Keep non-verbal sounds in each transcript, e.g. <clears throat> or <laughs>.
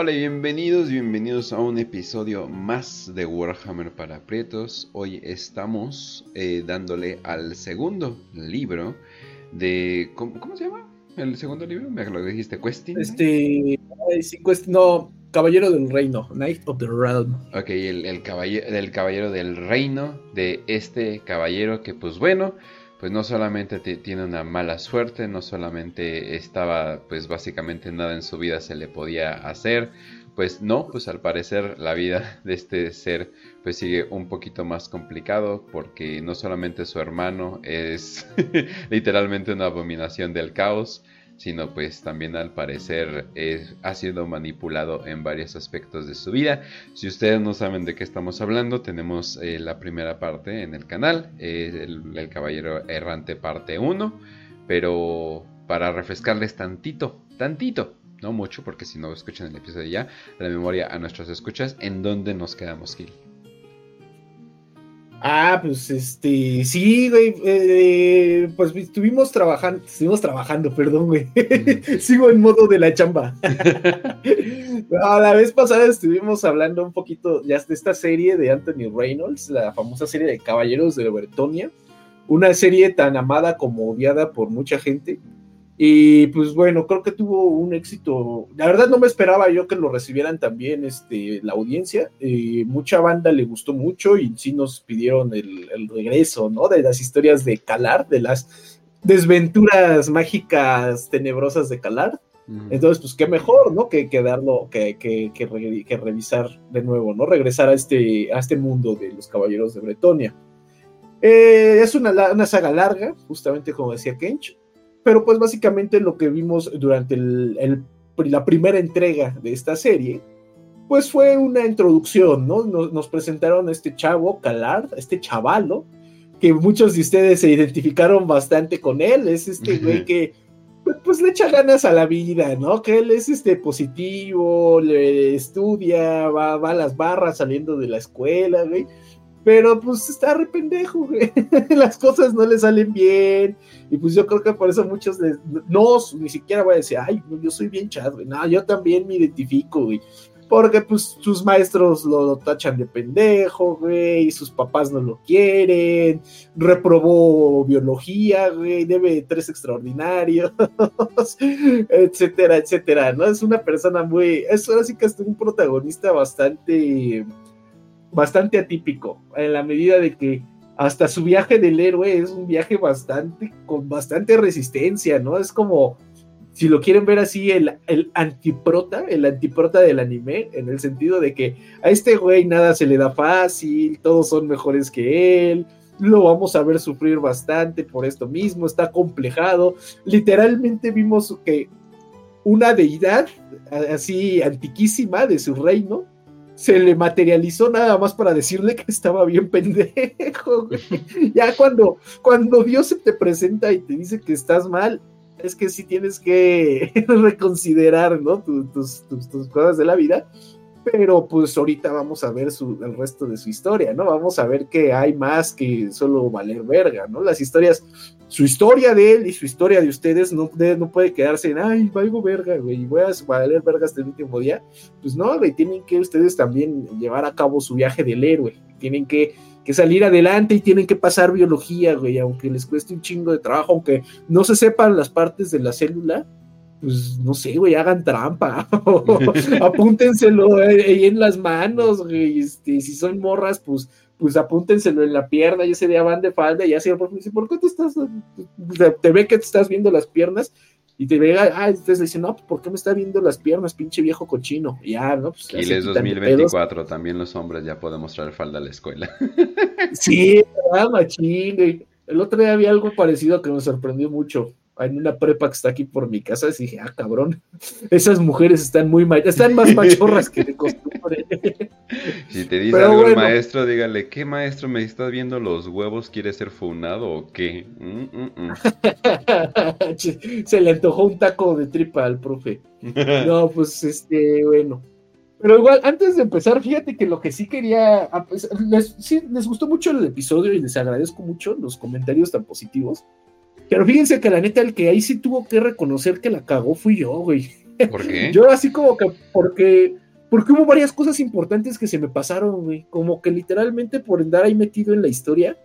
Hola y bienvenidos, bienvenidos a un episodio más de Warhammer para Prietos. Hoy estamos eh, dándole al segundo libro de... ¿cómo, se llama? ¿El segundo libro? Me lo dijiste, Questing. Este... no, Caballero del Reino, Knight of the Realm. Ok, el, el, caballero, el caballero del reino de este caballero que pues bueno pues no solamente tiene una mala suerte, no solamente estaba, pues básicamente nada en su vida se le podía hacer, pues no, pues al parecer la vida <laughs> de este ser pues sigue un poquito más complicado porque no solamente su hermano es <laughs> literalmente una abominación del caos, sino pues también al parecer ha sido manipulado en varios aspectos de su vida. Si ustedes no saben de qué estamos hablando, tenemos eh, la primera parte en el canal, el, Caballero Errante parte 1, pero para refrescarles tantito, tantito, no mucho, porque si no escuchan el episodio ya, la memoria a nuestras escuchas, ¿en dónde nos quedamos, Gil? Ah, pues este, sí, güey, eh, pues estuvimos trabajando, estuvimos trabajando, perdón, güey. <laughs> Sigo en modo de la chamba. <laughs> a la vez pasada estuvimos hablando un poquito ya de esta serie de Anthony Reynolds, la famosa serie de Caballeros de Bertonia, una serie tan amada como odiada por mucha gente. Y pues bueno, creo que tuvo un éxito. La verdad no me esperaba yo que lo recibieran también este, la audiencia. Eh, mucha banda le gustó mucho y sí nos pidieron el, regreso, ¿no? De las historias de Calar, de las desventuras mágicas tenebrosas de Calar. Entonces, pues qué mejor, ¿no? Que, que darlo, que, que, que, revisar de nuevo, ¿no? Regresar a este, a este mundo de los caballeros de Bretonia. Eh, es una, una, saga larga, justamente como decía Kench, pero pues básicamente lo que vimos durante la primera entrega de esta serie, pues fue una introducción, ¿no? Nos, presentaron a este chavo, Calard, este chavalo, que muchos de ustedes se identificaron bastante con él, es este güey que pues le echa ganas a la vida, ¿no? Que él es este positivo, le estudia, va, va a las barras saliendo de la escuela, güey pero pues está re pendejo, güey. <laughs> Las cosas no le salen bien. Y pues yo creo que por eso muchos no, ni siquiera voy a decir, ay, yo soy bien chat, güey. No, yo también me identifico, güey. Porque pues sus maestros lo, tachan de pendejo, güey, y sus papás no lo quieren, reprobó biología, güey, debe tres extraordinarios, <laughs> etcétera, etcétera, ¿no? Es una persona muy, es ahora sí que es un protagonista bastante bastante atípico, en la medida de que hasta su viaje del héroe es un viaje bastante, con bastante resistencia, ¿no? Es como, si lo quieren ver así, el, el antiprota, el antiprota del anime, en el sentido de que a este güey nada se le da fácil, todos son mejores que él, lo vamos a ver sufrir bastante por esto mismo, está complejado. Literalmente vimos que una deidad así antiquísima de su reino se le materializó nada más para decirle que estaba bien pendejo. <laughs> Ya cuando, cuando Dios se te presenta y te dice que estás mal, es que sí tienes que <laughs> reconsiderar, ¿no? tus, tus, cosas de la vida. Pero pues ahorita vamos a ver su, el resto de su historia, ¿no? Vamos a ver que hay más que solo valer verga, ¿no? Las historias su historia de él y su historia de ustedes no, no puede quedarse en, ay, valgo verga, güey, voy a leer verga hasta el último día. Pues no, güey, tienen que ustedes también llevar a cabo su viaje del héroe, tienen que, que salir adelante y tienen que pasar biología, güey, aunque les cueste un chingo de trabajo, aunque no se sepan las partes de la célula, pues no sé, güey, hagan trampa, <laughs> <laughs> apúntenselo ahí en las manos, güey, este, si son morras, pues pues apúntenselo en la pierna y ese día van de falda y así profe dice, ¿por qué te estás, te ve que te estás viendo las piernas y te ve, ah, entonces le dice, no, ¿por qué me está viendo las piernas, pinche viejo cochino? Y ya, ¿no? Pues, y es 2024, también los hombres ya podemos traer falda a la escuela. <laughs> sí, machín, el otro día había algo parecido que me sorprendió mucho en una prepa que está aquí por mi casa, y dije, ah, cabrón, esas mujeres están muy están más machorras que de costumbre. <laughs> Si te dice algo el maestro, dígale, ¿qué maestro me está viendo los huevos? ¿Quiere ser funado o qué? Mm, mm, mm. <laughs> Se le antojó un taco de tripa al profe. No, <laughs> pues este, bueno. Pero igual, antes de empezar, fíjate que lo que sí quería, ah, pues, les, sí, les gustó mucho el episodio y les agradezco mucho los comentarios tan positivos. Pero fíjense que la neta, el que ahí sí tuvo que reconocer que la cagó fui yo, güey. ¿Por qué? <laughs> Yo así como que porque, porque hubo varias cosas importantes que se me pasaron, güey. Como que literalmente por andar ahí metido en la historia,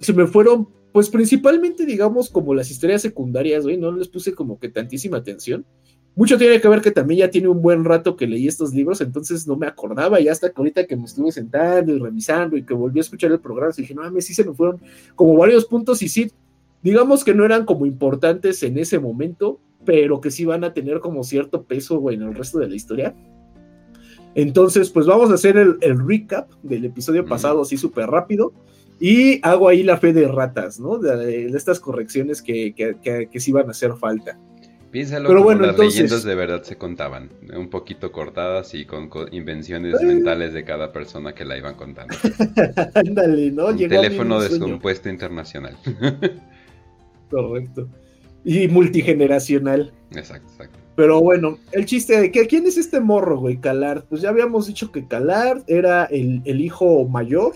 se me fueron, pues principalmente digamos como las historias secundarias, güey. No les puse como que tantísima atención. Mucho tiene que ver que también ya tiene un buen rato que leí estos libros, entonces no me acordaba y hasta que ahorita que me estuve sentando y revisando y que volví a escuchar el programa, dije, no mames, sí se me fueron como varios puntos y sí, digamos que no eran como importantes en ese momento, pero que sí van a tener como cierto peso, güey, en el resto de la historia. Entonces, pues vamos a hacer el, recap del episodio pasado así súper rápido. Y hago ahí la fe de ratas, ¿no? De, estas correcciones que, que, que, sí van a hacer falta. Piénsalo Pero como las leyendas de verdad se contaban, un poquito cortadas y con, invenciones mentales de cada persona que la iban contando. <laughs> Ándale, ¿no? Un teléfono descompuesto internacional. <laughs> Correcto. Y multigeneracional. Exacto, exacto. Pero bueno, el chiste de que quién es este morro, güey, Calar. Pues ya habíamos dicho que Calar era el, hijo mayor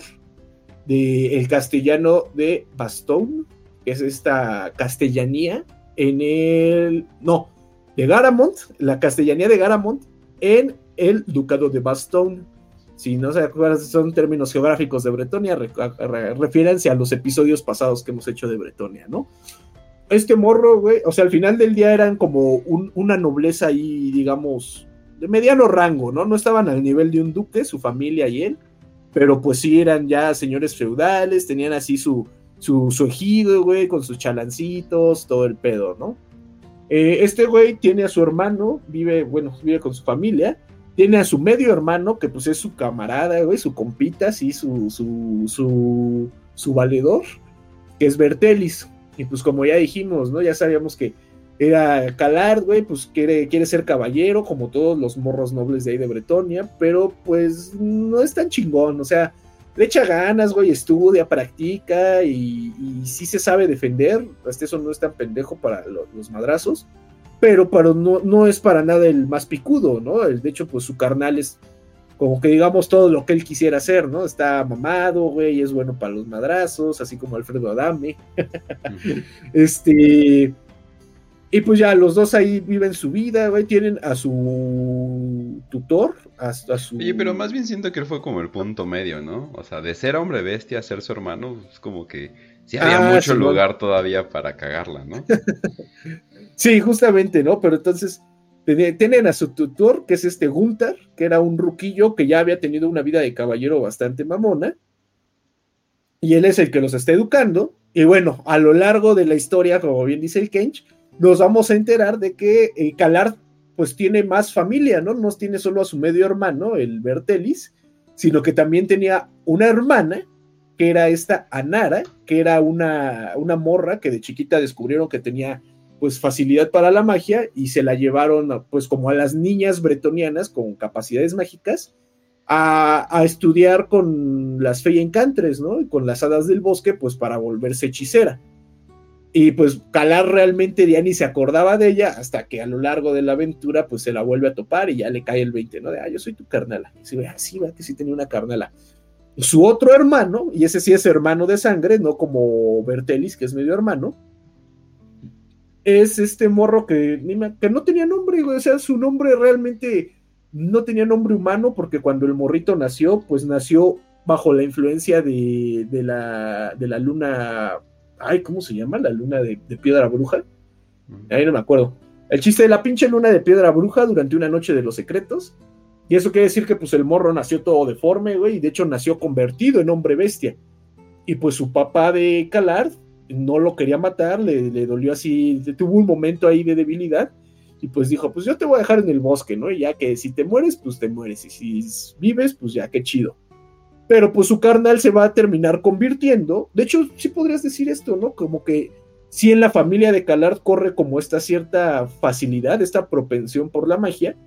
del el castellano de Bastón, que es esta castellanía en el. No, de Garamond, la castellanía de Garamond, en el ducado de Bastón. Si no se acuerdan, son términos geográficos de Bretonia, refiérense a los episodios pasados que hemos hecho de Bretonia, ¿no? Este morro, güey, o sea, al final del día eran como una nobleza ahí, digamos, de mediano rango, ¿no? No estaban al nivel de un duque, su familia y él, pero pues sí eran ya señores feudales, tenían así su, su, su ejido, güey, con sus chalancitos, todo el pedo, ¿no? Eh, este güey tiene a su hermano, vive, bueno, vive con su familia, tiene a su medio hermano, que pues es su camarada, güey, su compita, sí, su, su, su, su valedor, que es Bertelis. Y pues como ya dijimos, ¿no? Ya sabíamos que era Calard, güey, pues quiere, quiere ser caballero, como todos los morros nobles de ahí de Bretonia, pero pues no es tan chingón, o sea, le echa ganas, güey, estudia, practica y, sí se sabe defender. Hasta eso no es tan pendejo para los, madrazos, pero, pero no, no, es para nada el más picudo, ¿no? De hecho, pues su carnal es como que digamos todo lo que él quisiera hacer, ¿no? Está mamado, güey, es bueno para los madrazos, así como Alfredo Adame. <laughs> este. Y pues ya los dos ahí viven su vida, güey, tienen a su tutor, a, su... Oye, pero más bien siento que él fue como el punto medio, ¿no? O sea, de ser hombre bestia a ser su hermano, es como que sí había ah, mucho lugar todavía para cagarla, ¿no? <laughs> sí, justamente, ¿no? Pero entonces tienen a su tutor, que es este Gunther, que era un ruquillo que ya había tenido una vida de caballero bastante mamona, y él es el que los está educando, y bueno, a lo largo de la historia, como bien dice el Kench, nos vamos a enterar de que el eh, Calar pues tiene más familia, ¿no? No tiene solo a su medio hermano, el Bertelis, sino que también tenía una hermana, que era esta Anara, que era una, una morra que de chiquita descubrieron que tenía pues facilidad para la magia y se la llevaron pues como a las niñas bretonianas con capacidades mágicas a, a estudiar con las Feyencantres, ¿no? Con las hadas del bosque pues para volverse hechicera. Y pues Calar realmente ya ni se acordaba de ella hasta que a lo largo de la aventura pues se la vuelve a topar y ya le cae el 20, ¿no? De, ah, yo soy tu carnala. Y se ve, ah, va, que sí tenía una carnala. Su otro hermano, y ese sí es hermano de sangre, no como Bertelis, que es medio hermano, es este morro que, que no tenía nombre, güey. O sea, su nombre realmente no tenía nombre humano porque cuando el morrito nació, pues nació bajo la influencia de, de, la, de la luna Ay, ¿cómo se llama? La luna de, piedra bruja. Ahí no me acuerdo. El chiste de la pinche luna de piedra bruja durante una noche de los secretos. Y eso quiere decir que pues el morro nació todo deforme, güey, y de hecho nació convertido en hombre bestia. Y pues su papá de Calard no lo quería matar, le, le dolió así, tuvo un momento ahí de debilidad. Y pues dijo, pues yo te voy a dejar en el bosque, ¿no? Y ya que si te mueres, pues te mueres. Y si vives, pues ya, qué chido pero pues su carnal se va a terminar convirtiendo. De hecho, sí podrías decir esto, ¿no? Como que si en la familia de Calard corre como esta cierta facilidad, esta propensión por la magia,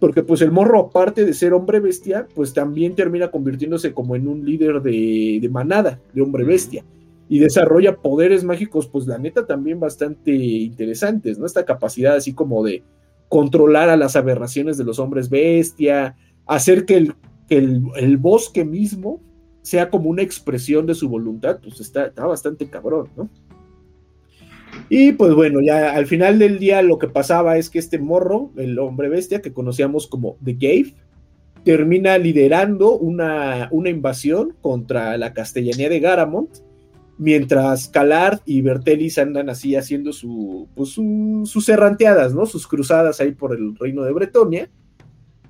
porque pues el morro, aparte de ser hombre bestia, pues también termina convirtiéndose como en un líder de, manada, de hombre bestia, y desarrolla poderes mágicos, pues la neta también bastante interesantes, ¿no? Esta capacidad así como de controlar a las aberraciones de los hombres bestia, hacer que el el, bosque mismo sea como una expresión de su voluntad, pues está, está bastante cabrón, ¿no? Y pues bueno, ya al final del día lo que pasaba es que este morro, el hombre bestia que conocíamos como The Gave, termina liderando una, una invasión contra la castellanía de Garamond, mientras Calard y Bertelis andan así haciendo pues, su, sus erranteadas, ¿no? Sus cruzadas ahí por el reino de Bretonia.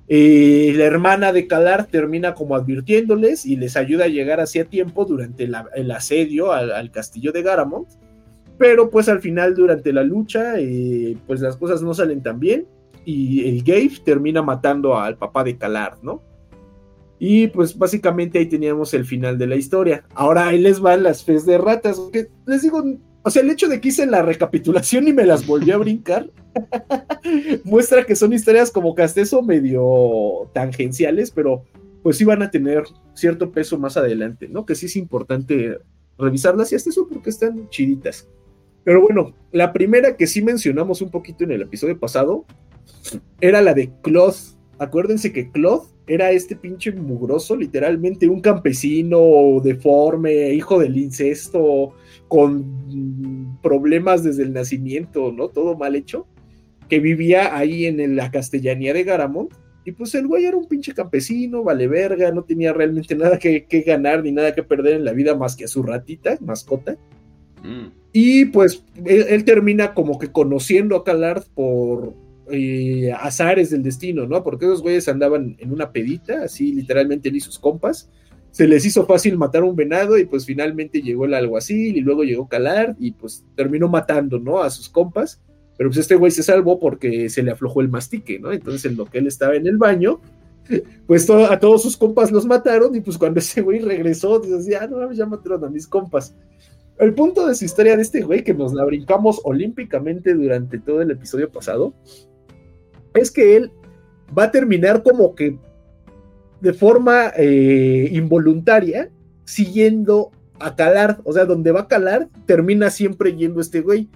Eh, la hermana de Calar termina como advirtiéndoles y les ayuda a llegar hacia tiempo durante el asedio al, castillo de Garamond. Pero pues al final durante la lucha eh, pues las cosas no salen tan bien y el Gabe termina matando al papá de Calar, ¿no? Y pues básicamente ahí teníamos el final de la historia. Ahora ahí les van las fes de ratas. Que les digo, o sea, el hecho de que hice la recapitulación y me las volví a brincar <laughs> muestra que son historias como castezo medio tangenciales, pero pues sí van a tener cierto peso más adelante, ¿no? Que sí es importante revisarlas y hasta eso porque están chiditas. Pero bueno, la primera que sí mencionamos un poquito en el episodio pasado era la de Cloth. Acuérdense que Cloth era este pinche mugroso, literalmente un campesino deforme, hijo del incesto, con problemas desde el nacimiento, ¿no? Todo mal hecho, que vivía ahí en la castellanía de Garamond. Y pues el güey era un pinche campesino, vale verga, no tenía realmente nada que, ganar ni nada que perder en la vida más que a su ratita, mascota. Mm. Y pues él, termina como que conociendo a Calard por, eh, azares del destino, ¿no? Porque esos güeyes andaban en una pedita, así literalmente él y sus compas. Se les hizo fácil matar un venado y pues finalmente llegó el alguacil y luego llegó Calar y pues terminó matando, ¿no? A sus compas. Pero pues este güey se salvó porque se le aflojó el mastique, ¿no? Entonces en lo que él estaba en el baño, <laughs> pues a todos sus compas los mataron y pues cuando ese güey regresó, decía, ah, no, ya mataron a mis compas. El punto de su historia de este güey que nos la brincamos olímpicamente durante todo el episodio pasado es que él va a terminar como que de forma eh, involuntaria siguiendo a Calar, o sea, donde va a Calar, termina siempre yendo este güey.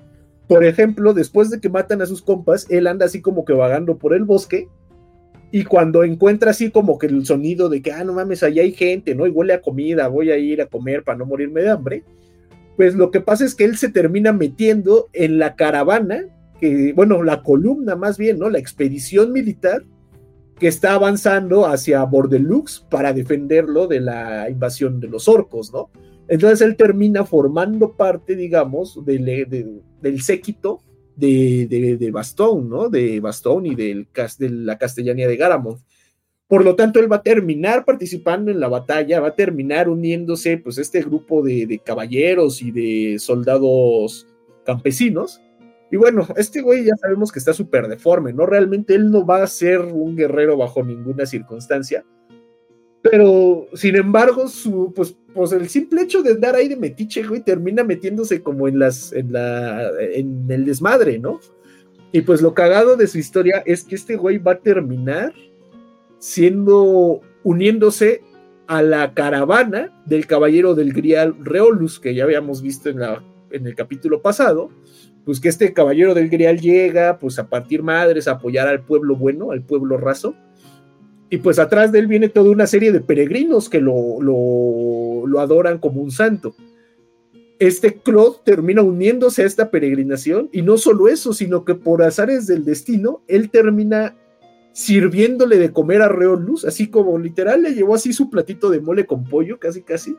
Por ejemplo, después de que matan a sus compas, él anda así como que vagando por el bosque y cuando encuentra así como que el sonido de que, ah, no mames, allá hay gente, ¿no? Y huele a comida, voy a ir a comer para no morirme de hambre, pues lo que pasa es que él se termina metiendo en la caravana bueno, la columna más bien, ¿no? La expedición militar que está avanzando hacia Bordelux para defenderlo de la invasión de los orcos, ¿no? Entonces él termina formando parte, digamos, del, séquito de, de, Bastón, ¿no? De Bastón y del, de la castellanía de Garamond. Por lo tanto, él va a terminar participando en la batalla, va a terminar uniéndose, pues, este grupo de caballeros y de soldados campesinos, y bueno, este güey ya sabemos que está súper deforme, ¿no? Realmente él no va a ser un guerrero bajo ninguna circunstancia. Pero, sin embargo, su, pues, pues el simple hecho de andar ahí de metiche, güey, termina metiéndose como en las, en la, en el desmadre, ¿no? Y pues lo cagado de su historia es que este güey va a terminar siendo, uniéndose a la caravana del caballero del Grial Reolus, que ya habíamos visto en, la, en el capítulo pasado, pues que este caballero del Grial llega, pues a partir madres, a apoyar al pueblo bueno, al pueblo raso, y pues atrás de él viene toda una serie de peregrinos que lo, lo, adoran como un santo. Este Claude termina uniéndose a esta peregrinación, y no solo eso, sino que por azares del destino, él termina sirviéndole de comer a Reolus, así como literal le llevó así su platito de mole con pollo, casi casi,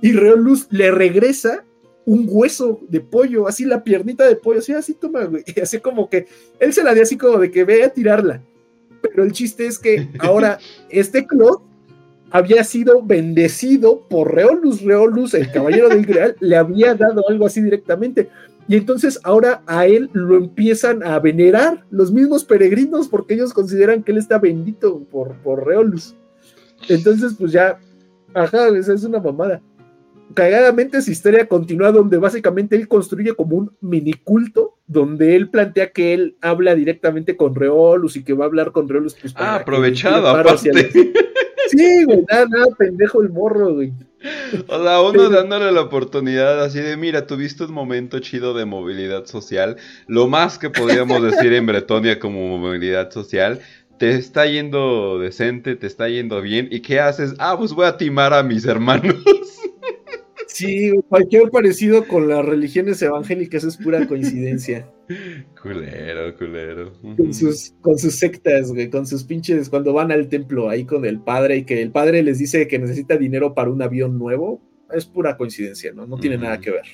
y Reolus le regresa un hueso de pollo, así la piernita de pollo, así, así toma, güey, <laughs> así como que él se la dio así como de que ve a tirarla. Pero el chiste es que <laughs> ahora este Claude había sido bendecido por Reolus. Reolus, el caballero del Grial, le había dado algo así directamente. Y entonces ahora a él lo empiezan a venerar los mismos peregrinos porque ellos consideran que él está bendito por, por Reolus. Entonces, pues ya, ajá, esa es una mamada cagadamente su historia continúa donde básicamente él construye como un mini culto donde él plantea que él habla directamente con Reolus y que va a hablar con Reolus pues, ah aprovechado aparte sí güey nada nada pendejo el morro güey o sea, uno dándole la oportunidad así de, mira, tuviste un momento chido de movilidad social, lo más que podríamos decir en Bretonia como movilidad social, te está yendo decente, te está yendo bien, ¿y qué haces? Ah, pues voy a timar a mis hermanos. Sí, cualquier parecido con las religiones evangélicas es pura coincidencia. Culero, culero. Con sus, con sus sectas, güey, con sus pinches, cuando van al templo ahí con el padre y que el padre les dice que necesita dinero para un avión nuevo, es pura coincidencia, ¿no? No tiene nada que ver.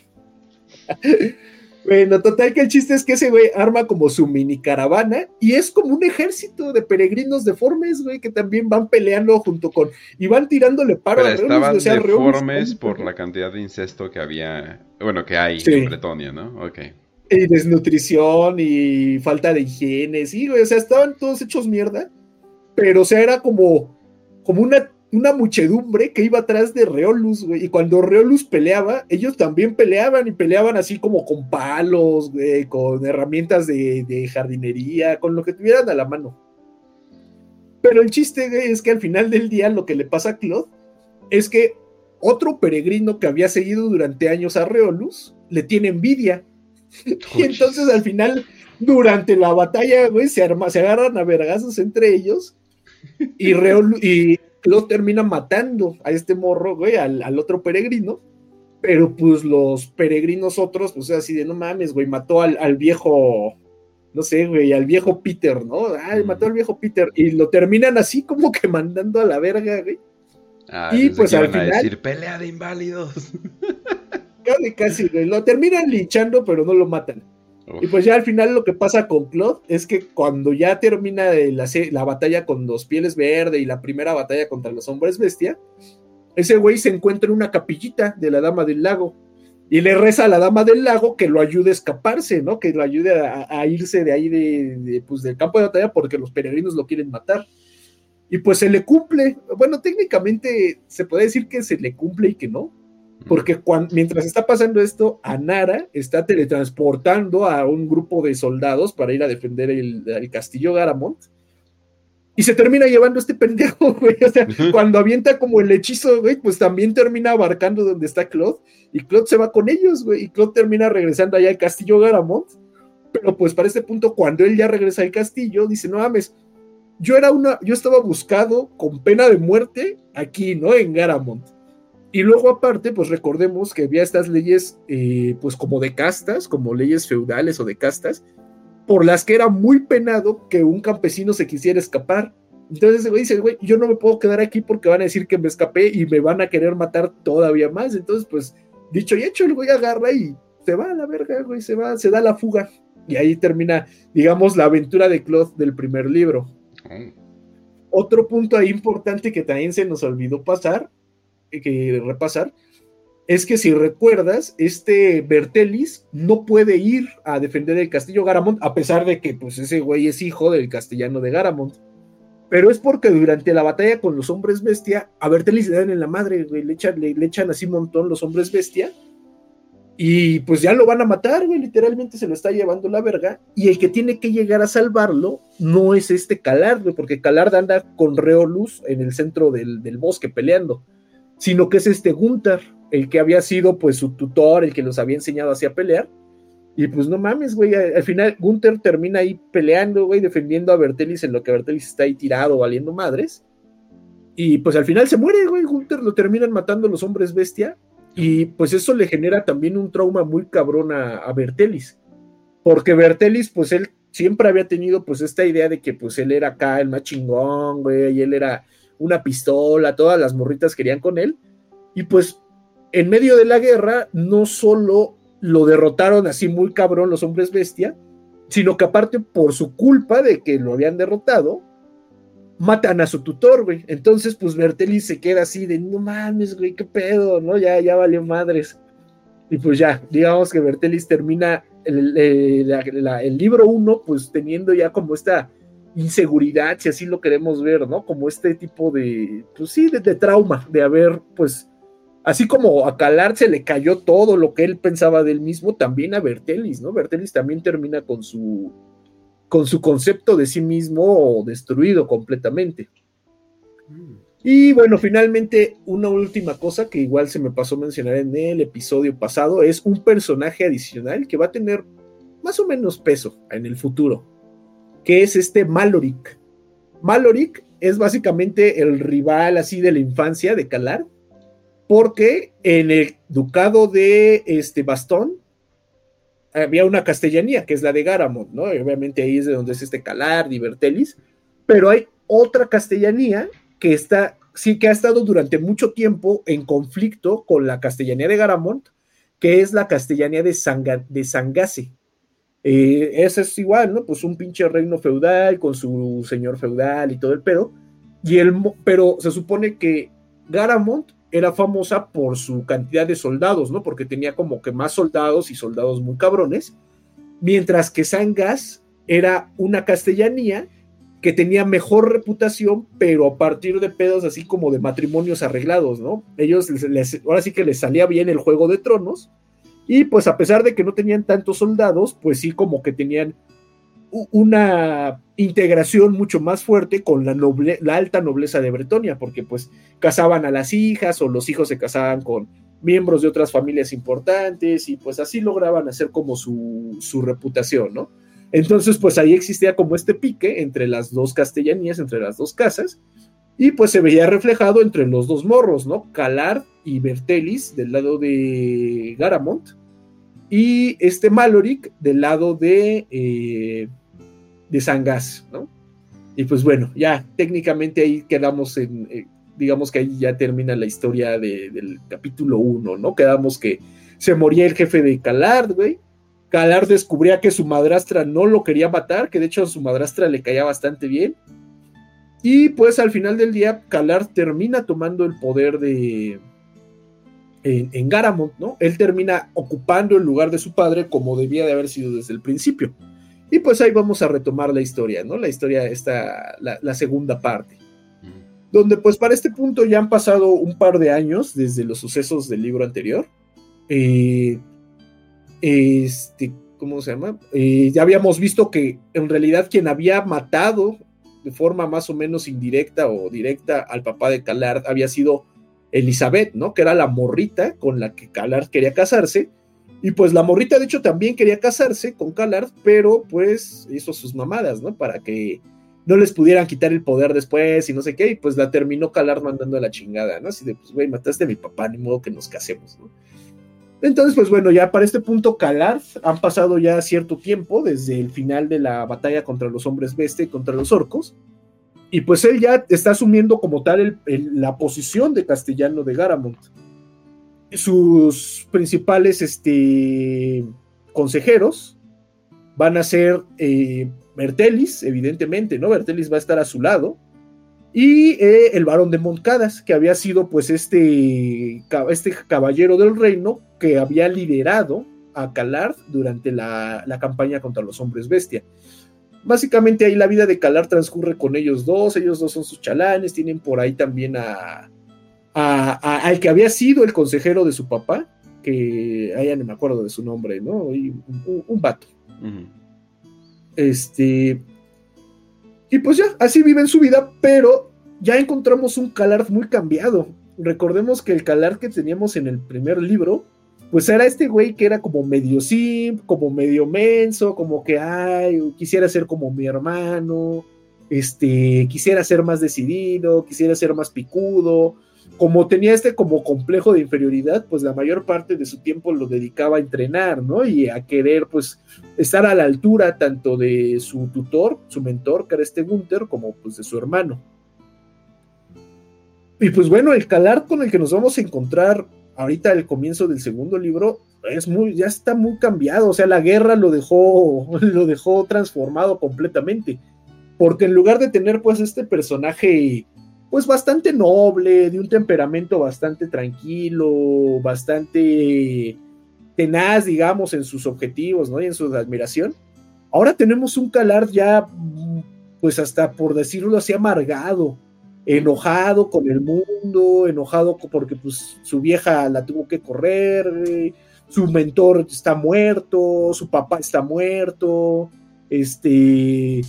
Bueno, total que el chiste es que ese güey arma como su mini caravana y es como un ejército de peregrinos deformes, güey, que también van peleando junto con y van tirándole paro Pero a estaban deformes por la cantidad de incesto que había, bueno, que hay en Bretonia, ¿no? Ok. Y desnutrición y falta de higiene, sí, güey, o sea, estaban todos hechos mierda, pero o sea, era como como una una muchedumbre que iba atrás de Reolus, güey. Y cuando Reolus peleaba, ellos también peleaban y peleaban así como con palos, güey, con herramientas de, jardinería, con lo que tuvieran a la mano. Pero el chiste, güey, es que al final del día lo que le pasa a Claude es que otro peregrino que había seguido durante años a Reolus le tiene envidia. <laughs> Y entonces al final, durante la batalla, güey, se, arma, se agarran a vergazos entre ellos. Y, Reolus, y lo termina matando a este morro, güey, al, otro peregrino. Pero pues los peregrinos otros, pues así de no mames, güey, mató al, viejo, no sé, güey, al viejo Peter, ¿no? Ay, mató al viejo Peter. Y lo terminan así como que mandando a la verga, güey. Ah, y pues al final. A decir pelea de inválidos. Casi, casi, güey. Lo terminan linchando, pero no lo matan. Y pues ya al final lo que pasa con Claude es que cuando ya termina la, la, batalla con los pieles verde y la primera batalla contra los hombres bestia, ese güey se encuentra en una capillita de la Dama del Lago y le reza a la Dama del Lago que lo ayude a escaparse, ¿no? Que lo ayude a, irse de ahí de, pues, del campo de batalla porque los peregrinos lo quieren matar. Y pues se le cumple. Bueno, técnicamente se puede decir que se le cumple y que no, porque mientras está pasando esto, Anara está teletransportando a un grupo de soldados para ir a defender el, castillo Garamond. Y se termina llevando este <laughs> pendejo, güey. O sea, cuando avienta como el hechizo, güey, pues también termina abarcando donde está Claude. Y Claude se va con ellos, güey. Y Claude termina regresando allá al castillo Garamond. Pero pues para este punto, cuando él ya regresa al castillo, dice, no mames, yo era una, yo estaba buscado con pena de muerte aquí, ¿no? En Garamond y luego aparte, pues recordemos que había estas leyes, eh, pues como de castas, como leyes feudales o de castas, por las que era muy penado que un campesino se quisiera escapar. Entonces ese güey dice, güey, yo no me puedo quedar aquí porque van a decir que me escapé y me van a querer matar todavía más. Entonces, pues, dicho y hecho, el güey agarra y se va a la verga, güey, se va, se da la fuga. Y ahí termina, digamos, la aventura de Claude del primer libro. Otro punto ahí importante que también se nos olvidó pasar que repasar es que si recuerdas, este Bertelis no puede ir a defender el castillo Garamond, a pesar de que pues ese güey es hijo del castellano de Garamond. Pero es porque durante la batalla con los hombres bestia, a Bertelis le dan en la madre, le echan, le, echan así un montón los hombres bestia. Y pues ya lo van a matar, güey, literalmente se lo está llevando la verga. Y el que tiene que llegar a salvarlo no es este Calard, güey, porque Calard anda con Reolus en el centro del, del bosque peleando sino que es este Gunther, el que había sido pues su tutor, el que los había enseñado así a pelear. Y pues no mames, güey, al final Gunther termina ahí peleando, güey, defendiendo a Bertelis en lo que Bertelis está ahí tirado, valiendo madres. Y pues al final se muere, güey, Gunther lo terminan matando los hombres bestia. Y pues eso le genera también un trauma muy cabrón a, a Bertelis. Porque Bertelis, pues él siempre había tenido pues esta idea de que pues él era acá el más chingón, güey, y él era una pistola, todas las morritas querían con él. Y pues en medio de la guerra no solo lo derrotaron así muy cabrón los hombres bestia, sino que aparte por su culpa de que lo habían derrotado, matan a su tutor, güey. Entonces, pues Bertelis se queda así de, no mames, güey, qué pedo, ¿no? Ya, ya valió madres. Y pues ya, digamos que Bertelis termina el, el libro uno, pues teniendo ya como esta inseguridad, si así lo queremos ver, ¿no? Como este tipo de, pues sí, de, trauma, de haber, pues, así como a Calar se le cayó todo lo que él pensaba del mismo, también a Bertelis, ¿no? Bertelis también termina con su, con su concepto de sí mismo destruido completamente. Mm. Y bueno, finalmente, una última cosa que igual se me pasó a mencionar en el episodio pasado es un personaje adicional que va a tener más o menos peso en el futuro que es este Maloric. Maloric es básicamente el rival así de la infancia de Calar. porque en el ducado de este Bastón había una castellanía, que es la de Garamond, ¿no? obviamente ahí es de donde es este Calar, Divertelis, pero hay otra castellanía que está, sí que ha estado durante mucho tiempo en conflicto con la castellanía de Garamond, que es la castellanía de, Sanga, de Sangase. Eh, ese es igual, ¿no? Pues un pinche reino feudal con su señor feudal y todo el pedo. Y el, pero se supone que Garamond era famosa por su cantidad de soldados, ¿no? Porque tenía como que más soldados y soldados muy cabrones, mientras que Sangas era una castellanía que tenía mejor reputación, pero a partir de pedos así como de matrimonios arreglados, ¿no? Ellos les, ahora sí que les salía bien el juego de tronos, y pues a pesar de que no tenían tantos soldados, pues sí como que tenían una integración mucho más fuerte con la, noble, la alta nobleza de Bretonia, porque pues casaban a las hijas o los hijos se casaban con miembros de otras familias importantes y pues así lograban hacer como su, su reputación, ¿no? Entonces pues ahí existía como este pique entre las dos castellanías, entre las dos casas, y pues se veía reflejado entre los dos morros, ¿no? Calard y Bertelis del lado de Garamont y este Maloric del lado de... Eh, de Sangas, ¿no? Y pues bueno, ya técnicamente ahí quedamos en, eh, digamos que ahí ya termina la historia del capítulo 1, ¿no? Quedamos que se moría el jefe de Calard, güey. Calard descubría que su madrastra no lo quería matar, que de hecho a su madrastra le caía bastante bien. Y pues al final del día, Calard termina tomando el poder de. En, en Garamond, ¿no? Él termina ocupando el lugar de su padre como debía de haber sido desde el principio. Y pues ahí vamos a retomar la historia, ¿no? La historia, esta, la, segunda parte. Donde pues para este punto ya han pasado un par de años desde los sucesos del libro anterior. Eh, este, ¿cómo se llama? Eh, ya habíamos visto que en realidad quien había matado de forma más o menos indirecta o directa al papá de Calard había sido Elizabeth, ¿no? Que era la morrita con la que Calard quería casarse y pues la morrita, de hecho, también quería casarse con Callard, pero pues hizo sus mamadas, ¿no? Para que no les pudieran quitar el poder después y no sé qué, y pues la terminó Callard mandando a la chingada, ¿no? Así de, pues, güey, mataste a mi papá, ni modo que nos casemos, ¿no? Entonces, pues bueno, ya para este punto, Callard han pasado ya cierto tiempo desde el final de la batalla contra los hombres bestia y contra los orcos, y pues él ya está asumiendo como tal la posición de castellano de Garamond sus principales este, consejeros van a ser eh, Bertelis, evidentemente, ¿no? Bertelis va a estar a su lado. Y eh, el varón de Montcadas, que había sido pues este, este caballero del reino que había liderado a Calard durante la, la, campaña contra los hombres bestia. Básicamente ahí la vida de Calard transcurre con ellos dos, ellos dos son sus chalanes, tienen por ahí también a, al que había sido el consejero de su papá, que allá no me acuerdo de su nombre, ¿no? Y un, vato. Este. Y pues ya, así viven su vida, pero ya encontramos un Calard muy cambiado. Recordemos que el Calard que teníamos en el primer libro, pues era este güey que era como medio simp, como medio menso, como que, ay, quisiera ser como mi hermano, este, quisiera ser más decidido, quisiera ser más picudo, como tenía este como complejo de inferioridad, pues la mayor parte de su tiempo lo dedicaba a entrenar, ¿no? Y a querer, pues, estar a la altura tanto de su tutor, su mentor, que era este Gunther, como pues de su hermano. Y pues bueno, el calar con el que nos vamos a encontrar ahorita al comienzo del segundo libro es muy, ya está muy cambiado, o sea, la guerra lo dejó, <laughs> lo dejó transformado completamente, porque en lugar de tener pues este personaje pues bastante noble, de un temperamento bastante tranquilo, bastante tenaz, digamos, en sus objetivos, ¿no? Y en su admiración. Ahora tenemos un Calar ya, pues hasta por decirlo así, amargado, enojado con el mundo, enojado porque pues su vieja la tuvo que correr, su mentor está muerto, su papá está muerto, este,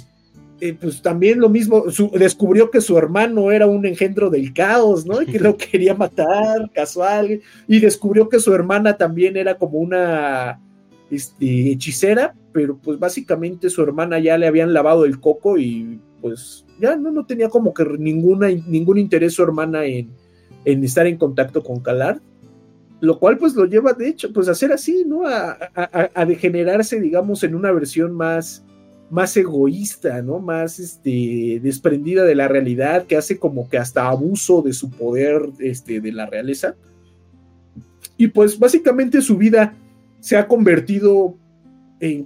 eh, pues también lo mismo, descubrió que su hermano era un engendro del caos, ¿no? Y que lo <laughs> quería matar, casual, y descubrió que su hermana también era como una este, hechicera, pero pues básicamente su hermana ya le habían lavado el coco y pues ya no, no tenía como que ninguna, ningún interés su hermana en, estar en contacto con Calard, lo cual pues lo lleva de hecho pues a ser así, ¿no? A, a, degenerarse, digamos, en una versión más, más egoísta, ¿no? Más este, desprendida de la realidad, que hace como que hasta abuso de su poder este, de la realeza. Y pues básicamente su vida se ha convertido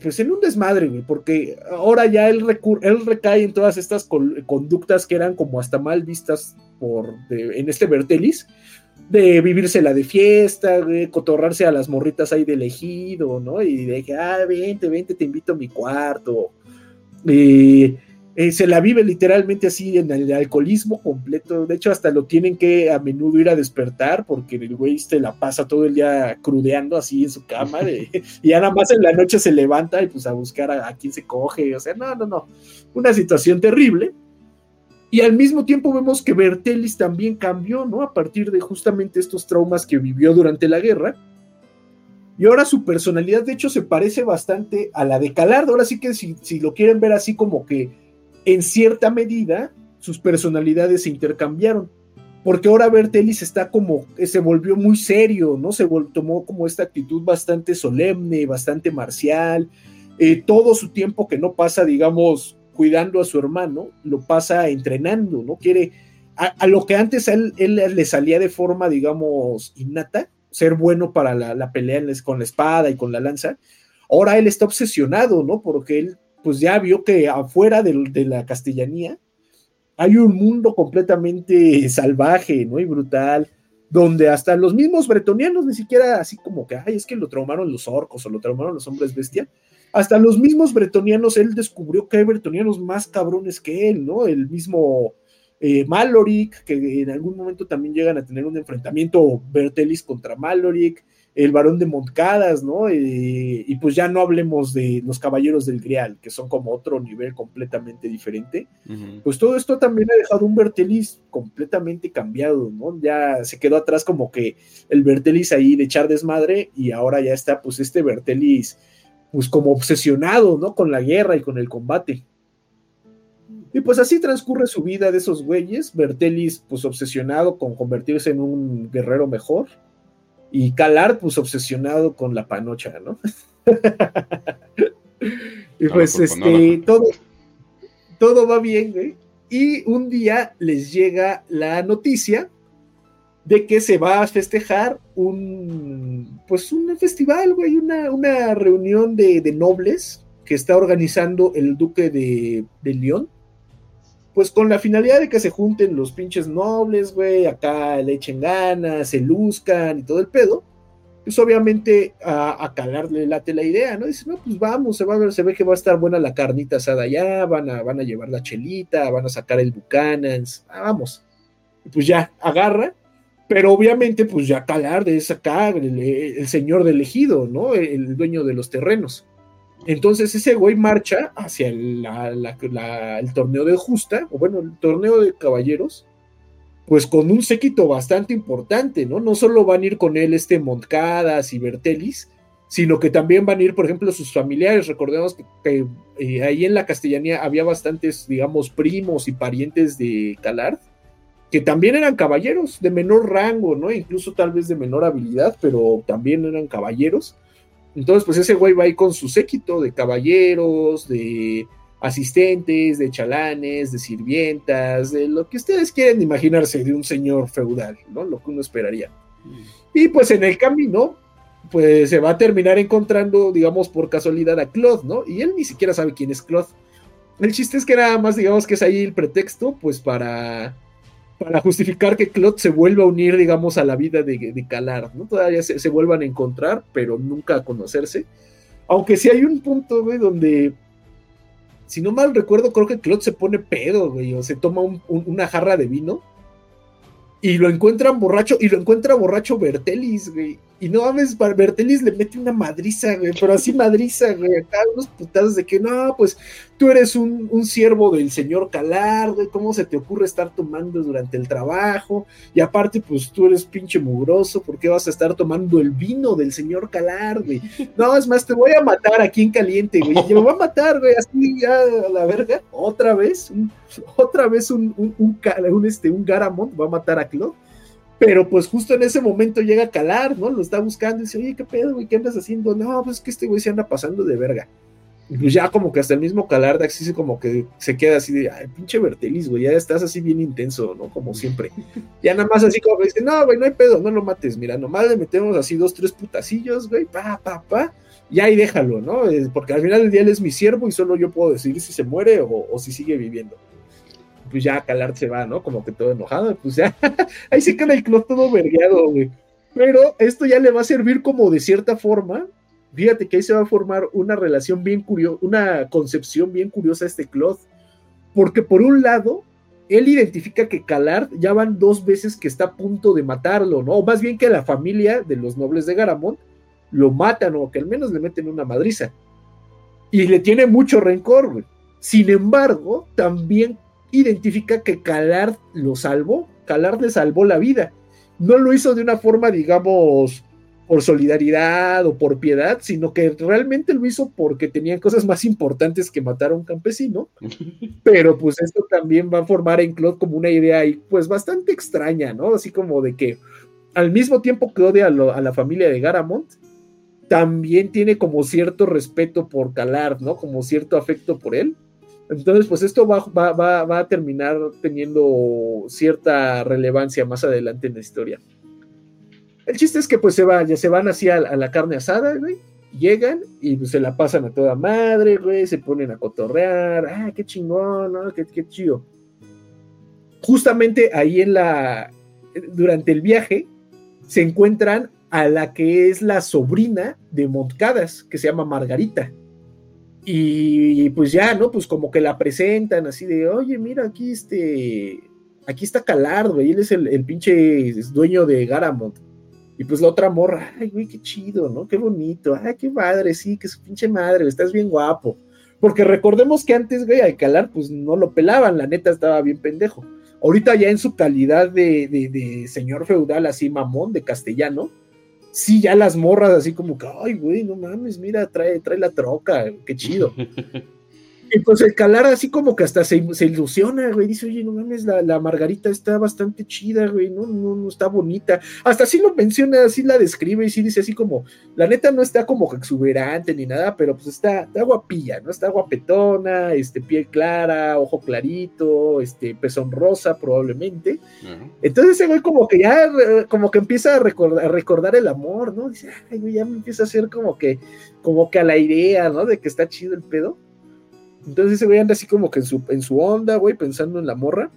pues, en un desmadre, güey, porque ahora ya él, él recae en todas estas conductas que eran como hasta mal vistas por, en este Bertelis, de vivírsela de fiesta, güey, cotorrarse a las morritas ahí de elegido, ¿no? Y de ah, vente, vente, te invito a mi cuarto. Eh, eh, se la vive literalmente así en el alcoholismo completo. De hecho, hasta lo tienen que a menudo ir a despertar porque el güey se la pasa todo el día crudeando así en su cama <laughs> y ya nada más en la noche se levanta y pues a buscar a, a quién se coge. O sea, no, no, no. Una situación terrible. Y al mismo tiempo vemos que Bertelis también cambió, ¿no? A partir de justamente estos traumas que vivió durante la guerra. Y ahora su personalidad, de hecho, se parece bastante a la de Calardo. Ahora sí que si, lo quieren ver así como que en cierta medida sus personalidades se intercambiaron. Porque ahora Bertelis está como, se volvió muy serio, ¿no? Se tomó como esta actitud bastante solemne, bastante marcial. Eh, todo su tiempo que no pasa, digamos, cuidando a su hermano, lo pasa entrenando, ¿no? Quiere, a, lo que antes a él, le salía de forma, digamos, innata, ser bueno para la, pelea con la espada y con la lanza, ahora él está obsesionado, ¿no? Porque él, pues ya vio que afuera de, la castellanía hay un mundo completamente salvaje, ¿no? Y brutal, donde hasta los mismos bretonianos ni siquiera así como que, ay, es que lo traumaron los orcos o lo traumaron los hombres bestia, hasta los mismos bretonianos, él descubrió que hay bretonianos más cabrones que él, ¿no? El mismo eh, Maloric, que en algún momento también llegan a tener un enfrentamiento Bertelis contra Maloric, el varón de Montcadas, ¿no? Eh, y pues ya no hablemos de los caballeros del Grial, que son como otro nivel completamente diferente. Pues todo esto también ha dejado un Bertelis completamente cambiado, ¿no? Ya se quedó atrás como que el Bertelis ahí de echar desmadre y ahora ya está pues este Bertelis pues como obsesionado, ¿no? Con la guerra y con el combate. Y pues así transcurre su vida de esos güeyes. Bertelis, pues obsesionado con convertirse en un guerrero mejor. Y Calar, pues obsesionado con la panocha, ¿no? <laughs> y pues este, todo, todo va bien, güey. Y un día les llega la noticia de que se va a festejar un, pues un festival, güey, una, una reunión de, nobles que está organizando el duque de, de, León, pues con la finalidad de que se junten los pinches nobles, güey, acá le echen ganas, se luzcan y todo el pedo, pues obviamente a, a calarle late la idea, ¿no? Dice, no, pues vamos, se va a ver, se ve que va a estar buena la carnita asada allá, van a, van a llevar la chelita, van a sacar el Buchanan's, ah, vamos. Y pues ya, agarra pero obviamente, pues ya Calar es acá el, señor del ejido, ¿no? El, dueño de los terrenos. Entonces ese güey marcha hacia el, torneo de justa, o bueno, el torneo de caballeros, pues con un séquito bastante importante, ¿no? No solo van a ir con él este Montcadas y Bertelis, sino que también van a ir, por ejemplo, sus familiares. Recordemos que, eh, ahí en la castellanía había bastantes, digamos, primos y parientes de Calard que también eran caballeros de menor rango, ¿no? Incluso tal vez de menor habilidad, pero también eran caballeros. Entonces, pues ese güey va ahí con su séquito de caballeros, de asistentes, de chalanes, de sirvientas, de lo que ustedes quieren imaginarse de un señor feudal, ¿no? Lo que uno esperaría. Y pues en el camino, pues se va a terminar encontrando, digamos, por casualidad a Claude, ¿no? Y él ni siquiera sabe quién es Claude. El chiste es que nada más, digamos, que es ahí el pretexto, pues para para justificar que Claude se vuelva a unir, digamos, a la vida de, Calar, ¿no? Todavía se, vuelvan a encontrar, pero nunca a conocerse. Aunque sí hay un punto, güey, donde, si no mal recuerdo, creo que Claude se pone pedo, güey, o se toma una jarra de vino y lo encuentran borracho, y lo encuentra borracho Bertelis, güey. Y no mames, Bertelis le mete una madriza, güey, pero así madriza, güey, acá unos putados de que no, pues tú eres un, un siervo del señor Calar, güey, ¿cómo se te ocurre estar tomando durante el trabajo? Y aparte, pues tú eres pinche mugroso, ¿por qué vas a estar tomando el vino del señor Calar, güey? No, es más, te voy a matar aquí en caliente, güey, y me voy a matar, güey, así ya a la verga, otra vez, otra vez un, un, un, un, este, un Garamond va a matar a Claude Pero pues justo en ese momento llega a Calar, ¿no? Lo está buscando y dice, oye, ¿qué pedo, güey? ¿Qué andas haciendo? No, pues es que este güey se anda pasando de verga. Y pues ya como que hasta el mismo Calardax sí como que se queda así de, ay, pinche Bertelis, güey, ya estás así bien intenso, ¿no? Como siempre. <laughs> Ya nada más así como que dice, no, güey, no hay pedo, no lo mates, mira, nomás le metemos así dos, tres putacillos, güey, pa, pa, pa, y ahí déjalo, ¿no? Porque al final del día él es mi siervo y solo yo puedo decidir si se muere o, si sigue viviendo. Pues ya Calard se va, ¿no? Como que todo enojado, pues ya, <laughs> ahí se queda el club todo vergueado, güey. Pero esto ya le va a servir como de cierta forma Fíjate que ahí se va a formar una relación bien curiosa, una concepción bien curiosa de este Claude, porque por un lado, él identifica que Calard ya van dos veces que está a punto de matarlo, ¿no? O más bien que la familia de los nobles de Garamond lo matan o que al menos le meten una madriza. Y le tiene mucho rencor, güey. Sin embargo, también identifica que Calard lo salvó, Calard le salvó la vida. No lo hizo de una forma, digamos, por solidaridad o por piedad, sino que realmente lo hizo porque tenían cosas más importantes que matar a un campesino. <laughs> Pero pues esto también va a formar en Claude como una idea y pues bastante extraña, ¿no? Así como de que al mismo tiempo que odia a, la familia de Garamond, también tiene como cierto respeto por Calard, ¿no? Como cierto afecto por él. Entonces, pues esto va, a terminar teniendo cierta relevancia más adelante en la historia. El chiste es que pues se, van, ya se van así a, la carne asada, güey. Llegan y pues, se la pasan a toda madre, güey. Se ponen a cotorrear. Ah, qué chingón. Qué, qué chido. Justamente ahí en la. Durante el viaje se encuentran a la que es la sobrina de Montcadas, que se llama Margarita. Y pues ya, ¿no? Pues como que la presentan así de, oye, mira, aquí este, aquí está Calardo, güey, él es el, pinche dueño de Garamond. Y pues la otra morra, ay, güey, qué chido, ¿no? Qué bonito, ay, qué madre, sí, que su pinche madre, estás bien guapo. Porque recordemos que antes, güey, Alcalar, pues no lo pelaban, la neta estaba bien pendejo. Ahorita ya en su calidad de, de, de señor feudal, así mamón, de castellano, sí, ya las morras así como que, ay, güey, no mames, mira, trae, trae la troca, qué chido. <laughs> Y pues calar así como que hasta se, ilusiona, güey. Dice, oye, no mames, la, Margarita está bastante chida, güey. No, no, no está bonita. Hasta así lo menciona, así la describe y sí dice así como, la neta no está como exuberante ni nada, pero pues está, está guapilla, ¿no? Está guapetona, este, piel clara, ojo clarito, este, pezón rosa probablemente. Entonces ese güey como que ya, como que empieza a recordar, a recordar el amor, ¿no? Dice, ay, güey, ya me empieza a hacer como que, como que a la idea, ¿no? De que está chido el pedo. Entonces ese güey anda así como que en su, en su onda, güey, pensando en la morra.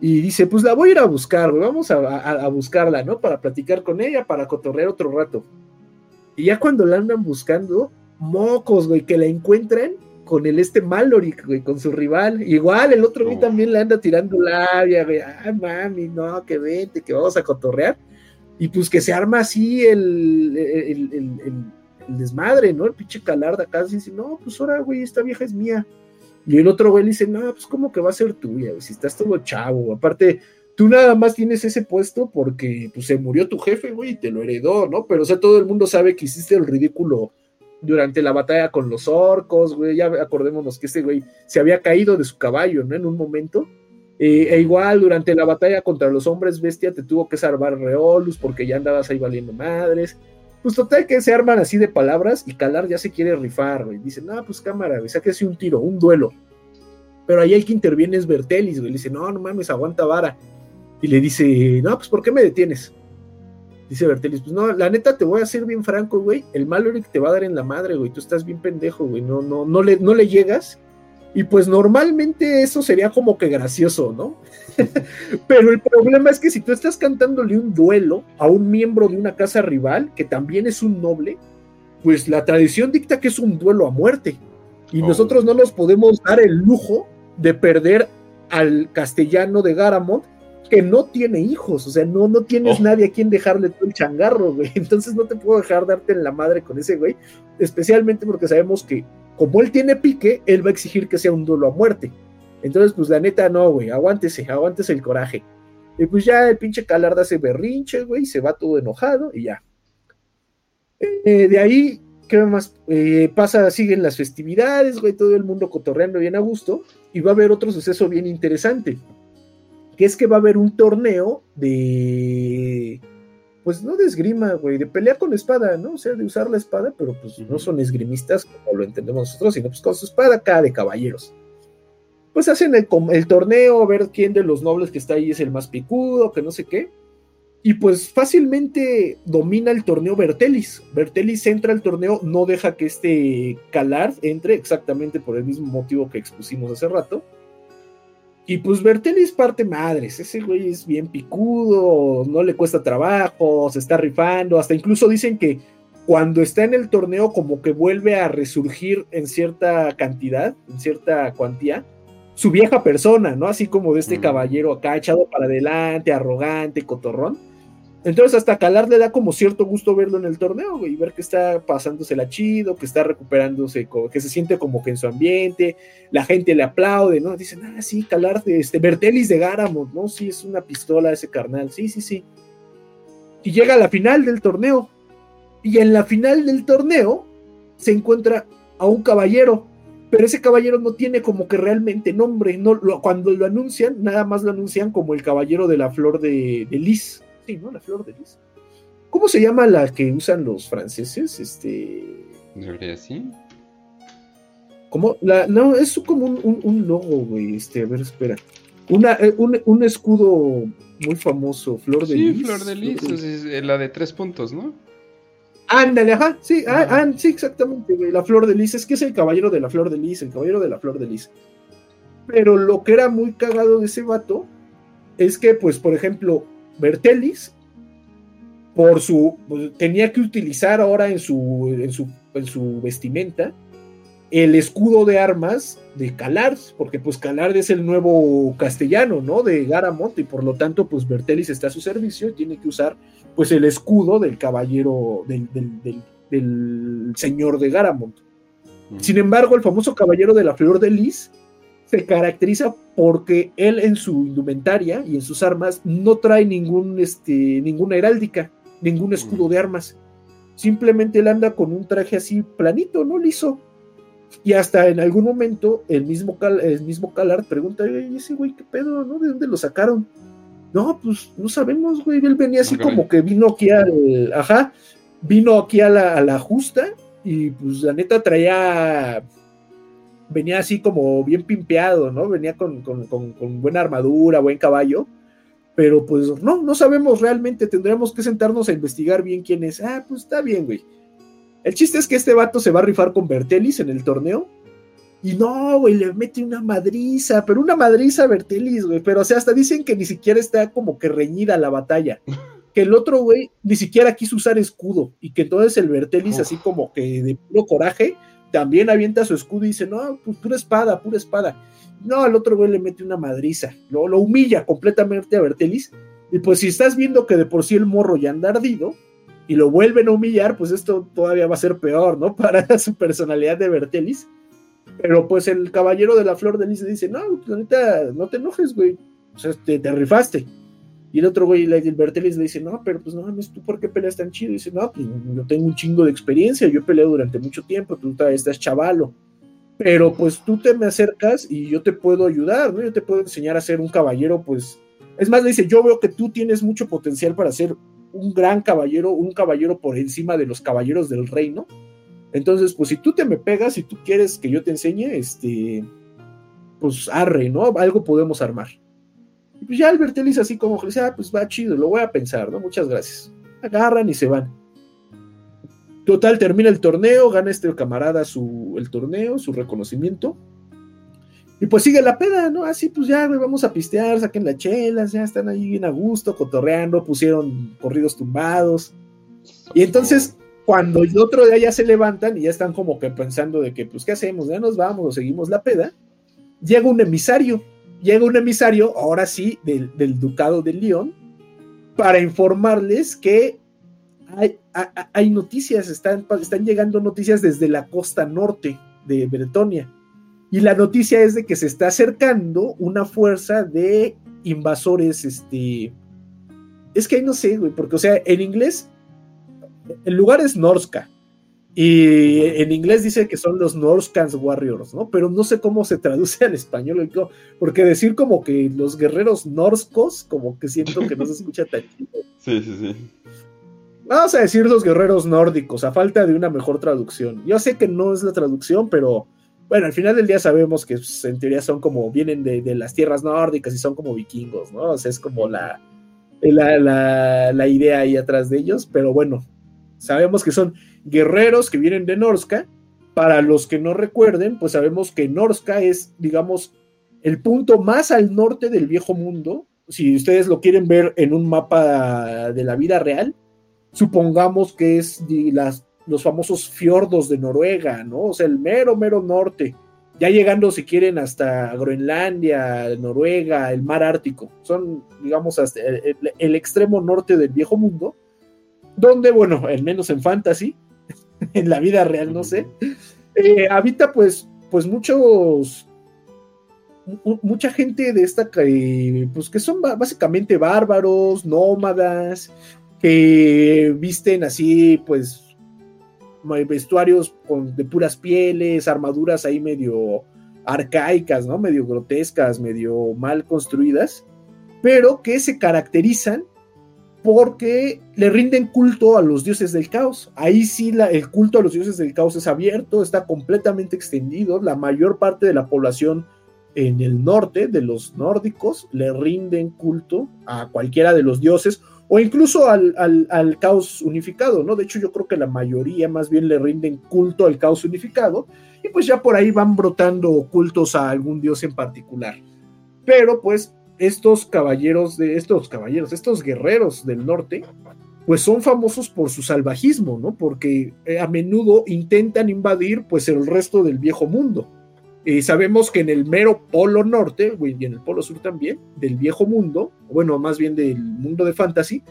Y dice, pues la voy a ir a buscar, güey, vamos a, buscarla, ¿no? Para platicar con ella, para cotorrear otro rato. Y ya cuando la andan buscando, mocos, güey, que la encuentran con el este Maloric, güey, con su rival. Igual el otro güey también le anda tirando labia, güey, ay, mami, no, que vente, que vamos a cotorrear. Y pues que se arma así el, el el desmadre, ¿no? El pinche calarda acá dice, no, pues ahora, güey, esta vieja es mía. Y el otro güey le dice, no, pues como que va a ser tuya, si estás todo chavo. Aparte, tú nada más tienes ese puesto porque pues, se murió tu jefe, güey, y te lo heredó, ¿no? Pero o sea, todo el mundo sabe que hiciste el ridículo durante la batalla con los orcos, güey. Ya acordémonos que ese güey se había caído de su caballo, ¿no? En un momento. Eh, e igual durante la batalla contra los hombres bestia te tuvo que salvar Reolus porque ya andabas ahí valiendo madres. Pues total que se arman así de palabras y Calar ya se quiere rifar, güey. Dice, no, pues cámara, güey, saque así un tiro, un duelo. Pero ahí el que interviene es Bertelis, güey. Le dice, no, no mames, aguanta vara. Y le dice, no, pues ¿por qué me detienes? Dice Bertelis, pues no, la neta te voy a ser bien franco, güey. El Maloric te va a dar en la madre, güey. Tú estás bien pendejo, güey. No, no, no le, no le llegas y pues normalmente eso sería como que gracioso, ¿no? <laughs> Pero el problema es que si tú estás cantándole un duelo a un miembro de una casa rival, que también es un noble, pues la tradición dicta que es un duelo a muerte. Y oh. nosotros no nos podemos dar el lujo de perder al castellano de Garamond que no tiene hijos, o sea, no, no tienes oh. nadie a quien dejarle todo el changarro, güey. <laughs> Entonces no te puedo dejar darte en la madre con ese güey, especialmente porque sabemos que como él tiene pique, él va a exigir que sea un duelo a muerte. Entonces, pues la neta, no, güey, aguántese, aguántese el coraje. Y pues ya el pinche Calarda se berrinche, güey, se va todo enojado y ya. Eh, de ahí, ¿qué más eh, pasa? Siguen las festividades, güey, todo el mundo cotorreando bien a gusto. Y va a haber otro suceso bien interesante. que es que va a haber un torneo de, pues no de esgrima, güey, de pelea con espada, ¿no? O sea, de usar la espada, pero pues no son esgrimistas como lo entendemos nosotros, sino pues con su espada acá de caballeros. Pues hacen el, el torneo, a ver quién de los nobles que está ahí es el más picudo, que no sé qué. Y pues fácilmente domina el torneo Bertelis. Bertelis entra al torneo, no deja que este Calard entre exactamente por el mismo motivo que expusimos hace rato. Y pues Bertelis parte madres, ese güey es bien picudo, no le cuesta trabajo, se está rifando, hasta incluso dicen que cuando está en el torneo como que vuelve a resurgir en cierta cantidad, en cierta cuantía, su vieja persona, ¿no? Así como de este mm. caballero acá echado para adelante, arrogante, cotorrón entonces hasta Calar le da como cierto gusto verlo en el torneo, y ver que está pasándosela chido, que está recuperándose, que se siente como que en su ambiente, la gente le aplaude, ¿no? Dicen, ah, sí, Calar, este, Bertelis de Garamond, ¿no? Sí, es una pistola ese carnal, sí, sí, sí. Y llega a la final del torneo, y en la final del torneo se encuentra a un caballero, pero ese caballero no tiene como que realmente nombre, no, cuando lo anuncian, nada más lo anuncian como el caballero de la flor de, de ¿no? La flor de lis. ¿Cómo se llama la que usan los franceses? Este. sí. ¿Cómo? La, no, es como un, logo, güey. Este, a ver, espera. Una, eh, un, escudo muy famoso, Flor de Lis. Sí, Flor de Lis, es la de tres puntos, ¿no? Ándale, ajá, sí, ah, ah, sí, exactamente, güey. La Flor de Lis, es que es el caballero de la Flor de Lis, el caballero de la Flor de Lis. Pero lo que era muy cagado de ese vato es que, pues, por ejemplo, Bertelis, por su, pues, tenía que utilizar ahora en su, en su, en su vestimenta el escudo de armas de Calard, porque pues Calard es el nuevo castellano, ¿no? De Garamond, y por lo tanto, pues Bertelis está a su servicio y tiene que usar pues el escudo del caballero, del, del, señor de Garamond. Sin embargo, el famoso caballero de la flor de lis se caracteriza porque él en su indumentaria y en sus armas no trae ningún, este, ninguna heráldica, ningún escudo de armas. Simplemente él anda con un traje así planito, ¿no? Liso. Y hasta en algún momento el mismo, el mismo Calard pregunta, ese güey qué pedo, ¿no? ¿De dónde lo sacaron? No, pues no sabemos, güey. Él venía así como que vino aquí al, ajá, vino aquí a la, a la justa y pues la neta traía venía así como bien pimpeado, ¿no? Venía con, buena armadura, buen caballo, pero pues no, no sabemos realmente, tendríamos que sentarnos a investigar bien quién es. Ah, pues está bien, güey. El chiste es que este vato se va a rifar con Bertelis en el torneo. Y no, güey, le mete una madriza, pero una madriza a Bertelis, güey. Pero, o sea, hasta dicen que ni siquiera está como que reñida la batalla. <laughs> Que el otro, güey, ni siquiera quiso usar escudo. Y que entonces el Bertelis, así como que de puro coraje, también avienta su escudo y dice, no, pues pura espada, pura espada. No, al otro güey le mete una madriza, lo, lo humilla completamente a Bertelis. Y pues si estás viendo que de por sí el morro ya anda ardido y lo vuelven a humillar, pues esto todavía va a ser peor, ¿no? <laughs> Para su personalidad de Bertelis. Pero pues el caballero de la flor de lis dice, no, pues no te enojes, güey. O sea, te, te rifaste. Y el otro güey, el Bertelis, le dice, no, pero pues no mames, ¿tú por qué peleas tan chido? Y dice, no, pues yo tengo un chingo de experiencia, yo he peleado durante mucho tiempo, tú estás chavalo. Pero pues tú te me acercas y yo te puedo ayudar, ¿no? Yo te puedo enseñar a ser un caballero, pues... Es más, le dice, yo veo que tú tienes mucho potencial para ser un gran caballero, un caballero por encima de los caballeros del reino. Entonces, pues si tú te me pegas y tú quieres que yo te enseñe, este, pues arre, ¿no? Algo podemos armar. Y pues ya Albert Ellis así como que dice, ah, pues va chido, lo voy a pensar, ¿no? Muchas gracias. Agarran y se van. Total, termina el torneo, gana este camarada su, el torneo, su reconocimiento. Y pues sigue la peda, ¿no? Así pues ya, vamos a pistear, saquen las chelas, ya están ahí bien a gusto, cotorreando, pusieron corridos tumbados. Y entonces, cuando el otro día ya se levantan y ya están como que pensando de que, pues, ¿qué hacemos? ¿Ya nos vamos o seguimos la peda? Llega un emisario llega un emisario, ahora sí, del, Ducado de León, para informarles que hay, noticias, están, llegando noticias desde la costa norte de Bretonia. Y la noticia es de que se está acercando una fuerza de invasores, este... Es que no sé, güey, porque, o sea, en inglés, el lugar es Norska, Y en inglés dice que son los Norscans Warriors, ¿no? Pero no sé cómo se traduce al español, porque decir como que los guerreros norscos, como que siento que no se escucha tan chido. <laughs> Sí, sí, sí. Vamos a decir los guerreros nórdicos, a falta de una mejor traducción. Yo sé que no es la traducción, pero bueno, al final del día sabemos que pues, en teoría son como, vienen de, las tierras nórdicas y son como vikingos, ¿no? O sea, es como la, la, la idea ahí atrás de ellos, pero bueno, sabemos que son guerreros que vienen de Norska. Para los que no recuerden, pues sabemos que Norska es, digamos, el punto más al norte del viejo mundo. Si ustedes lo quieren ver en un mapa de la vida real, supongamos que es las, los famosos fiordos de Noruega, ¿no? O sea, el mero, mero norte. Ya llegando, si quieren, hasta Groenlandia, Noruega, el mar Ártico. Son, digamos, hasta el extremo norte del viejo mundo. Donde, bueno, al menos en fantasy, <laughs> en la vida real, no sé, eh, habita pues, pues muchos, mucha gente de esta, pues que son básicamente bárbaros, nómadas, que visten así, pues, vestuarios con, de puras pieles, armaduras ahí medio arcaicas, ¿no? Medio grotescas, medio mal construidas, pero que se caracterizan porque le rinden culto a los dioses del caos. Ahí sí el culto a los dioses del caos es abierto, está completamente extendido. La mayor parte de la población en el norte de los nórdicos le rinden culto a cualquiera de los dioses o incluso al, al, caos unificado, ¿no? De hecho, yo creo que la mayoría más bien le rinden culto al caos unificado y pues ya por ahí van brotando cultos a algún dios en particular. Pero pues estos caballeros de estos caballeros, estos guerreros del norte, pues son famosos por su salvajismo, ¿no? Porque eh, a menudo intentan invadir pues el resto del viejo mundo. Y sabemos que en el mero polo norte, y en el polo sur también, del viejo mundo, bueno, más bien del mundo de fantasy,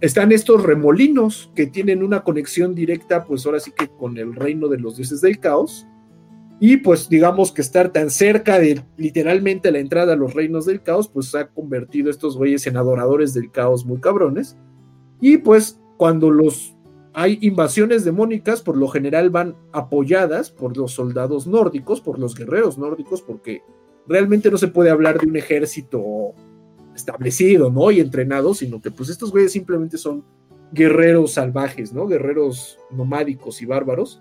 están estos remolinos que tienen una conexión directa, pues ahora sí que con el reino de los dioses del caos, y pues digamos que estar tan cerca de literalmente la entrada a los reinos del caos, pues ha convertido a estos güeyes en adoradores del caos muy cabrones. Y pues cuando los hay invasiones demónicas, por lo general van apoyadas por los soldados nórdicos, por los guerreros nórdicos, porque realmente no se puede hablar de un ejército establecido, ¿no? Y entrenado, sino que pues estos güeyes simplemente son guerreros salvajes, ¿no? Guerreros nomádicos y bárbaros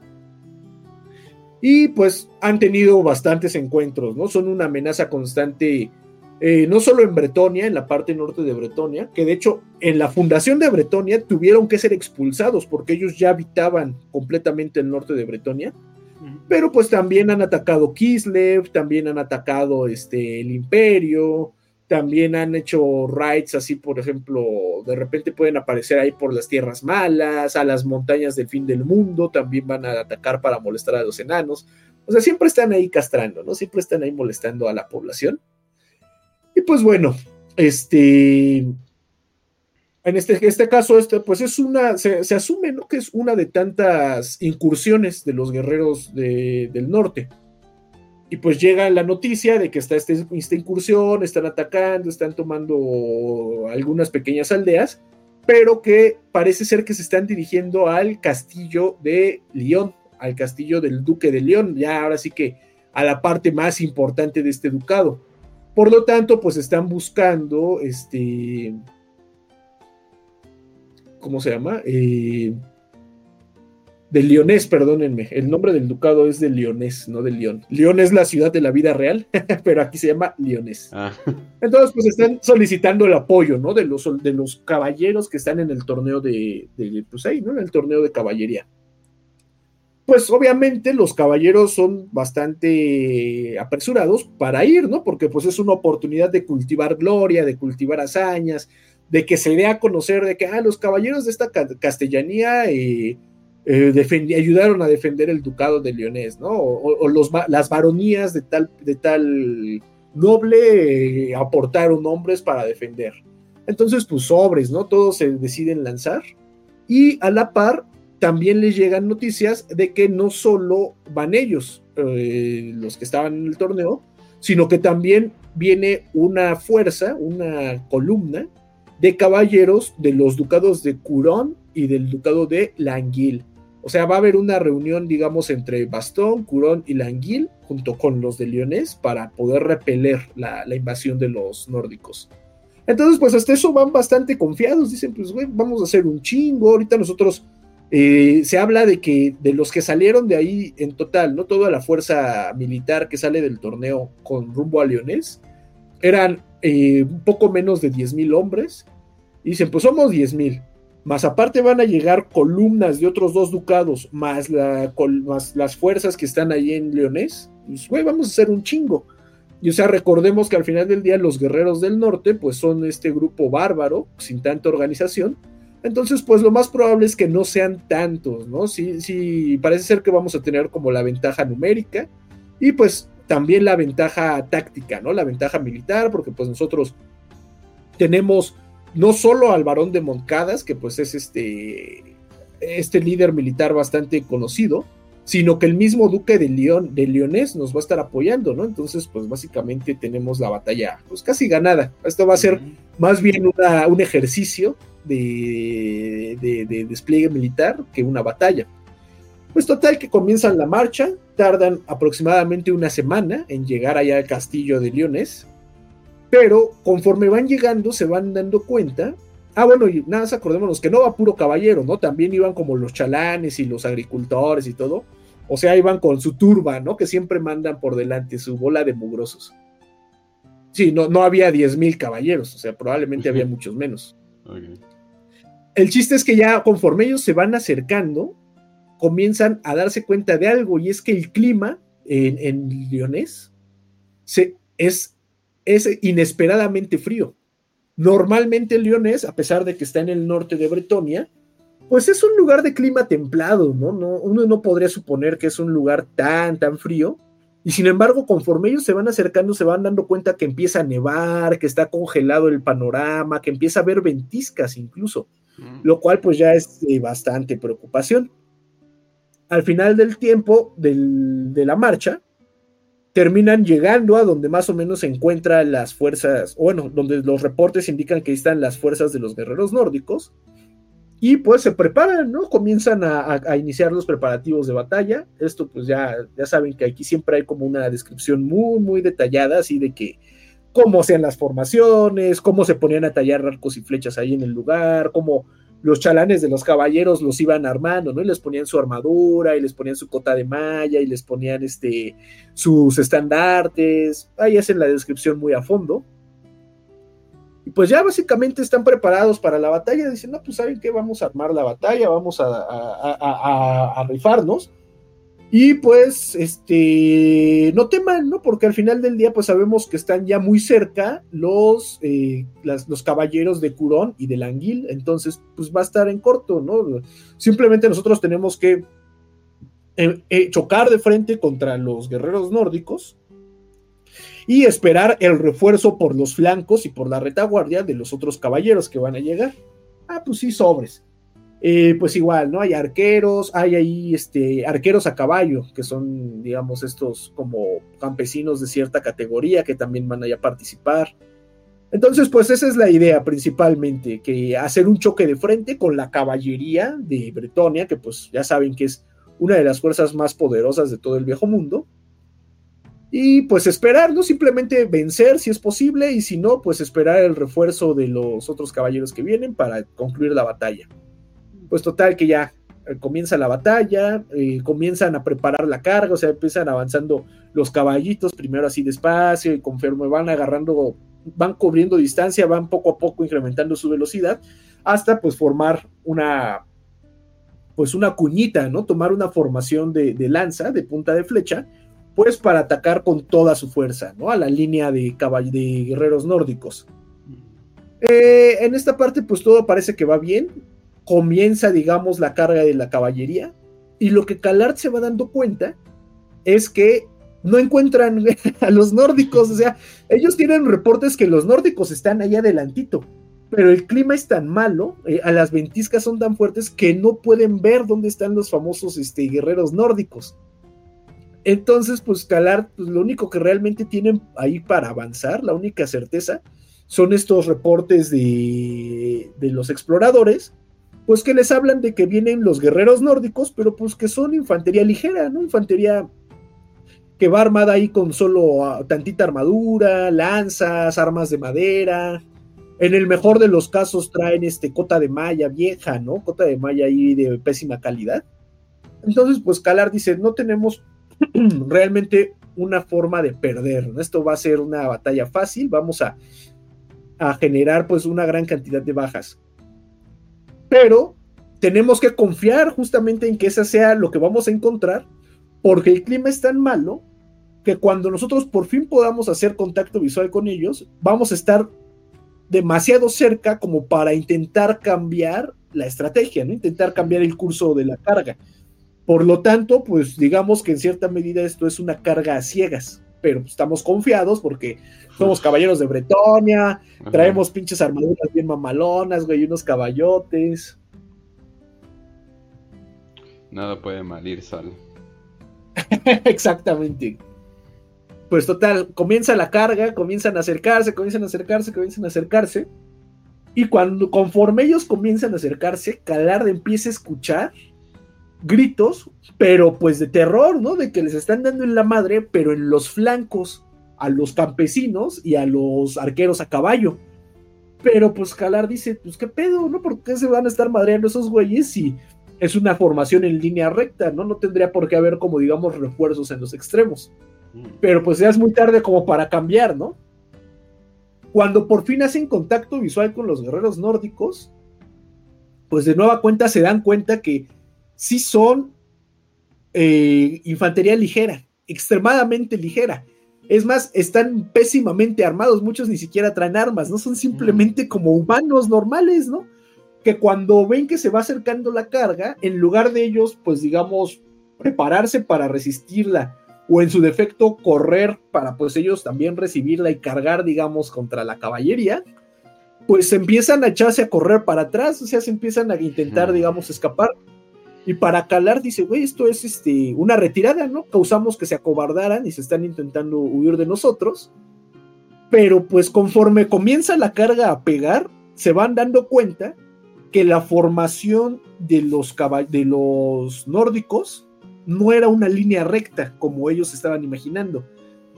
y pues han tenido bastantes encuentros, ¿no? Son una amenaza constante, eh, no solo en Bretonia, en la parte norte de Bretonia, que de hecho en la fundación de Bretonia tuvieron que ser expulsados porque ellos ya habitaban completamente el norte de Bretonia, pero pues también han atacado Kislev, también han atacado este, el imperio, también han hecho raids así, por ejemplo, de repente pueden aparecer ahí por las tierras malas, a las montañas del fin del mundo, también van a atacar para molestar a los enanos. O sea, siempre están ahí castrando, ¿no? Siempre están ahí molestando a la población. Y pues bueno, este, en este, este caso, este, pues es una, se, asume, ¿no? Que es una de tantas incursiones de los guerreros del norte. Y pues llega la noticia de que está este, esta incursión, están atacando, están tomando algunas pequeñas aldeas, pero que parece ser que se están dirigiendo al castillo de León, al castillo del duque de León, ya ahora sí que a la parte más importante de este ducado. Por lo tanto, pues están buscando, este, ¿cómo se llama? Eh, de Leonés, perdónenme. El nombre del ducado es de Leonés, no de León. León es la ciudad de la vida real, <laughs> pero aquí se llama Leonés. Ah. Entonces, pues están solicitando el apoyo, ¿no? De los, de los caballeros que están en el torneo de, de, pues ahí, ¿no? En el torneo de caballería. Pues obviamente los caballeros son bastante apresurados para ir, ¿no? Porque pues es una oportunidad de cultivar gloria, de cultivar hazañas, de que se dé a conocer de que, ah, los caballeros de esta castellanía... Eh, eh, ayudaron a defender el ducado de Leonés, ¿no? O, las baronías de tal, de tal noble eh, aportaron hombres para defender. Entonces, pues sobres, ¿no? Todos se deciden lanzar y a la par también les llegan noticias de que no solo van ellos, eh, los que estaban en el torneo, sino que también viene una fuerza, una columna de caballeros de los ducados de Curón y del ducado de Languil. O sea, va a haber una reunión, digamos, entre Bastón, Curón y Languil, junto con los de Leones, para poder repeler la, invasión de los nórdicos. Entonces, pues hasta eso van bastante confiados. Dicen, pues, güey, vamos a hacer un chingo. Ahorita nosotros eh, se habla de que de los que salieron de ahí en total, no toda la fuerza militar que sale del torneo con rumbo a Leones, eran eh, un poco menos de 10.000 hombres. Y dicen, pues somos 10.000 más aparte van a llegar columnas de otros dos ducados, más, la, las fuerzas que están ahí en Leonés, pues güey, vamos a hacer un chingo. Y o sea, recordemos que al final del día los guerreros del norte, pues son este grupo bárbaro, sin tanta organización. Entonces, pues lo más probable es que no sean tantos, ¿no? Sí, sí, parece ser que vamos a tener como la ventaja numérica y pues también la ventaja táctica, ¿no? La ventaja militar, porque pues nosotros tenemos no solo al varón de Moncadas, que pues es este, este líder militar bastante conocido, sino que el mismo duque de León, de Leonés nos va a estar apoyando, ¿no? Entonces, pues básicamente tenemos la batalla pues casi ganada. Esto va a ser más bien un ejercicio de, de, despliegue militar que una batalla. Pues total que comienzan la marcha, tardan aproximadamente una semana en llegar allá al castillo de Leones, pero conforme van llegando, se van dando cuenta. Ah, bueno, y nada más acordémonos que no va puro caballero, ¿no? También iban como los chalanes y los agricultores y todo. O sea, iban con su turba, ¿no? Que siempre mandan por delante su bola de mugrosos. Sí, no, no había 10.000 caballeros, o sea, probablemente había muchos menos. El chiste es que ya conforme ellos se van acercando, comienzan a darse cuenta de algo, y es que el clima en, en Lyonés se, es es inesperadamente frío. Normalmente el Lyonés, a pesar de que está en el norte de Bretonia, pues es un lugar de clima templado, ¿no? ¿no? Uno no podría suponer que es un lugar tan, tan frío. Y sin embargo, conforme ellos se van acercando, se van dando cuenta que empieza a nevar, que está congelado el panorama, que empieza a haber ventiscas incluso, mm. lo cual pues ya es de bastante preocupación. Al final del tiempo de la marcha, terminan llegando a donde más o menos se encuentran las fuerzas, bueno, donde los reportes indican que están las fuerzas de los guerreros nórdicos, y pues se preparan, ¿no? Comienzan a, iniciar los preparativos de batalla. Esto pues ya, ya saben que aquí siempre hay como una descripción muy, muy detallada, así de que cómo sean las formaciones, cómo se ponían a tallar arcos y flechas ahí en el lugar, cómo los chalanes de los caballeros los iban armando, ¿no? Y les ponían su armadura, y les ponían su cota de malla, y les ponían este, sus estandartes. Ahí hacen la descripción muy a fondo. Y pues ya básicamente están preparados para la batalla. Dicen, no, pues saben qué, vamos a armar la batalla, vamos a, a rifarnos. Y pues, este, no teman, ¿no? Porque al final del día, pues sabemos que están ya muy cerca los, eh, los caballeros de Curón y de Languil, entonces, pues va a estar en corto, ¿no? Simplemente nosotros tenemos que eh, eh, chocar de frente contra los guerreros nórdicos y esperar el refuerzo por los flancos y por la retaguardia de los otros caballeros que van a llegar. Ah, pues sí, sobres. Eh, pues igual, ¿no? Hay arqueros, hay ahí este, arqueros a caballo, que son, digamos, estos como campesinos de cierta categoría que también van a participar. Entonces, pues esa es la idea principalmente, que hacer un choque de frente con la caballería de Bretonia, que pues ya saben que es una de las fuerzas más poderosas de todo el viejo mundo. Y pues esperar, ¿no? Simplemente vencer si es posible, y si no, pues esperar el refuerzo de los otros caballeros que vienen para concluir la batalla pues total que ya eh, comienza la batalla, eh, comienzan a preparar la carga, o sea, empiezan avanzando los caballitos, primero así despacio, y conforme van agarrando, van cubriendo distancia, van poco a poco incrementando su velocidad, hasta pues formar una, pues una cuñita, ¿no? Tomar una formación de, lanza, de punta de flecha, pues para atacar con toda su fuerza, ¿no? A la línea de, de guerreros nórdicos. Eh, en esta parte, pues todo parece que va bien comienza, digamos, la carga de la caballería. Y lo que Calart se va dando cuenta es que no encuentran <laughs> a los nórdicos. O sea, ellos tienen reportes que los nórdicos están ahí adelantito. Pero el clima es tan malo, eh, a las ventiscas son tan fuertes que no pueden ver dónde están los famosos este, guerreros nórdicos. Entonces, pues Calart, pues, lo único que realmente tienen ahí para avanzar, la única certeza, son estos reportes de, de los exploradores, pues que les hablan de que vienen los guerreros nórdicos, pero pues que son infantería ligera, ¿no? Infantería que va armada ahí con solo ah, tantita armadura, lanzas, armas de madera. En el mejor de los casos traen este cota de malla vieja, ¿no? Cota de malla ahí de pésima calidad. Entonces, pues Calar dice, no tenemos <clears throat> realmente una forma de perder. Esto va a ser una batalla fácil, vamos a, a generar pues una gran cantidad de bajas. Pero tenemos que confiar justamente en que esa sea lo que vamos a encontrar, porque el clima es tan malo que cuando nosotros por fin podamos hacer contacto visual con ellos, vamos a estar demasiado cerca como para intentar cambiar la estrategia, ¿no? Intentar cambiar el curso de la carga. Por lo tanto, pues digamos que en cierta medida esto es una carga a ciegas, pero estamos confiados porque somos caballeros de Bretonia, traemos pinches armaduras bien mamalonas, güey, unos caballotes. Nada puede malir, sal. <laughs> Exactamente. Pues total, comienza la carga, comienzan a acercarse, comienzan a acercarse, comienzan a acercarse. Y cuando, conforme ellos comienzan a acercarse, Calarde empieza a escuchar gritos, pero pues de terror, ¿no? De que les están dando en la madre, pero en los flancos a los campesinos y a los arqueros a caballo. Pero pues Calar dice, pues qué pedo, ¿no? ¿Por qué se van a estar madreando esos güeyes si es una formación en línea recta, ¿no? No tendría por qué haber como digamos refuerzos en los extremos. Mm. Pero pues ya es muy tarde como para cambiar, ¿no? Cuando por fin hacen contacto visual con los guerreros nórdicos, pues de nueva cuenta se dan cuenta que sí son eh, infantería ligera, extremadamente ligera. Es más, están pésimamente armados, muchos ni siquiera traen armas, no son simplemente mm. como humanos normales, ¿no? Que cuando ven que se va acercando la carga, en lugar de ellos, pues digamos, prepararse para resistirla o en su defecto correr para pues ellos también recibirla y cargar, digamos, contra la caballería, pues empiezan a echarse a correr para atrás, o sea, se empiezan a intentar, digamos, escapar y para calar dice, güey, esto es este, una retirada, ¿no? Causamos que se acobardaran y se están intentando huir de nosotros. Pero pues conforme comienza la carga a pegar, se van dando cuenta que la formación de los, de los nórdicos no era una línea recta como ellos estaban imaginando,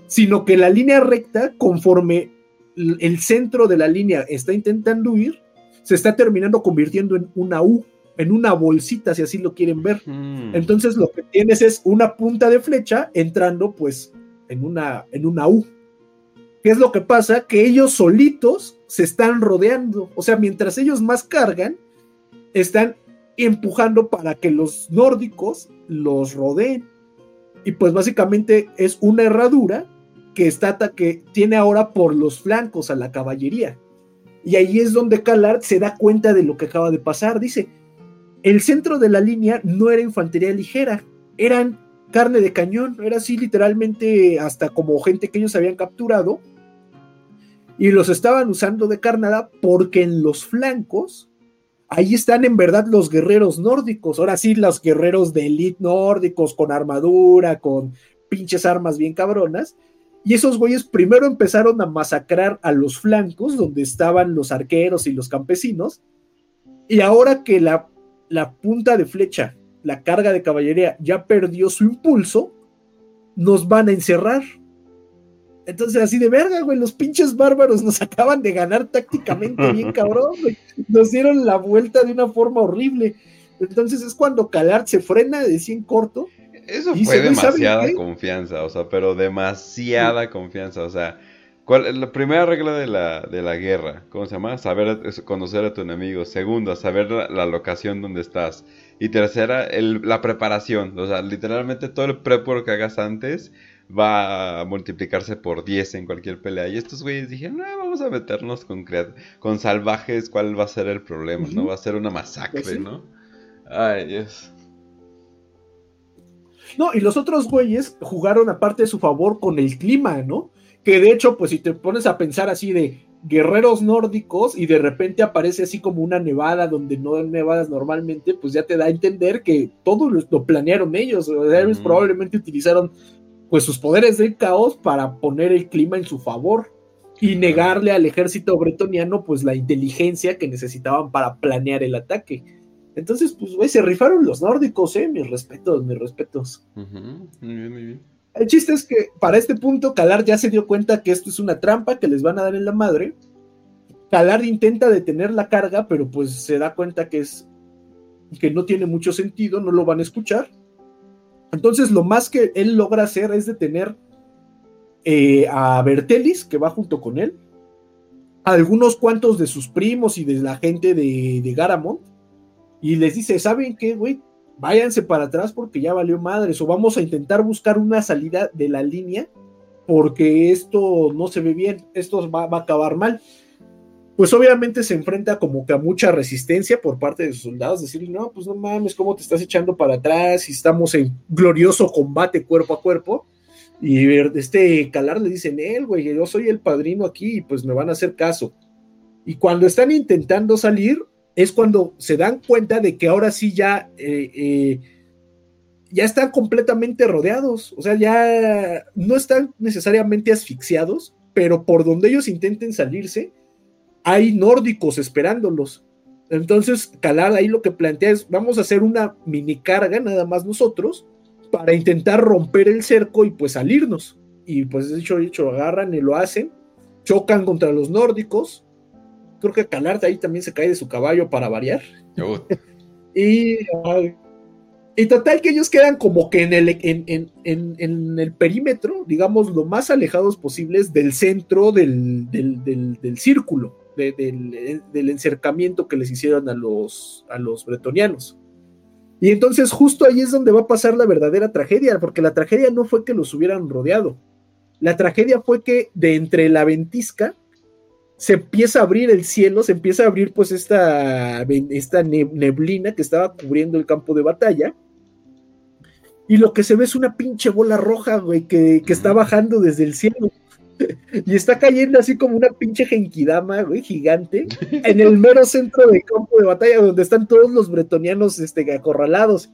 sino que la línea recta, conforme el centro de la línea está intentando huir, se está terminando convirtiendo en una U en una bolsita, si así lo quieren ver. Mm. Entonces lo que tienes es una punta de flecha entrando pues en una, en una U. ¿Qué es lo que pasa? Que ellos solitos se están rodeando. O sea, mientras ellos más cargan, están empujando para que los nórdicos los rodeen. Y pues básicamente es una herradura que está que tiene ahora por los flancos a la caballería. Y ahí es donde Calar se da cuenta de lo que acaba de pasar. Dice, el centro de la línea no era infantería ligera, eran carne de cañón, era así literalmente hasta como gente que ellos habían capturado y los estaban usando de carnada porque en los flancos ahí están en verdad los guerreros nórdicos, ahora sí los guerreros de elite nórdicos con armadura, con pinches armas bien cabronas. Y esos güeyes primero empezaron a masacrar a los flancos donde estaban los arqueros y los campesinos. Y ahora que la la punta de flecha, la carga de caballería ya perdió su impulso, nos van a encerrar. Entonces, así de verga, güey, los pinches bárbaros nos <laughs> acaban de ganar tácticamente bien <laughs> cabrón, güey. Nos dieron la vuelta de una forma horrible. Entonces es cuando Calart se frena de 100 corto. Eso fue demasiada confianza, o sea, pero demasiada confianza, o sea, la primera regla de la, de la guerra, ¿cómo se llama? Saber conocer a tu enemigo. Segunda, saber la, locación donde estás. Y tercera, el, la preparación. O sea, literalmente todo el prep que hagas antes va a multiplicarse por 10 en cualquier pelea. Y estos güeyes dijeron, no, vamos a meternos con, con salvajes, ¿cuál va a ser el problema? ¿No? Va a ser una masacre, pues ¿no? Ay, Dios. No, y los otros güeyes jugaron aparte de su favor con el clima, ¿no? Que de hecho, pues si te pones a pensar así de guerreros nórdicos y de repente aparece así como una nevada donde no hay nevadas normalmente, pues ya te da a entender que todo lo, planearon ellos. ellos probablemente utilizaron pues sus poderes del caos para poner el clima en su favor y negarle al ejército bretoniano pues la inteligencia que necesitaban para planear el ataque. Entonces, pues, güey, se rifaron los nórdicos, ¿eh? Mis respetos, mis respetos. Muy bien, muy bien. El chiste es que para este punto, Calar ya se dio cuenta que esto es una trampa que les van a dar en la madre. Calar intenta detener la carga, pero pues se da cuenta que es que no tiene mucho sentido, no lo van a escuchar. Entonces, lo más que él logra hacer es detener eh, a Bertelis, que va junto con él, a algunos cuantos de sus primos y de la gente de, de Garamond, y les dice: ¿Saben qué, güey? Váyanse para atrás porque ya valió madres, o vamos a intentar buscar una salida de la línea porque esto no se ve bien, esto va, a acabar mal pues obviamente se enfrenta como que a mucha resistencia por parte de sus soldados, decirle, no, pues no mames, ¿cómo te estás echando para atrás? Y estamos en glorioso combate cuerpo a cuerpo. Y este Calar le dice, él, güey, yo soy el padrino aquí y pues me van a hacer caso. Y cuando están intentando salir, es cuando se dan cuenta de que ahora sí ya, eh, eh, ya están completamente rodeados. O sea, ya no están necesariamente asfixiados, pero por donde ellos intenten salirse, hay nórdicos esperándolos. Entonces, Calar ahí lo que plantea es, vamos a hacer una mini carga, nada más nosotros, para intentar romper el cerco y pues salirnos. Y pues dicho, dicho, agarran y lo hacen, chocan contra los nórdicos. Creo que Calar ahí también se cae de su caballo para variar. y, y total que ellos quedan como que en el, en, en, el perímetro, digamos, lo más alejados posibles del centro del, del círculo del, encercamiento que les hicieron a los, a los bretonianos. Y entonces justo ahí es donde va a pasar la verdadera tragedia, porque la tragedia no fue que los hubieran rodeado. La tragedia fue que de entre la ventisca se empieza a abrir el cielo, se empieza a abrir pues esta, esta neblina que estaba cubriendo el campo de batalla. Y lo que se ve es una pinche bola roja, güey, que, que está bajando desde el cielo <laughs> y está cayendo así como una pinche genkidama, güey, gigante, en el <laughs> mero centro del campo de batalla, donde están todos los bretonianos este, acorralados.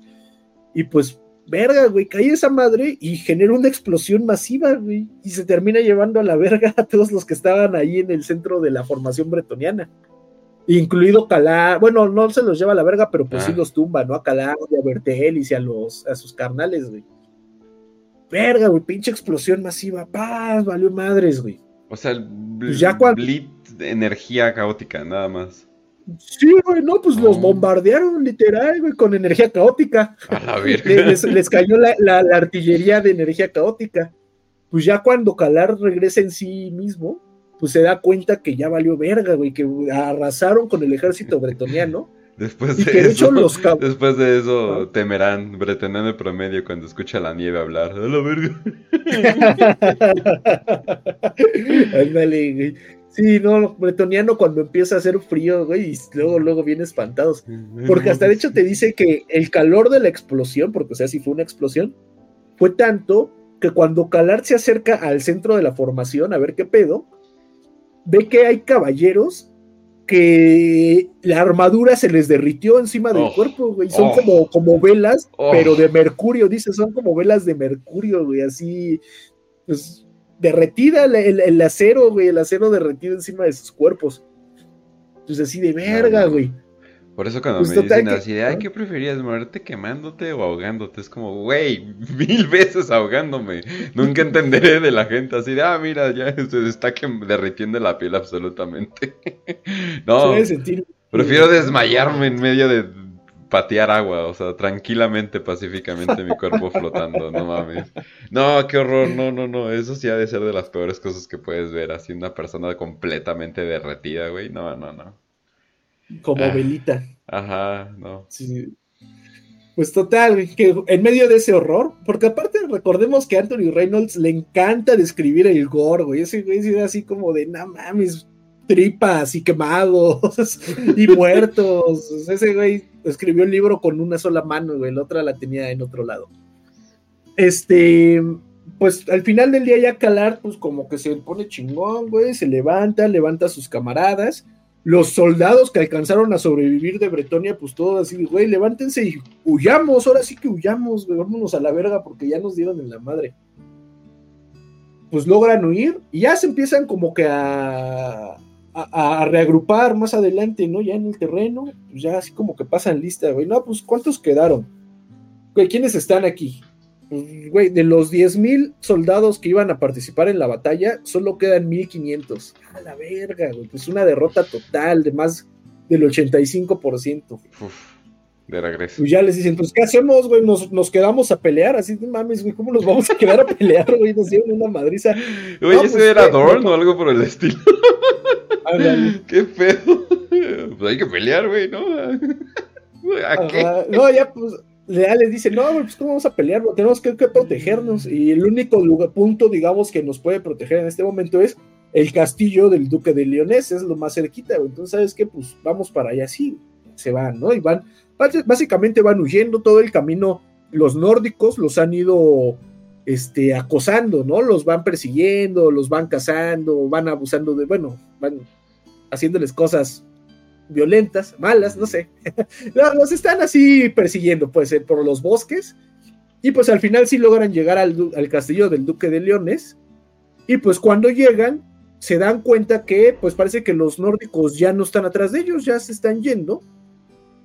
Y pues, verga, güey, cae esa madre y genera una explosión masiva, güey, y se termina llevando a la verga a todos los que estaban ahí en el centro de la formación bretoniana. Incluido Calá, bueno, no se los lleva a la verga, pero pues sí ah. los tumba, ¿no? A Calá, a Bertelis y a, los, a sus carnales, güey verga, güey, pinche explosión masiva, paz, valió madres, güey. O sea, el pues ya blitz de energía caótica, nada más. Sí, güey, no, pues los bombardearon literal, güey, con energía caótica. A la <laughs> les, les, cayó la, la, artillería de energía caótica. Pues ya cuando Calar regresa en sí mismo, pues se da cuenta que ya valió verga, güey, que arrasaron con el ejército bretoniano <laughs> Después de, eso, después de eso, temerán Bretenano de promedio cuando escucha la nieve hablar. ¡A la verga! <laughs> Ándale, Sí, no, bretoniano cuando empieza a hacer frío, güey, y luego, luego viene espantados. Porque hasta de hecho te dice que el calor de la explosión, porque o sea, si fue una explosión, fue tanto que cuando Calar se acerca al centro de la formación a ver qué pedo, ve que hay caballeros que la armadura se les derritió encima del oh. cuerpo, güey. Son oh. como, como velas, oh. pero de mercurio, dice, son como velas de mercurio, güey, así, pues, derretida el, acero, güey, el acero derretido encima de sus cuerpos. Pues así de verga, güey. Por eso cuando pues me dicen así de, ay, ¿qué preferías, muerte quemándote o ahogándote? Es como, güey, <laughs> mil veces ahogándome. Nunca entenderé de la gente así de, ah, mira, ya <laughs> se está derritiendo la piel absolutamente. <laughs> no, prefiero desmayarme en medio de patear agua, o sea, tranquilamente, pacíficamente mi cuerpo flotando, no mames. No, qué horror, no, no, no, eso sí ha de ser de las peores cosas que puedes ver, así una persona completamente derretida, güey, no, no, no. Como ah. velita. Ajá, no. Pues total, que en medio de ese horror, porque aparte recordemos que a Anthony Reynolds le encanta describir el gore, güey. Ese güey es así como de, no mames, tripas y quemados <laughs> y muertos. Ese güey escribió el libro con una sola mano, güey, la otra la tenía en otro lado. Este, pues al final del día ya Calar, pues como que se pone chingón, güey, se levanta, levanta a sus camaradas los soldados que alcanzaron a sobrevivir de Bretonia, pues todos así, güey, levántense y huyamos, ahora sí que huyamos, güey, vámonos a la verga porque ya nos dieron en la madre. Pues logran huir y ya se empiezan como que a, a, reagrupar más adelante, ¿no? Ya en el terreno, pues ya así como que pasan lista, güey. No, pues ¿cuántos quedaron? Güey, ¿quiénes están aquí? Pues, güey, de los 10.000 soldados que iban a participar en la batalla, solo quedan 1.500. A la verga, güey. Pues una derrota total de más del 85%. Uf de regreso. Pues ya les dicen, pues, ¿qué hacemos, güey? Nos, quedamos a pelear, así, de mames, güey, ¿cómo nos vamos a quedar a pelear, güey? Nos dieron una madriza. Oye, ese pues, era Dorn o algo por el estilo. <laughs> ¿Qué pedo? <laughs> Pues hay que pelear, güey, ¿no? <laughs> ¿A qué? No, ya, pues, ya les dicen, no, pues, ¿cómo vamos a pelear? Tenemos que, protegernos. Y el único punto, digamos, que nos puede proteger en este momento es el castillo del duque de Leones, es lo más cerquita, güey. Entonces, ¿sabes qué? Pues vamos para allá, sí, se van, ¿no? Y van Básicamente van huyendo todo el camino, los nórdicos los han ido este, acosando, ¿no? Los van persiguiendo, los van cazando, van abusando de, bueno, van haciéndoles cosas violentas, malas, no sé. <laughs> los están así persiguiendo, pues, por los bosques. Y pues al final sí logran llegar al, al, castillo del duque de Leones. Y pues cuando llegan, se dan cuenta que, pues parece que los nórdicos ya no están atrás de ellos, ya se están yendo.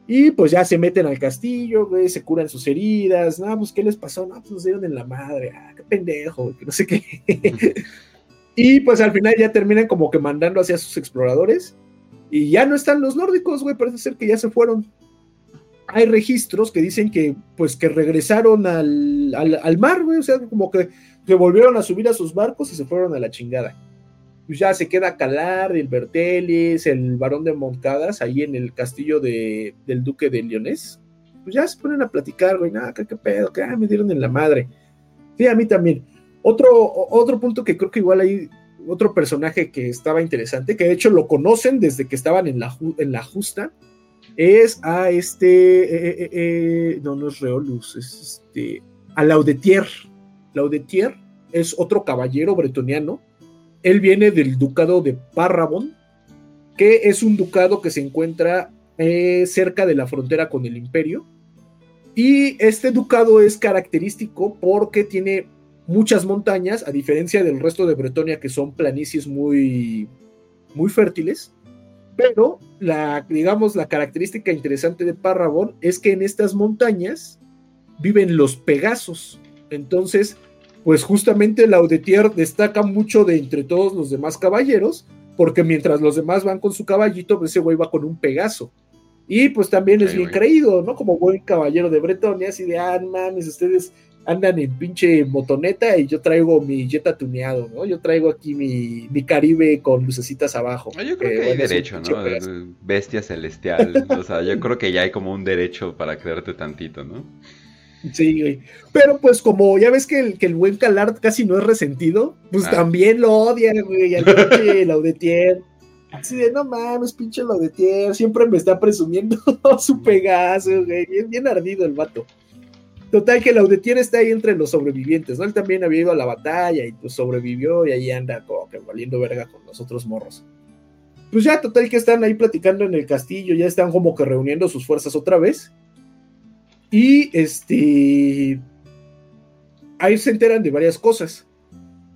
Y pues ya se meten al castillo, güey, se curan sus heridas. No, pues, ¿qué les pasó? No, pues nos dieron en la madre. Ah, qué pendejo, que no sé qué. <laughs> y pues al final ya terminan como que mandando hacia sus exploradores. Y ya no están los nórdicos, güey, parece ser que ya se fueron. Hay registros que dicen que, pues, que regresaron al, al mar, güey, o sea, como que, que volvieron a subir a sus barcos y se fueron a la chingada pues ya se queda Calar, el Bertelis, el Barón de Moncadas, ahí en el castillo de, del Duque de Leonés. Pues ya se ponen a platicar, güey, nada, qué, pedo, que ah, me dieron en la madre. Sí, a mí también. Otro, otro punto que creo que igual hay otro personaje que estaba interesante, que de hecho lo conocen desde que estaban en la, en la justa, es a este, eh, eh, eh, no, no es Reolus, es este, a Laudetier. Laudetier es otro caballero bretoniano él viene del ducado de Parrabón, que es un ducado que se encuentra eh, cerca de la frontera con el imperio. Y este ducado es característico porque tiene muchas montañas, a diferencia del resto de Bretonia que son planicies muy, muy fértiles. Pero la, digamos, la característica interesante de Parrabón es que en estas montañas viven los Pegasos. Entonces, pues justamente Laudetier destaca mucho de entre todos los demás caballeros, porque mientras los demás van con su caballito, pues ese güey va con un Pegaso. Y pues también es bien creído, ¿no? Como buen caballero de Bretonia, así de, ah, mames, ustedes andan en pinche motoneta y yo traigo mi Jetta tuneado, ¿no? Yo traigo aquí mi, mi Caribe con lucecitas abajo. Ah, yo creo que hay derecho, ¿no? Bestia celestial. o sea, yo creo que ya hay como un derecho para creerte tantito, ¿no? Sí, güey. Pero pues como ya ves que el, que el buen Calard casi no es resentido, pues ah. también lo odia, güey, al pinche <laughs> Laudetier. Así de, no mames, pinche Laudetier, siempre me está presumiendo <laughs> su Pegaso, güey. Bien, bien ardido el vato. Total que Laudetier está ahí entre los sobrevivientes, ¿no? Él también había ido a la batalla y pues sobrevivió y ahí anda como que valiendo verga con los otros morros. Pues ya, total que están ahí platicando en el castillo, ya están como que reuniendo sus fuerzas otra vez. Y este. Ahí se enteran de varias cosas.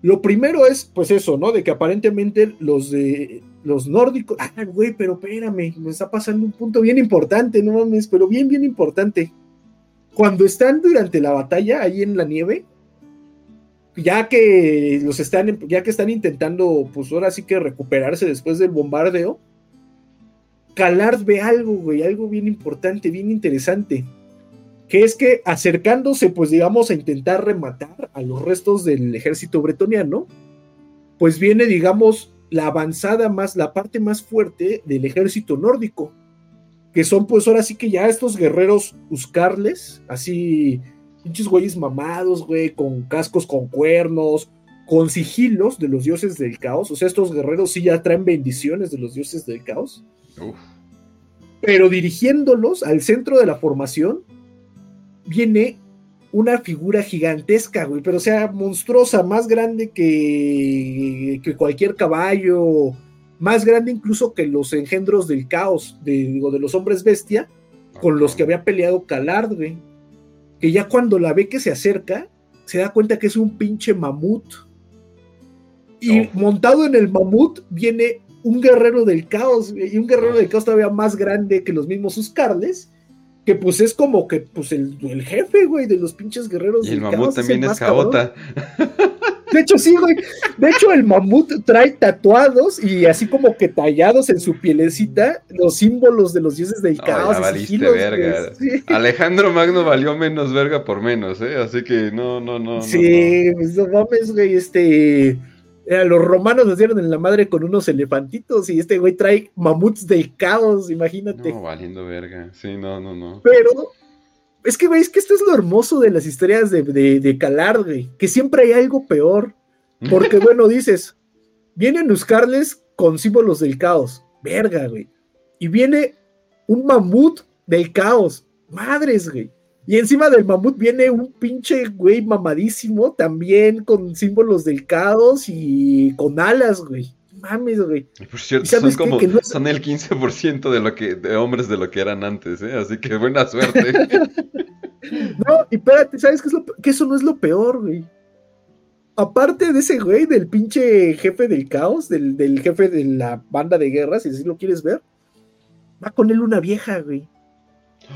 Lo primero es, pues eso, ¿no? De que aparentemente los de los nórdicos. Ah, güey, pero espérame, me está pasando un punto bien importante, no mames, pero bien, bien importante. Cuando están durante la batalla ahí en la nieve, ya que los están, ya que están intentando, pues ahora sí que recuperarse después del bombardeo, Calard ve algo, güey, algo bien importante, bien interesante que es que acercándose, pues digamos, a intentar rematar a los restos del ejército bretoniano, pues viene, digamos, la avanzada más, la parte más fuerte del ejército nórdico, que son pues ahora sí que ya estos guerreros uscarles, así, pinches güeyes mamados, güey, con cascos con cuernos, con sigilos de los dioses del caos, o sea, estos guerreros sí ya traen bendiciones de los dioses del caos, pero dirigiéndolos al centro de la formación, viene una figura gigantesca, güey, pero o sea, monstruosa, más grande que, que cualquier caballo, más grande incluso que los engendros del caos, de, digo, de los hombres bestia, con los que había peleado Calard, güey. Que ya cuando la ve que se acerca, se da cuenta que es un pinche mamut. Y montado en el mamut viene un guerrero del caos, y un guerrero del caos todavía más grande que los mismos Uscarles, que pues es como que pues el, jefe, güey, de los pinches guerreros y el mamut también es, cabota. De hecho, sí, güey. De hecho, el mamut trae tatuados y así como que tallados en su pielecita los símbolos de los dioses del caos. verga. Alejandro Magno valió menos verga por menos, ¿eh? Así que no, no, no. Sí, no, pues no mames, güey. Este. Eh, los romanos nos dieron en la madre con unos elefantitos y este güey trae mamuts del caos, imagínate. No, valiendo verga. Sí, no, no, no. Pero es que, veis que esto es lo hermoso de las historias de, de, de Calar, güey, que siempre hay algo peor. Porque, <laughs> bueno, dices, vienen buscarles con símbolos del caos. Verga, güey. Y viene un mamut del caos. Madres, güey. Y encima del mamut viene un pinche güey mamadísimo, también con símbolos del caos y con alas, güey. Mames, güey. Por cierto, son como son el 15% de lo que de hombres de lo que eran antes, ¿eh? Así que buena suerte. <laughs> no, y espérate, ¿sabes qué es lo que eso no es lo peor, güey? Aparte de ese güey, del pinche jefe del caos, del, del jefe de la banda de guerra, si así lo quieres ver, va con él una vieja, güey.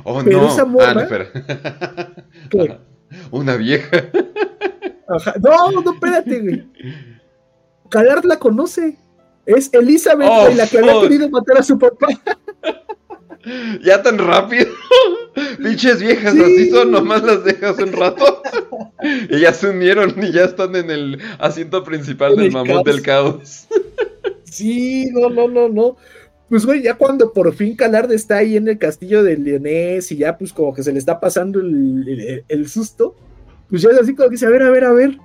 Oh, Pero no. Esa morra, ah, espera. <laughs> ¿Qué? <laughs> Una vieja. <laughs> Ajá. No, no, espérate, güey. Calard la conoce. Es Elizabeth, oh, la que había querido matar a su papá. Ya tan rápido. Pinches viejas así son, nomás las dejas un rato. y ya se unieron y ya están en el asiento principal del mamut del caos. sí, no, no, no, no. Pues, güey, ya cuando por fin Calard está ahí en el castillo de Leonés y ya, pues, como que se le está pasando el, susto, pues ya es así como que dice: A ver, a ver, a ver,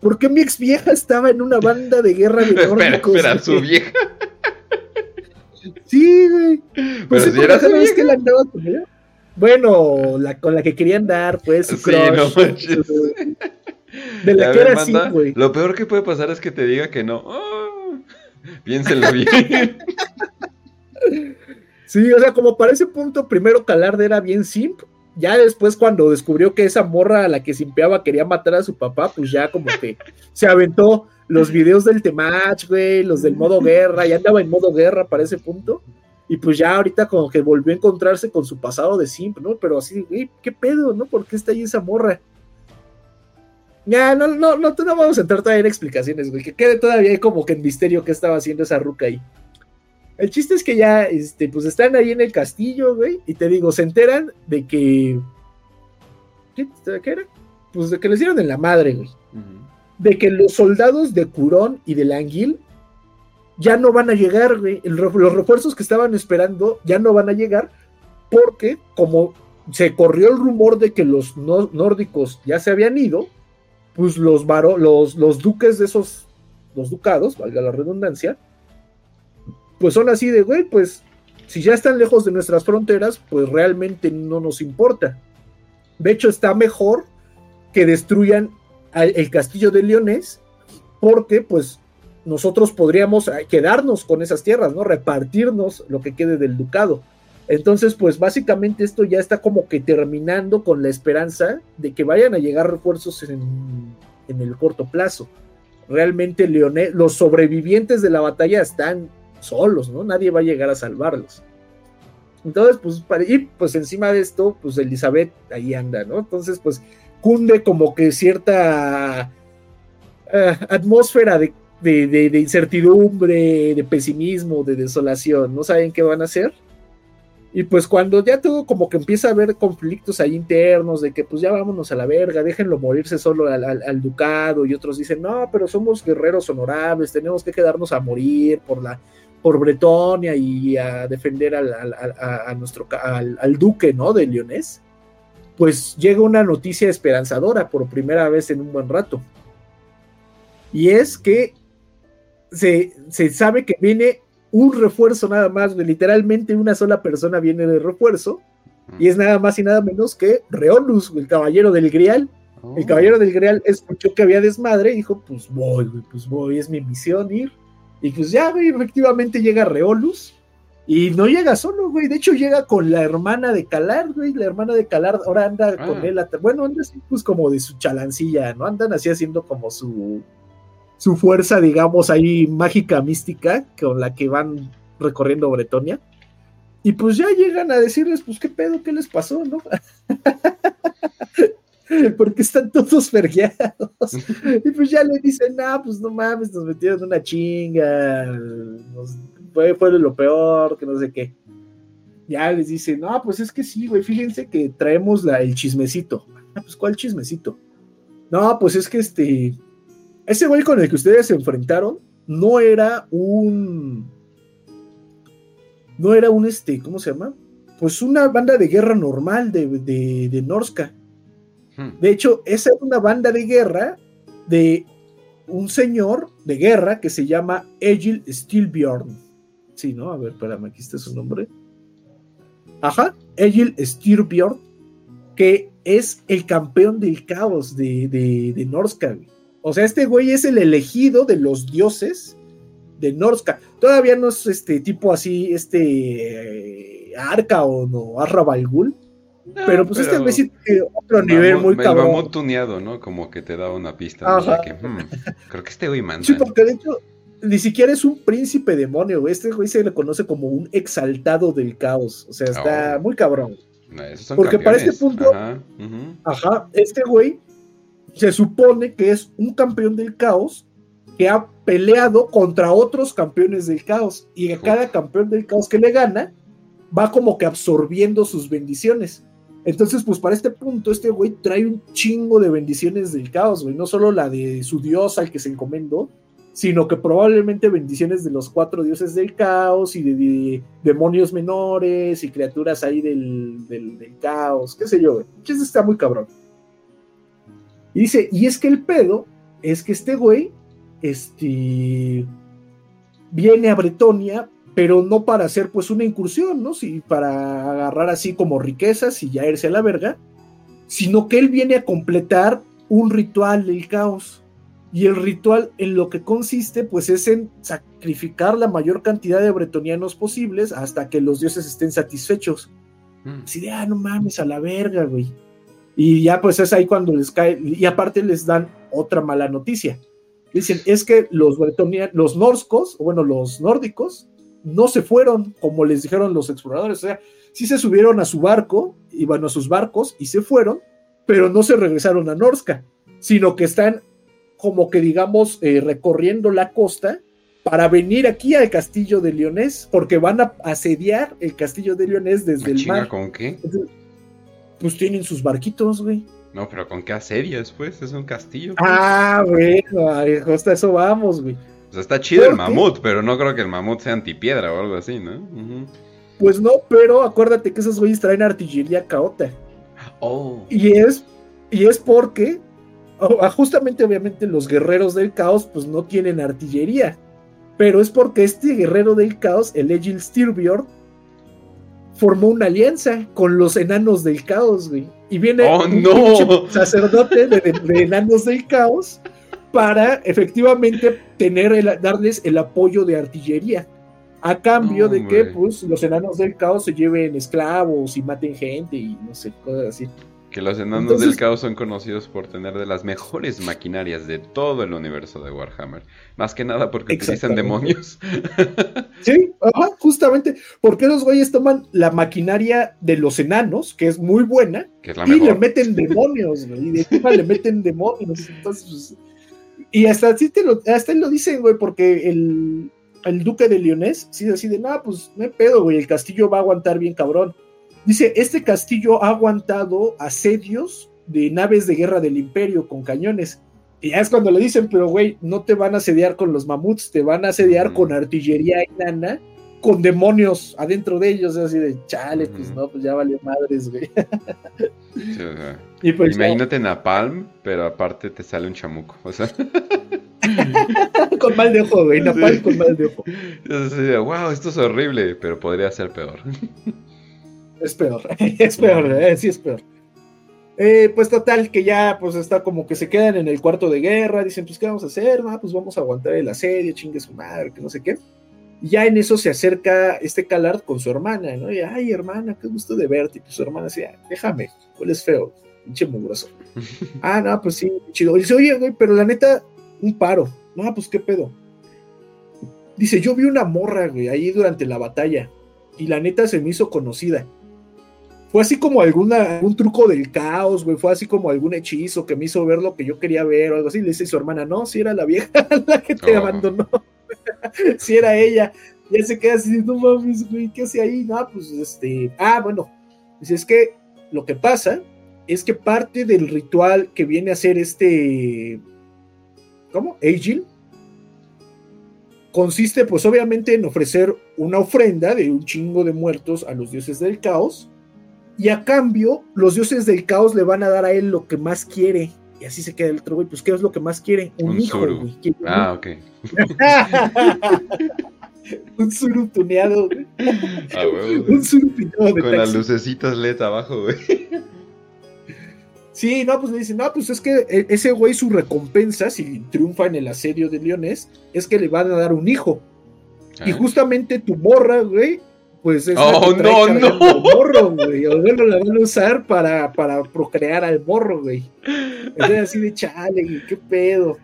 ¿por qué mi ex vieja estaba en una banda de guerra de <laughs> Espera, espera, su <laughs> vieja. Sí, güey. Pues Pero si era su vieja. que la andaba con ella. Bueno, la con la que quería andar, pues, su sí, crush. <laughs> de la que era así, güey. Lo peor que puede pasar es que te diga que no. Oh, piénsenlo bien. Sí, o sea, como para ese punto, primero Calarde era bien simp. Ya después, cuando descubrió que esa morra a la que simpeaba quería matar a su papá, pues ya como que se aventó los videos del Temach, güey, los del modo guerra, ya andaba en modo guerra para ese punto. Y pues ya ahorita como que volvió a encontrarse con su pasado de simp, ¿no? Pero así, güey, ¿qué pedo, no? ¿Por qué está ahí esa morra? Ya, no, no, no, no vamos a entrar todavía en explicaciones, güey, que quede todavía como que en misterio qué estaba haciendo esa ruca ahí. El chiste es que ya, este, pues están ahí en el castillo, güey, y te digo, se enteran de que. ¿Qué, era? Pues de que les dieron en la madre, güey. De que los soldados de Curón y de Languil ya no van a llegar, güey. los refuerzos que estaban esperando ya no van a llegar, porque como se corrió el rumor de que los nórdicos ya se habían ido, pues los, los, los duques de esos, los ducados, valga la redundancia, pues son así de, güey, pues si ya están lejos de nuestras fronteras, pues realmente no nos importa. De hecho, está mejor que destruyan el castillo de Leones, porque pues nosotros podríamos quedarnos con esas tierras, ¿no? Repartirnos lo que quede del ducado. Entonces, pues básicamente esto ya está como que terminando con la esperanza de que vayan a llegar refuerzos en, en el corto plazo. Realmente Leones, los sobrevivientes de la batalla están solos, ¿no? Nadie va a llegar a salvarlos. Entonces, pues, para, ir pues encima de esto, pues Elizabeth ahí anda, ¿no? Entonces, pues, cunde como que cierta eh, atmósfera de, de, incertidumbre, de pesimismo, de desolación, no saben qué van a hacer. Y pues cuando ya todo como que empieza a haber conflictos ahí internos, de que pues ya vámonos a la verga, déjenlo morirse solo al, ducado, y otros dicen, no, pero somos guerreros honorables, tenemos que quedarnos a morir por la por Bretonia y a defender al, a, nuestro, al, duque, ¿no? De Leonés, pues llega una noticia esperanzadora por primera vez en un buen rato. Y es que se, sabe que viene un refuerzo nada más, literalmente una sola persona viene de refuerzo, y es nada más y nada menos que Reolus, el caballero del Grial. El oh. caballero del Grial escuchó que había desmadre y dijo, pues voy, pues voy, es mi misión ir. Y pues ya, güey, efectivamente llega Reolus. Y no llega solo, güey. De hecho, llega con la hermana de Calar, güey. La hermana de Calar ahora anda con ah. él. Bueno, anda así, pues como de su chalancilla, ¿no? Andan así haciendo como su. su fuerza, digamos, ahí mágica, mística, con la que van recorriendo Bretonia. Y pues ya llegan a decirles, pues qué pedo, qué les pasó, ¿no? <laughs> <laughs> Porque están todos vergueados. y pues ya le dicen, ah, pues no mames, nos metieron una chinga, fue, fue lo peor, que no sé qué. Ya les dicen, no, pues es que sí, güey, fíjense que traemos la, el chismecito. Ah, pues ¿cuál chismecito? No, pues es que este, ese güey con el que ustedes se enfrentaron no era un no era un este, ¿cómo se llama? Pues una banda de guerra normal de, de, Norska. Hmm. De hecho, esa es una banda de guerra de un señor de guerra que se llama Egil Stilbjorn. Sí, ¿no? A ver, espérame, aquí está su nombre. Ajá, Egil Stilbjorn, que es el campeón del caos de, de, de Norska. O sea, este güey es el elegido de los dioses de Norska. Todavía no es este tipo así, este eh, Arca o no. Pero pues este es otro nivel muy cabrón. El mamut tuneado, ¿no? Como que te da una pista. Que, hmm, creo que este güey manda. Sí, porque de hecho ni siquiera es un príncipe demonio, Este güey se le conoce como un exaltado del caos. O sea, está oh. muy cabrón. porque para este punto, ajá, este güey se supone que es un campeón del caos que ha peleado contra otros campeones del caos y a cada campeón del caos que le gana va como que absorbiendo sus bendiciones. Entonces, pues para este punto, este güey trae un chingo de bendiciones del caos, güey. No solo la de su dios al que se encomendó, sino que probablemente bendiciones de los cuatro dioses del caos y de, demonios menores y criaturas ahí del, del, caos, qué sé yo, güey. Eso está muy cabrón. Y dice, y es que el pedo es que este güey este, viene a Bretonia, pero no para hacer pues una incursión, ¿no? Sí, para agarrar así como riquezas y ya irse a la verga, sino que él viene a completar un ritual del caos. Y el ritual en lo que consiste pues es en sacrificar la mayor cantidad de bretonianos posibles hasta que los dioses estén satisfechos. Mm. Así de, ah, no mames, a la verga, güey. Y ya pues es ahí cuando les cae, y aparte les dan otra mala noticia Dicen, es que los los norscos, o bueno, los nórdicos, no se fueron como les dijeron los exploradores. O sea, sí se subieron a su barco, bueno, a sus barcos, y se fueron, pero no se regresaron a Norska, sino que están como que digamos eh, recorriendo la costa para venir aquí al castillo de Leonés, porque van a asediar el castillo de Leonés desde el mar. ¿Con qué? pues tienen sus barquitos, güey. No, pero ¿con qué asedias, pues? Es un castillo. Pues. Ah, bueno, a eso vamos, güey. O sea, está chido el mamut, pero no creo que el mamut sea antipiedra o algo así, ¿no? Pues no, pero acuérdate que esos güeyes traen artillería caota. Oh. Y es, y es porque, ah, justamente, obviamente, los guerreros del caos, pues no tienen artillería. Pero es porque este guerrero del caos, el Egil Styrbjörn, formó una alianza con los enanos del caos, güey. Y viene oh, un sacerdote de, enanos del caos para efectivamente tener darles el apoyo de artillería. A cambio de que pues, los enanos del caos se lleven esclavos y maten gente y no sé, cosas así. Que los enanos del caos son conocidos por tener de las mejores maquinarias de todo el universo de Warhammer. Más que nada porque utilizan demonios. <laughs> Sí, justamente. Porque los güeyes toman la maquinaria de los enanos, que es muy buena, y le meten demonios, Y de encima le meten demonios. Entonces, pues, y hasta así te lo, hasta él lo dicen, güey, porque el, el duque de Leonés, sí, así de, nada, pues no hay pedo, güey, el castillo va a aguantar bien cabrón Dice, este castillo ha aguantado asedios de naves de guerra del imperio con cañones. Y ya es cuando le dicen, pero güey, no te van a asediar con los mamuts, te van a asediar con artillería enana, con demonios adentro de ellos. Así de, chale, pues no, pues ya valió madres, güey. <laughs> Pues imagínate Napalm, pero aparte te sale un chamuco, o sea. <laughs> con mal de ojo, güey, Napalm con mal de ojo. <laughs> wow, esto es horrible, pero podría ser peor. Es peor, es peor, eh, sí es peor. Eh, pues total, que ya pues está como que se quedan en el cuarto de guerra, dicen, pues ¿qué vamos a hacer? Ah, pues vamos a aguantar el asedio, chingue su madre, que no sé qué. Y ya en eso se acerca este Calard con su hermana, ¿no? Y, ay, hermana, qué gusto de verte. Y pues su hermana decía, déjame, ¿cuál es feo? Pinche mugroso. <laughs> ah, no, pues sí, chido. Y dice, oye, güey, pero la neta, un paro. No, pues qué pedo. Dice, yo vi una morra, güey, ahí durante la batalla. Y la neta se me hizo conocida. Fue así como alguna, algún truco del caos, güey. Fue así como algún hechizo que me hizo ver lo que yo quería ver o algo así. Le dice su hermana, no, si era la vieja <laughs> la que te abandonó. <laughs> si era ella. Ya se queda así, no mames, ¿qué hace ahí? No, pues este. Ah, bueno. Dice, es que lo que pasa es que parte del ritual que viene a ser este. ¿Cómo? Agil consiste pues obviamente en ofrecer una ofrenda de un chingo de muertos a los dioses del caos y a cambio los dioses del caos le van a dar a él lo que más quiere y así se queda el otro güey, pues ¿qué es lo que más quiere? Un, hijo, güey. Ah, ok. <laughs> un suru tuneado, ah, un suru Con las lucecitas LED abajo, güey. Sí, no, pues le dicen, no, pues es que e, ese güey su recompensa, si triunfa en el asedio de Leones, es que le van a dar un hijo. Y ah. justamente tu morra, güey, pues es oh, no, no. morro, güey. O bueno, la van a usar para, para procrear al morro, güey. Es así de chale, qué pedo.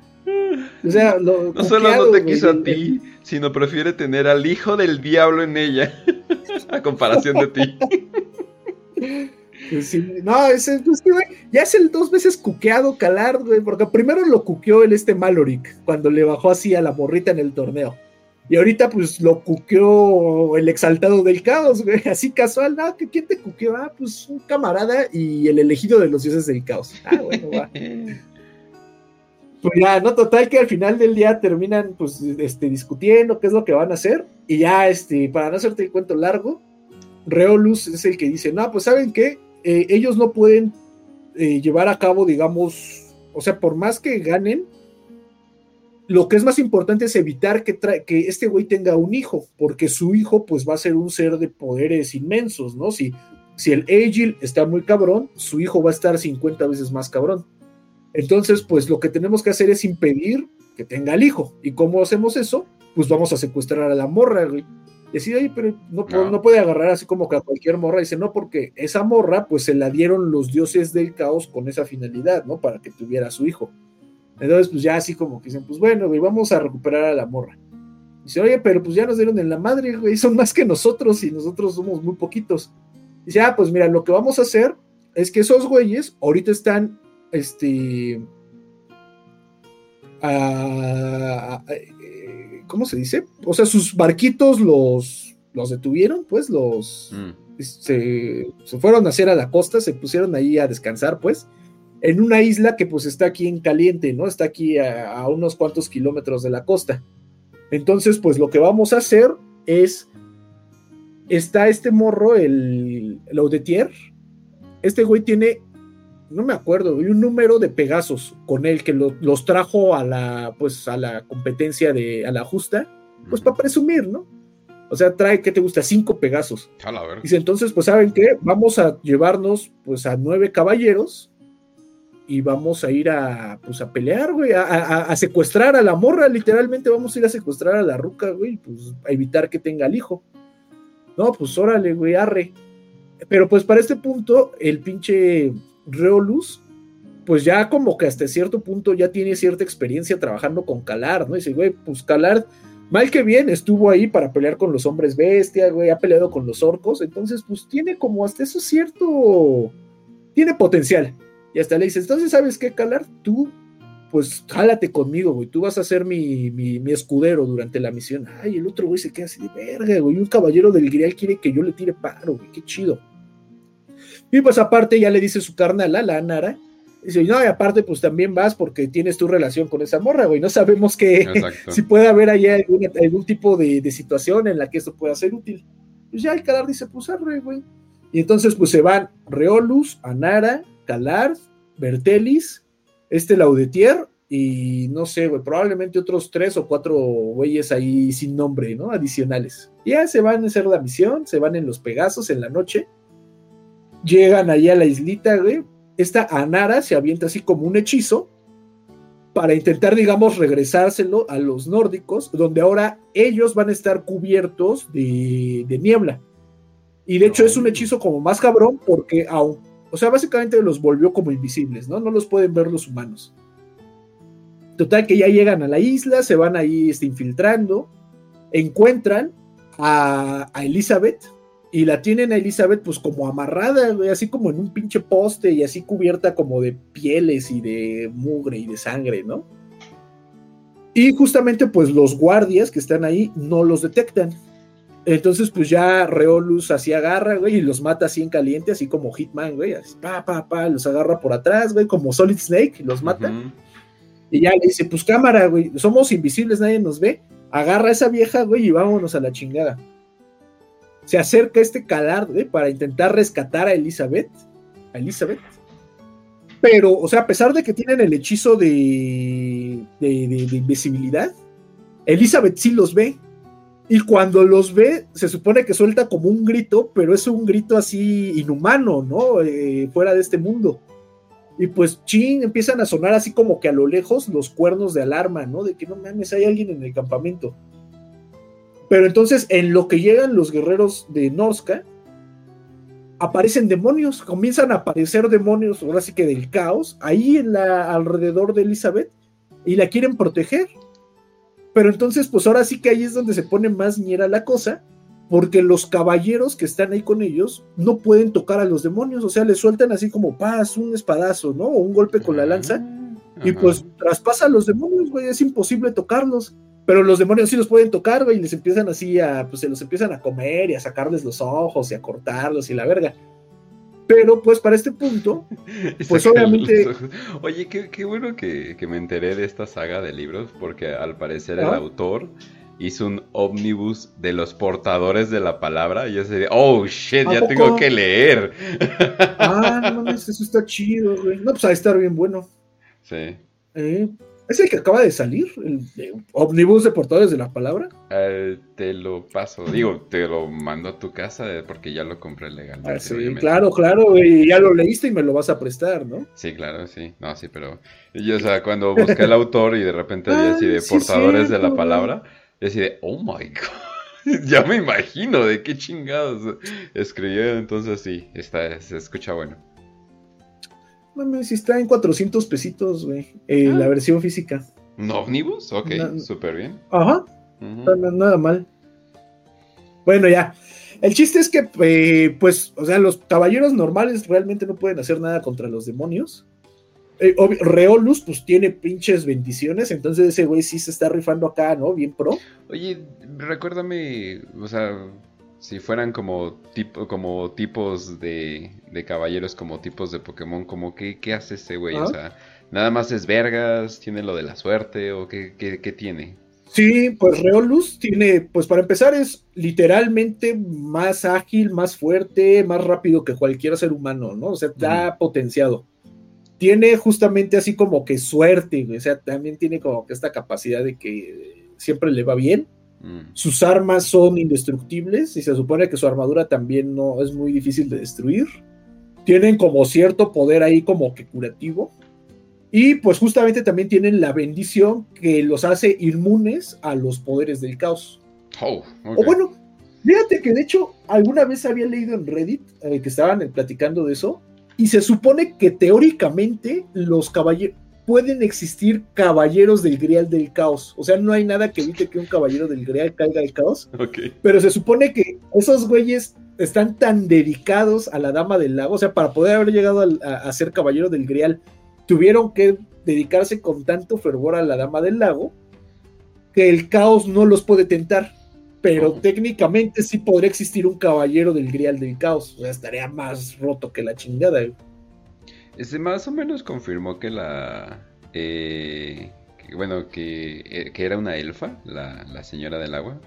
O sea, lo, no solo no te quiso a ti, sino prefiere tener al hijo del diablo en ella, <laughs> a comparación de ti. Pues no, ese, pues, güey, ya es el dos veces cuqueado Calar, güey, porque primero lo cuqueó el este Maloric, cuando le bajó así a la morrita en el torneo. Y ahorita, pues, lo cuqueó el exaltado del caos, güey, <laughs> así casual, ¿no? ¿Quién te cuqueó? Ah, pues, un camarada y el elegido de los dioses del caos. Ah, bueno, va. Pues ya, no, total que al final del día terminan, pues, este, discutiendo qué es lo que van a hacer. Y ya, este, para no hacerte el cuento largo, Reolus es el que dice, no, pues, ¿saben qué? Eh, ellos no pueden eh, llevar a cabo, digamos, o sea, por más que ganen, lo que es más importante es evitar que, que este güey tenga un hijo, porque su hijo pues va a ser un ser de poderes inmensos, ¿no? Si, si el Agil está muy cabrón, su hijo va a estar 50 veces más cabrón. Entonces, pues lo que tenemos que hacer es impedir que tenga el hijo. ¿Y cómo hacemos eso? Pues vamos a secuestrar a la morra, güey decir, oye, pero no, no. puede agarrar así como que a cualquier morra. Dice, no, porque esa morra, pues se la dieron los dioses del caos con esa finalidad, ¿no? Para que tuviera a su hijo. Entonces, pues ya así como que dicen, pues bueno, güey, vamos a recuperar a la morra. Dice, oye, pero pues ya nos dieron en la madre, güey, son más que nosotros y nosotros somos muy poquitos. Dice, ah, pues mira, lo que vamos a hacer es que esos güeyes ahorita están, este, a, ¿cómo se dice? O sea, sus barquitos los, los detuvieron, pues los... Mm. Se, fueron a hacer a la costa, se pusieron ahí a descansar, pues, en una isla que pues está aquí en caliente, ¿no? Está aquí a, unos cuantos kilómetros de la costa. Entonces, pues lo que vamos a hacer es, está este morro, el, el Audetier, este güey tiene no me acuerdo, un número de Pegasos con él que los trajo a la, pues, a la competencia de, a la justa, pues para presumir, ¿no? O sea, trae, ¿qué te gusta? Cinco Pegasos. Dice, entonces, pues, ¿saben qué? Vamos a llevarnos, pues, a nueve caballeros y vamos a ir a, pues, a pelear, güey, a, secuestrar a la morra, literalmente vamos a ir a secuestrar a la ruca, güey, pues, a evitar que tenga el hijo. No, pues, órale, güey, arre. Pero, pues, para este punto, el pinche Reolus, pues ya como que hasta cierto punto ya tiene cierta experiencia trabajando con Calar, ¿no? Dice, güey, pues Calar, mal que bien, estuvo ahí para pelear con los hombres bestia, güey, ha peleado con los orcos, entonces pues tiene como hasta eso cierto, tiene potencial. Y hasta le dice, entonces, ¿sabes qué, Calar? Tú, pues, jálate conmigo, güey, tú vas a ser mi, mi, escudero durante la misión. Ay, el otro güey se queda así de verga, güey, un caballero del Grial quiere que yo le tire paro, güey, qué chido. Y pues aparte ya le dice su carnal a la Nara, dice, no, y aparte pues también vas porque tienes tu relación con esa morra, güey, no sabemos que <laughs> si puede haber ahí algún, tipo de, situación en la que esto pueda ser útil. Pues ya el Calar dice, pues arre, güey. Y entonces pues se van Reolus, Anara, Calar, Bertelis, este Laudetier y no sé, güey, probablemente otros tres o cuatro güeyes ahí sin nombre, ¿no? Adicionales. Ya se van a hacer la misión, se van en los Pegasos en la noche Llegan allí a la islita, güey. Esta Anara se avienta así como un hechizo para intentar, digamos, regresárselo a los nórdicos, donde ahora ellos van a estar cubiertos de, niebla. Y de hecho es un hechizo como más cabrón porque aún, o sea, básicamente los volvió como invisibles, ¿no? No los pueden ver los humanos. Total que ya llegan a la isla, se van ahí este, infiltrando, encuentran a, a Elizabeth, y la tienen a Elizabeth pues como amarrada, así como en un pinche poste y así cubierta como de pieles y de mugre y de sangre, ¿no? Y justamente pues los guardias que están ahí no los detectan. Entonces pues ya Reolus así agarra, güey, y los mata así en caliente, así como Hitman, güey, así pa, pa, pa, los agarra por atrás, güey, como Solid Snake, los mata. Y ya le dice, pues cámara, güey, somos invisibles, nadie nos ve. Agarra a esa vieja, güey, y vámonos a la chingada se acerca este calarde para intentar rescatar a Elizabeth. A Elizabeth. Pero, o sea, a pesar de que tienen el hechizo de, de, de, invisibilidad, Elizabeth sí los ve. Y cuando los ve, se supone que suelta como un grito, pero es un grito así inhumano, ¿no? Eh, fuera de este mundo. Y pues, chin, empiezan a sonar así como que a lo lejos los cuernos de alarma, ¿no? De que no mames, hay alguien en el campamento. Pero entonces, en lo que llegan los guerreros de Norska, aparecen demonios, comienzan a aparecer demonios, ahora sí que del caos, ahí en alrededor de Elizabeth, y la quieren proteger. Pero entonces, pues ahora sí que ahí es donde se pone más ñera la cosa, porque los caballeros que están ahí con ellos no pueden tocar a los demonios, o sea, les sueltan así como paz, un espadazo, ¿no? O un golpe con la lanza, y pues traspasa a los demonios, güey, es imposible tocarlos. Pero los demonios sí los pueden tocar, güey, y les empiezan así a, pues se los empiezan a comer y a sacarles los ojos y a cortarlos y la verga. Pero pues para este punto, <laughs> pues obviamente... <laughs> Oye, qué, bueno que, me enteré de esta saga de libros, porque al parecer el autor hizo un ómnibus de los portadores de la palabra y yo se oh shit, ya tengo que leer. Ah, no <laughs> mames, eso está chido, güey. No, pues a estar bien bueno. Sí. Eh, ¿Es el que acaba de salir? ¿El de Omnibus de Portadores de la Palabra? Eh, te lo paso, digo, te lo mando a tu casa eh, porque ya lo compré legalmente. Ah, sí, claro, claro, y ya lo leíste y me lo vas a prestar, ¿no? Sí, claro, sí. No, sí, pero yo, o sea, cuando busqué el autor y de repente vi así de <laughs> Portadores de la Palabra, de, oh my god. <laughs> ya me imagino de qué chingados escribió, entonces sí, está, se escucha bueno. Mami, si está en 400 pesitos, güey. Eh, ah. La versión física. ¿Un ómnibus? Ok, súper bien. Ajá. nada mal. Bueno, ya. El chiste es que, eh, pues, o sea, los caballeros normales realmente no pueden hacer nada contra los demonios. Eh, Reolus, pues, tiene pinches bendiciones, entonces ese güey sí se está rifando acá, ¿no? Bien pro. Oye, recuérdame, o sea, si fueran como, tipo, como tipos de, de caballeros, como tipos de Pokémon, como ¿qué, qué hace ese güey? O sea, nada más es vergas, tiene lo de la suerte o qué, qué, tiene. Sí, pues Reolus tiene, pues para empezar es literalmente más ágil, más fuerte, más rápido que cualquier ser humano, ¿no? O sea, está potenciado. Tiene justamente así como que suerte, o sea, también tiene como que esta capacidad de que siempre le va bien Mm. Sus armas son indestructibles y se supone que su armadura también no es muy difícil de destruir. Tienen como cierto poder ahí como que curativo. Y pues justamente también tienen la bendición que los hace inmunes a los poderes del caos. Oh, o bueno, fíjate que de hecho alguna vez había leído en Reddit eh, que estaban platicando de eso. Y se supone que teóricamente los caballeros, pueden existir caballeros del Grial del Caos. O sea, no hay nada que evite que un caballero del Grial caiga al caos. <laughs> Pero se supone que esos güeyes están tan dedicados a la Dama del Lago, o sea, para poder haber llegado a, ser caballero del Grial, tuvieron que dedicarse con tanto fervor a la Dama del Lago que el caos no los puede tentar. Pero oh. técnicamente sí podría existir un caballero del Grial del Caos. O sea, estaría más roto que la chingada. Ese más o menos confirmó que la. Eh, bueno, eh, que, era una elfa, la, señora del agua.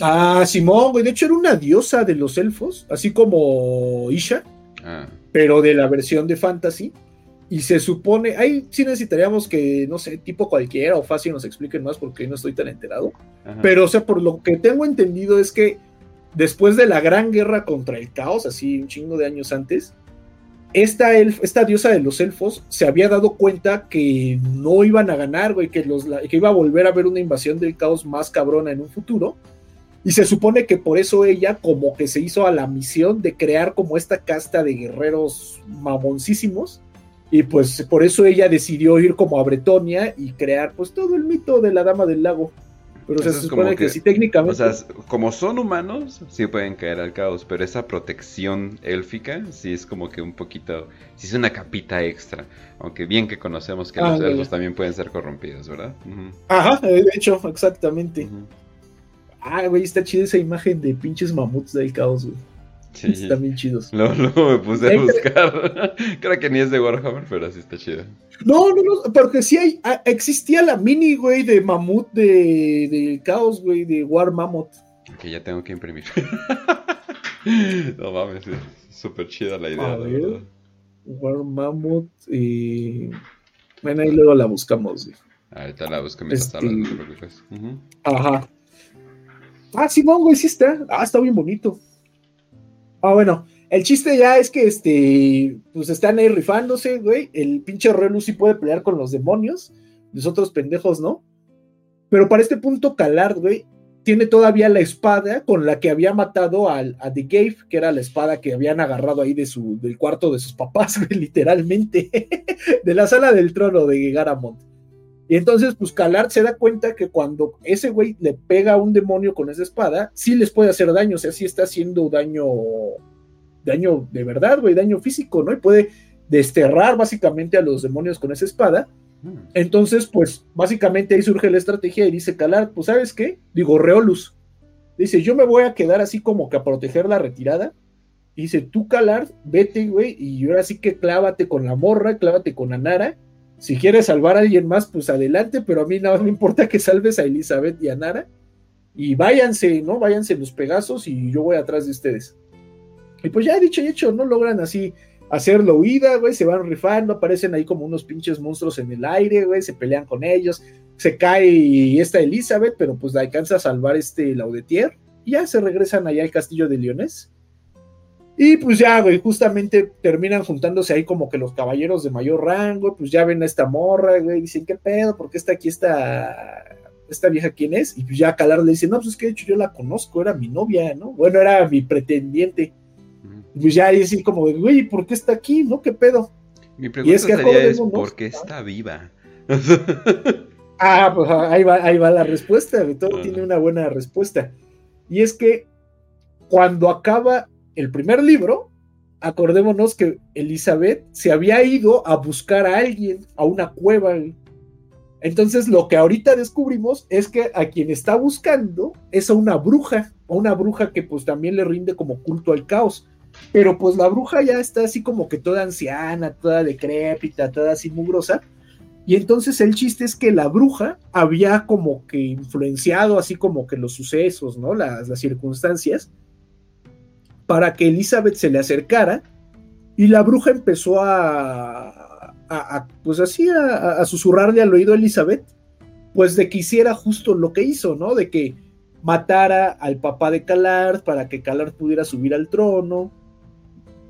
Ah, Simón, güey. De hecho, era una diosa de los elfos, así como Isha, ah. pero de la versión de fantasy. Y se supone, ahí sí necesitaríamos que, no sé, tipo cualquiera o fácil nos expliquen más porque no estoy tan enterado. Pero, o sea, por lo que tengo entendido es que después de la gran guerra contra el caos, así un chingo de años antes, esta, esta diosa de los elfos se había dado cuenta que no iban a ganar, güey, que, los, que iba a volver a haber una invasión del caos más cabrona en un futuro. Y se supone que por eso ella como que se hizo a la misión de crear como esta casta de guerreros mamoncísimos Y pues por eso ella decidió ir como a Bretonia y crear pues todo el mito de la Dama del Lago. Pero se supone que, sí, técnicamente. O sea, como son humanos, sí pueden caer al caos, pero esa protección élfica sí es como que un poquito. Sí es una capita extra. Aunque bien que conocemos que los elfos también pueden ser corrompidos, ¿verdad? Ajá, de hecho, exactamente. Ah, güey, está chida esa imagen de pinches mamuts del caos, güey. Sí. <laughs> Están bien chidos. <laughs> Luego, me puse a buscar. <laughs> Creo que ni es de Warhammer, pero sí está chido. No, no, no, porque sí hay, ah, existía la mini, güey, de mamut de, de caos, güey, de War Mammoth. Que ya tengo que imprimir. no mames, es súper chida la idea. War Mammoth y... Bueno, ahí luego la buscamos, güey. Ahorita la busco mientras este... no te preocupes. Ajá. Ah, Simón, güey, sí está. Ah, está bien bonito. Ah, bueno, el chiste ya es que este, pues están ahí rifándose, güey. El pinche Relu sí puede pelear con los demonios. Los otros pendejos, ¿no? Pero para este punto, Calard, güey, tiene todavía la espada con la que había matado al, a The Gave, que era la espada que habían agarrado ahí de su, del cuarto de sus papás, <laughs> güey, literalmente, <laughs> de la sala del trono de Garamond. Y entonces, pues Calard se da cuenta que cuando ese güey le pega a un demonio con esa espada, sí les puede hacer daño, o sea, sí está haciendo daño, daño de verdad, güey, daño físico, ¿no? Y puede desterrar básicamente a los demonios con esa espada. Hmm. Entonces, pues básicamente ahí surge la estrategia y dice Calard, pues ¿sabes qué? Digo, Reolus. Dice, yo me voy a quedar así como que a proteger la retirada. Y dice, tú Calard, vete, güey, y ahora sí que clávate con la morra, clávate con Anara si quieres salvar a alguien más, pues adelante, pero a mí no me importa que salves a Elizabeth y a Nara. Y váyanse, ¿no? Váyanse los Pegasos y yo voy atrás de ustedes. Y pues ya dicho y hecho, no logran así hacerlo huida, güey, se van rifando, aparecen ahí como unos pinches monstruos en el aire, güey, se pelean con ellos, se cae esta Elizabeth, pero pues la alcanza a salvar este Laudetier, y ya se regresan allá al castillo de Leones. Y pues ya, güey, justamente terminan juntándose ahí como que los caballeros de mayor rango, pues ya ven a esta morra, güey, dicen, ¿qué pedo? ¿Por qué está aquí esta, esta vieja quién es? Y pues ya Calar le dice, no, pues es que de hecho yo la conozco, era mi novia, ¿no? Bueno, era mi pretendiente. Y pues ya ahí así como, güey, ¿por qué está aquí? ¿No? ¿Qué pedo? Mi pregunta es sería es, ¿por qué está viva? ah, pues ahí va, ahí va la <laughs> respuesta, todo tiene una buena respuesta. Y es que cuando acaba el primer libro, acordémonos que Elizabeth se había ido a buscar a alguien, a una cueva. Entonces lo que ahorita descubrimos es que a quien está buscando es a una bruja, a una bruja que pues también le rinde como culto al caos. Pero pues la bruja ya está así como que toda anciana, toda decrépita, toda así mugrosa. Y entonces el chiste es que la bruja había como que influenciado así como que los sucesos, ¿no? Las, las circunstancias para que Elizabeth se le acercara y la bruja empezó a, pues así, a, susurrarle al oído a Elizabeth, pues de que hiciera justo lo que hizo, ¿no? De que matara al papá de Calard para que Calard pudiera subir al trono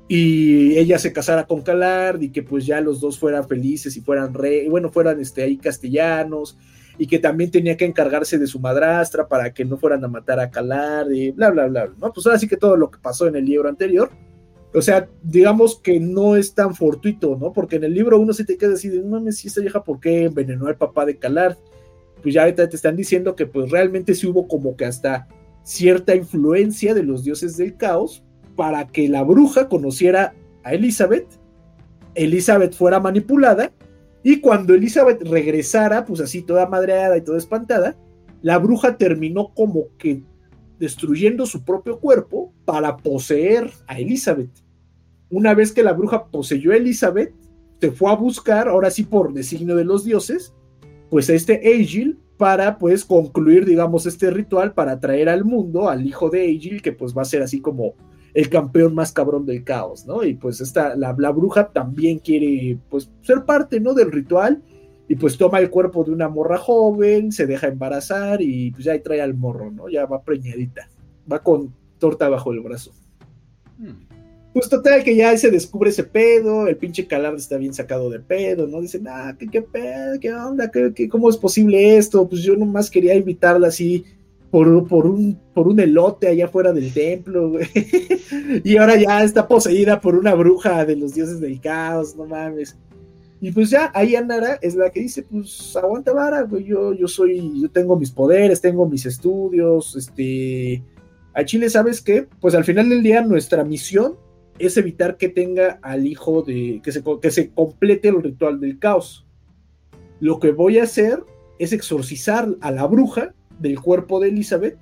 y ella se casara con Calard y que pues ya los dos fueran felices y fueran rey, bueno, fueran este, ahí castellanos y que también tenía que encargarse de su madrastra para que no fueran a matar a Calar y bla, bla, bla, ¿no? Pues ahora sí que todo lo que pasó en el libro anterior, o sea, digamos que no es tan fortuito, ¿no? Porque en el libro uno se te queda así de, no mames, si esta vieja, ¿por qué envenenó al papá de Calar? Pues ya ahorita te están diciendo que pues realmente sí hubo como que hasta cierta influencia de los dioses del caos para que la bruja conociera a Elizabeth, Elizabeth fuera manipulada y cuando Elizabeth regresara, pues así toda madreada y toda espantada, la bruja terminó como que destruyendo su propio cuerpo para poseer a Elizabeth. Una vez que la bruja poseyó a Elizabeth, se fue a buscar, ahora sí por designio de los dioses, pues a este Aegil para pues concluir, digamos, este ritual para traer al mundo al hijo de Aegil, que pues va a ser así como el campeón más cabrón del caos, ¿no? Y pues esta, la, bruja también quiere, pues, ser parte, ¿no? Del ritual, y pues toma el cuerpo de una morra joven, se deja embarazar, y pues ya ahí trae al morro, ¿no? Ya va preñadita, va con torta bajo el brazo. Hmm. Pues total que ya se descubre ese pedo, el pinche Calar está bien sacado de pedo, ¿no? Dicen, ah, ¿qué, qué pedo? ¿Qué onda? ¿Qué, qué, cómo es posible esto? Pues yo nomás quería invitarla así por, por, un, por un elote allá afuera del templo, güey. <laughs> y ahora ya está poseída por una bruja de los dioses del caos, no mames. Y pues ya, ahí Anara es la que dice, pues aguanta vara, güey, yo, yo soy, yo tengo mis poderes, tengo mis estudios, este, a Chile, ¿sabes qué? Pues al final del día nuestra misión es evitar que tenga al hijo de, que se, que se complete el ritual del caos. Lo que voy a hacer es exorcizar a la bruja del cuerpo de Elizabeth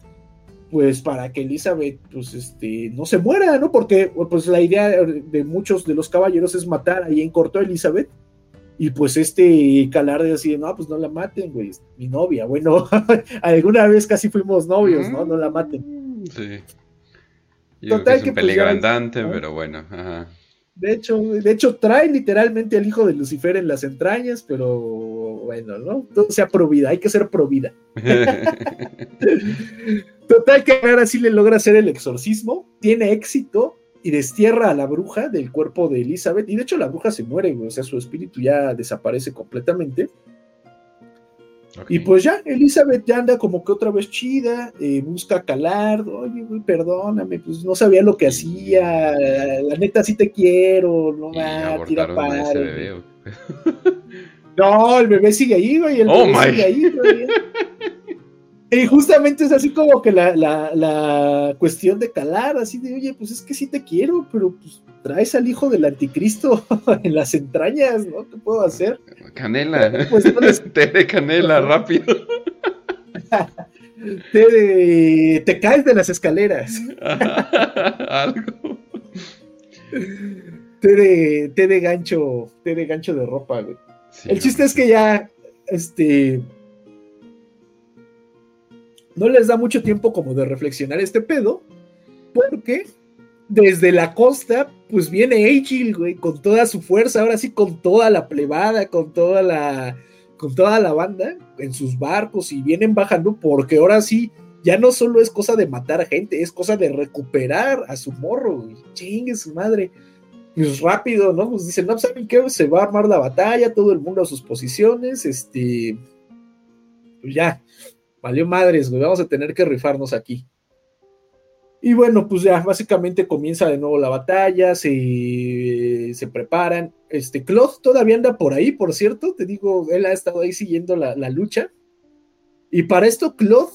pues para que Elizabeth pues este no se muera, ¿no? Porque pues la idea de muchos de los caballeros es matar ahí en corto a Elizabeth y pues este Calarde así, no, pues no la maten, güey, mi novia. Bueno, <laughs> alguna vez casi fuimos novios, ¿no? No la maten. Sí. Total que es un pues, andante, pero bueno, ajá. De hecho, de hecho, trae literalmente al hijo de Lucifer en las entrañas, pero bueno, ¿no? Todo sea pro vida, hay que ser pro vida. <laughs> Total que ahora sí le logra hacer el exorcismo, tiene éxito y destierra a la bruja del cuerpo de Elizabeth. Y de hecho la bruja se muere, o sea, su espíritu ya desaparece completamente. Y pues ya, Elizabeth ya anda como que otra vez chida, eh, busca calar, oye, güey, perdóname, pues no sabía lo que hacía, la neta sí te quiero, no va, tira para. <laughs> No, el bebé sigue ahí, güey, el oh bebé sigue ahí, güey. <laughs> Y justamente es así como que la, la, cuestión de calar, así de, oye, pues es que sí te quiero, pero pues traes al hijo del anticristo <laughs> en las entrañas, ¿no? ¿Qué puedo hacer? Canela. Pues, <laughs> Té de canela, rápido. Té de... Te caes de las escaleras. Algo. Té de, té de gancho, té de gancho de ropa, güey. El chiste es que ya, este, no les da mucho tiempo como de reflexionar este pedo, porque desde la costa, pues viene Agil, güey, con toda su fuerza, ahora sí con toda la plebada, con toda la, con toda la banda en sus barcos y vienen bajando porque ahora sí ya no solo es cosa de matar a gente, es cosa de recuperar a su morro, güey. Chingue su madre. Pues rápido, ¿no? Pues dicen, no, ¿saben qué? Se va a armar la batalla, todo el mundo a sus posiciones, este, pues ya, valió madres, güey, vamos a tener que rifarnos aquí. Y bueno, pues ya básicamente comienza de nuevo la batalla, se, se preparan. Este, Claude todavía anda por ahí, por cierto, te digo, él ha estado ahí siguiendo la, lucha. Y para esto, Claude,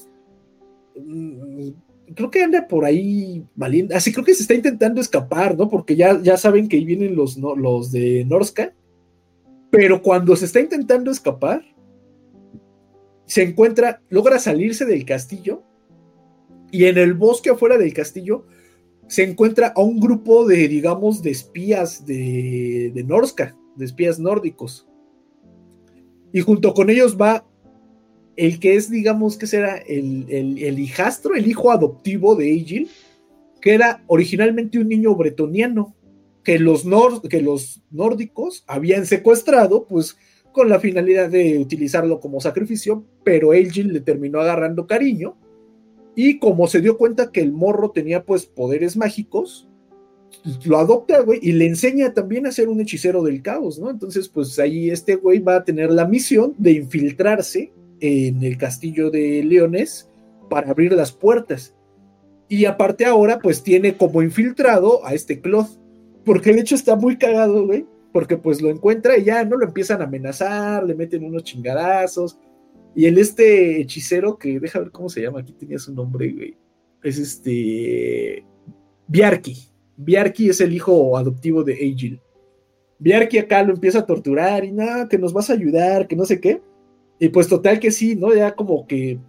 mm, creo que anda por ahí valiendo, así creo que se está intentando escapar, ¿no? Porque ya, ya saben que ahí vienen los, los de Norska. Pero cuando se está intentando escapar, se encuentra, logra salirse del castillo y en el bosque afuera del castillo se encuentra a un grupo de, digamos, de espías de, de Norska, de espías nórdicos. Y junto con ellos va el que es, digamos, que será el, el, hijastro, el hijo adoptivo de Egil, que era originalmente un niño bretoniano, que los, que los nórdicos habían secuestrado, pues con la finalidad de utilizarlo como sacrificio, pero Elgin le terminó agarrando cariño y como se dio cuenta que el morro tenía pues poderes mágicos, lo adopta, güey, y le enseña también a ser un hechicero del caos, ¿no? Entonces, pues ahí este güey va a tener la misión de infiltrarse en el castillo de Leones para abrir las puertas. Y aparte ahora, pues tiene como infiltrado a este Cloth, porque de hecho está muy cagado, güey, porque pues lo encuentra y ya no lo empiezan a amenazar, le meten unos chingadazos. Y el este hechicero, que deja ver cómo se llama, aquí tenía su nombre, güey. Es este. Biarki. Biarki es el hijo adoptivo de Agil. Biarki acá lo empieza a torturar y nada, que nos vas a ayudar, que no sé qué. Y pues total que sí, ¿no? Ya como que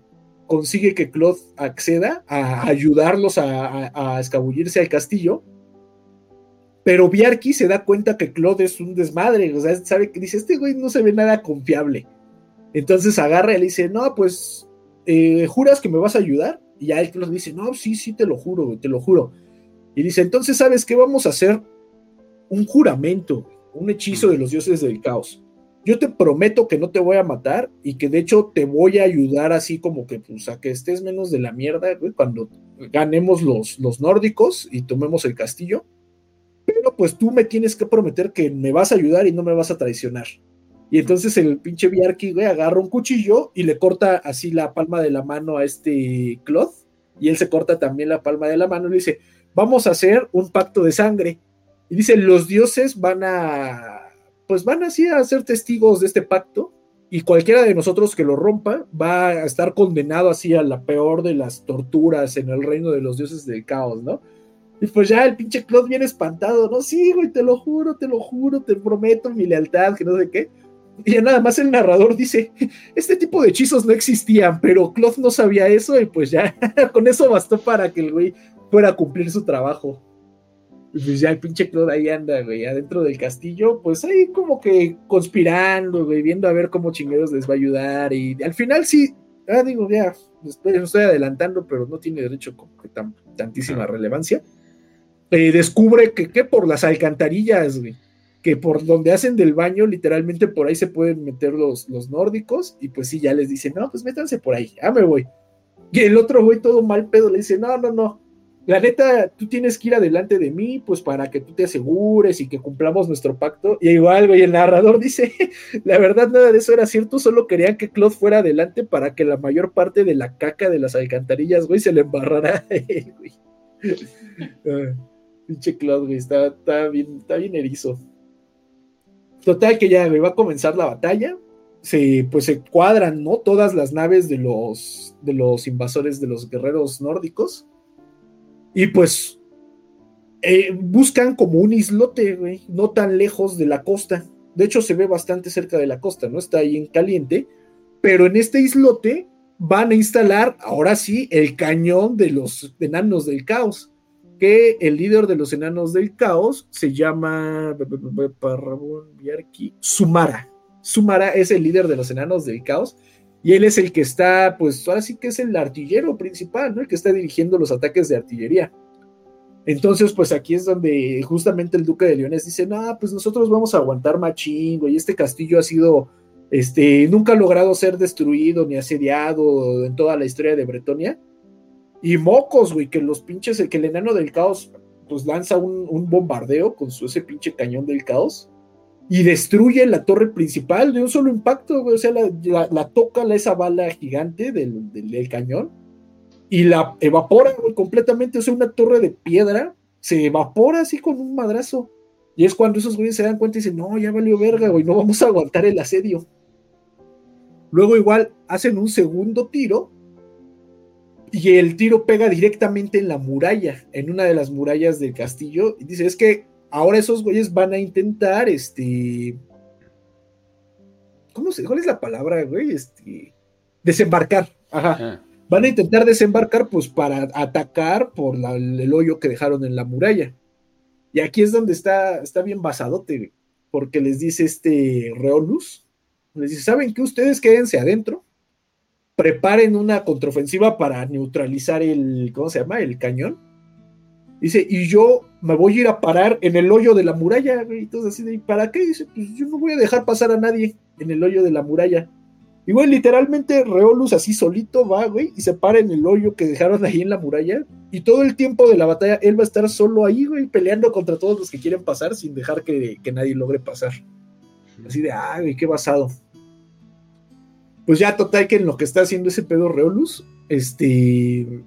consigue que Claude acceda a ayudarlos a, a escabullirse al castillo pero Biarki se da cuenta que Claude es un desmadre, o sea, sabe que dice, este güey no se ve nada confiable. Entonces agarra y le dice, no, pues, eh, ¿juras que me vas a ayudar? Y ya él Claude dice, no, sí, sí, te lo juro, te lo juro. Y dice, entonces, ¿sabes qué? Vamos a hacer un juramento, un hechizo de los dioses del caos. Yo te prometo que no te voy a matar y que de hecho te voy a ayudar así como que, pues, a que estés menos de la mierda, güey, cuando ganemos los, los nórdicos y tomemos el castillo pero pues tú me tienes que prometer que me vas a ayudar y no me vas a traicionar. Y entonces el pinche Biarki, güey, agarra un cuchillo y le corta así la palma de la mano a este Cloth. Y él se corta también la palma de la mano y le dice, vamos a hacer un pacto de sangre. Y dice, los dioses van a, pues van así a ser testigos de este pacto y cualquiera de nosotros que lo rompa va a estar condenado así a la peor de las torturas en el reino de los dioses del caos, ¿no? Y pues ya el pinche Claude viene espantado, ¿no? Sí, güey, te lo juro, te lo juro, te prometo mi lealtad, que no sé qué. Y ya nada más el narrador dice, este tipo de hechizos no existían, pero Claude no sabía eso y pues ya, <laughs> con eso bastó para que el güey fuera a cumplir su trabajo. Y pues ya el pinche Claude ahí anda, güey, adentro del castillo, pues ahí como que conspirando, güey, viendo a ver cómo chingados les va a ayudar. Y al final sí, ah, digo, ya, estoy, estoy adelantando, pero no tiene derecho como que tan, tantísima relevancia. Eh, descubre que, que, por las alcantarillas, güey, que por donde hacen del baño, literalmente por ahí se pueden meter los, los nórdicos, y pues sí, ya les dicen, no, pues métanse por ahí, ya me voy. Y el otro güey todo mal pedo le dice, no, no, no, la neta, tú tienes que ir adelante de mí, pues para que tú te asegures y que cumplamos nuestro pacto. Y igual, güey, el narrador <laughs> dice, la verdad nada de eso era cierto, solo querían que Claude fuera adelante para que la mayor parte de la caca de las alcantarillas, güey, se le embarrara a él, güey. <laughs> Ah, pinche Claude, güey, está, bien, está bien erizo. Total que ya, güey, va a comenzar la batalla. Se, pues se cuadran, ¿no? Todas las naves de los, de los invasores, de los guerreros nórdicos y pues eh, buscan como un islote, güey, no tan lejos de la costa. De hecho, se ve bastante cerca de la costa, ¿no? Está ahí en caliente. Pero en este islote van a instalar, ahora sí, el cañón de los enanos del caos. Que el líder de los enanos del caos se llama Sumara. Sumara es el líder de los enanos del caos y él es el que está, pues ahora sí que es el artillero principal, ¿no? El que está dirigiendo los ataques de artillería. Entonces, pues aquí es donde justamente el duque de Leones dice, no, pues nosotros vamos a aguantar machingo y este castillo ha sido, este, nunca ha logrado ser destruido ni asediado en toda la historia de Bretonia. Y mocos, güey, que los pinches, que el enano del caos, pues lanza un, un bombardeo con su, ese pinche cañón del caos y destruye la torre principal de un solo impacto, O sea, la, toca esa bala gigante del, cañón y la evapora, completamente. O sea, una torre de piedra se evapora así con un madrazo. Y es cuando esos güeyes se dan cuenta y dicen, no, ya valió verga, güey, no vamos a aguantar el asedio. Luego igual hacen un segundo tiro y el tiro pega directamente en la muralla, en una de las murallas del castillo. Y dice, es que ahora esos güeyes van a intentar, este, ¿cómo se, cuál es la palabra, güey? Este, desembarcar, ajá. Ah. Van a intentar desembarcar, pues, para atacar por el hoyo que dejaron en la muralla. Y aquí es donde está, está bien basadote, porque les dice este Reolus, les dice, ¿saben qué? Ustedes quédense adentro, preparen una contraofensiva para neutralizar el, ¿cómo se llama? El cañón Dice, y yo me voy a ir a parar en el hoyo de la muralla, güey. Entonces, así de, ¿para qué? Dice, pues yo no voy a dejar pasar a nadie en el hoyo de la muralla. Y, güey, literalmente Reolus así solito va, güey, y se para en el hoyo que dejaron ahí en la muralla. Y todo el tiempo de la batalla, él va a estar solo ahí, güey, peleando contra todos los que quieren pasar sin dejar que, que nadie logre pasar. Así de, ah, güey, qué basado. Pues ya, total, que en lo que está haciendo ese pedo Reolus, este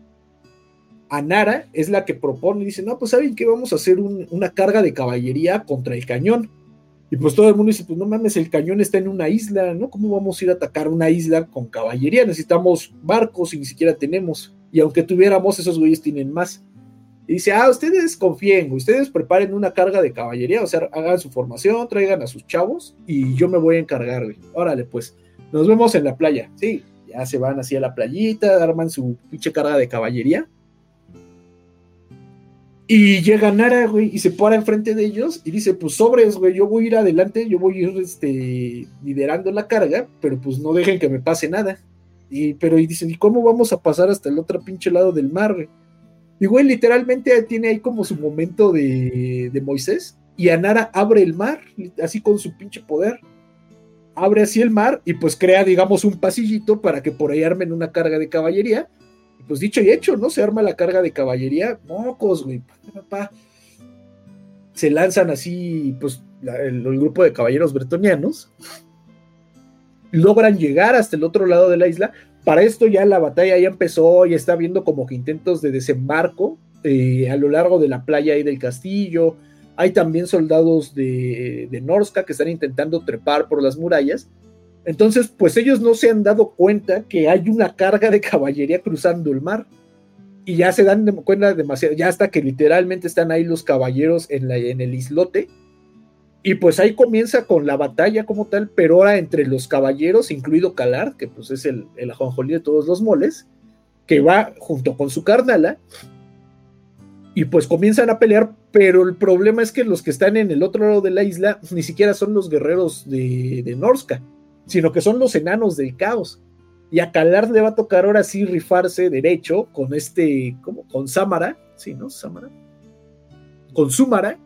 Anara es la que propone, y dice, no, pues saben que vamos a hacer una carga de caballería contra el cañón. Y pues todo el mundo dice, pues no mames, el cañón está en una isla, ¿no? ¿Cómo vamos a ir a atacar una isla con caballería? Necesitamos barcos y ni siquiera tenemos. Y aunque tuviéramos, esos güeyes tienen más. Y dice, ah, ustedes confíen, ustedes preparen una carga de caballería, o sea, hagan su formación, traigan a sus chavos y yo me voy a encargar, güey. Órale, pues, nos vemos en la playa. Sí, ya se van así a la playita, arman su pinche carga de caballería y llega Nara, güey, y se para enfrente de ellos y dice, pues sobres, güey, yo voy a ir adelante, yo voy a ir este, liderando la carga, pero pues no dejen que me pase nada. Y, pero y dicen, ¿y cómo vamos a pasar hasta el otro pinche lado del mar? Y, güey, literalmente tiene ahí como su momento de, de Moisés, y Anara abre el mar, así con su pinche poder. Abre así el mar y pues crea, digamos, un pasillito para que por ahí armen una carga de caballería pues dicho y hecho, ¿no? Se arma la carga de caballería, mocos, güey, Se lanzan así, pues, el, grupo de caballeros bretonianos. Logran llegar hasta el otro lado de la isla. Para esto ya la batalla ya empezó, ya está viendo como que intentos de desembarco eh, a lo largo de la playa y del castillo. hay también soldados de, de Norska que están intentando trepar por las murallas. Entonces, pues ellos no se han dado cuenta que hay una carga de caballería cruzando el mar. Y ya se dan cuenta demasiado, ya hasta que literalmente están ahí los caballeros en, el islote. Y pues ahí comienza con la batalla como tal, pero ahora entre los caballeros, incluido Calar, que pues es el, el ajonjolí de todos los moles, que va junto con su carnala, y pues comienzan a pelear, pero el problema es que los que están en el otro lado de la isla ni siquiera son los guerreros de, de Norska, sino que son los enanos del caos. Y a Calar le va a tocar ahora sí rifarse derecho con este, ¿cómo? Con Samara, ¿sí, no? Samara. Con Sumara.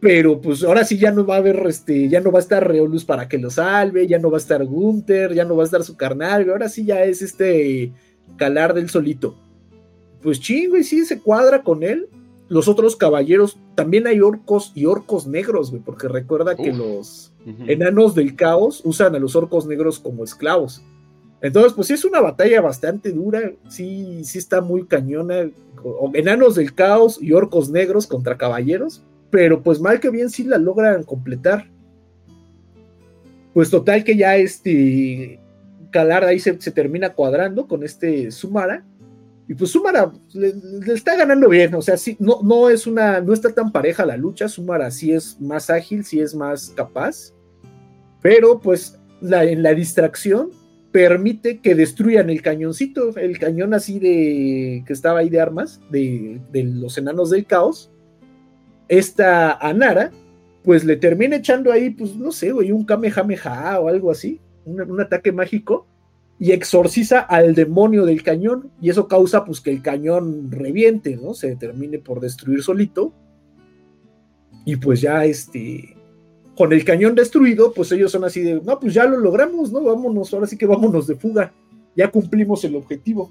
Pero pues ahora sí ya no va a haber, este, ya no va a estar Reolus para que lo salve, ya no va a estar Gunther, ya no va a estar su carnal, ahora sí ya es este Calar del solito pues chingo, y sí se cuadra con él. Los otros caballeros, también hay orcos y orcos negros, güey, porque recuerda que los enanos del caos usan a los orcos negros como esclavos. Entonces, pues sí es una batalla bastante dura, sí, sí está muy cañona. Enanos del caos y orcos negros contra caballeros, pero pues mal que bien sí la logran completar. Pues total que ya este Calar ahí se, se termina cuadrando con este Sumara y pues Sumara le, está ganando bien, o sea, sí, no, no es una, no está tan pareja la lucha, Sumara sí es más ágil, sí es más capaz, pero pues la, en la distracción permite que destruyan el cañoncito, el cañón así de, que estaba ahí de armas, de, los enanos del caos, esta Anara, pues le termina echando ahí, pues no sé, güey, un Kamehameha o algo así, un ataque mágico, y exorciza al demonio del cañón y eso causa pues que el cañón reviente, ¿no? Se termine por destruir solito. Y pues ya este con el cañón destruido, pues ellos son así de, no, pues ya lo logramos, ¿no? Vámonos, ahora sí que vámonos de fuga. Ya cumplimos el objetivo.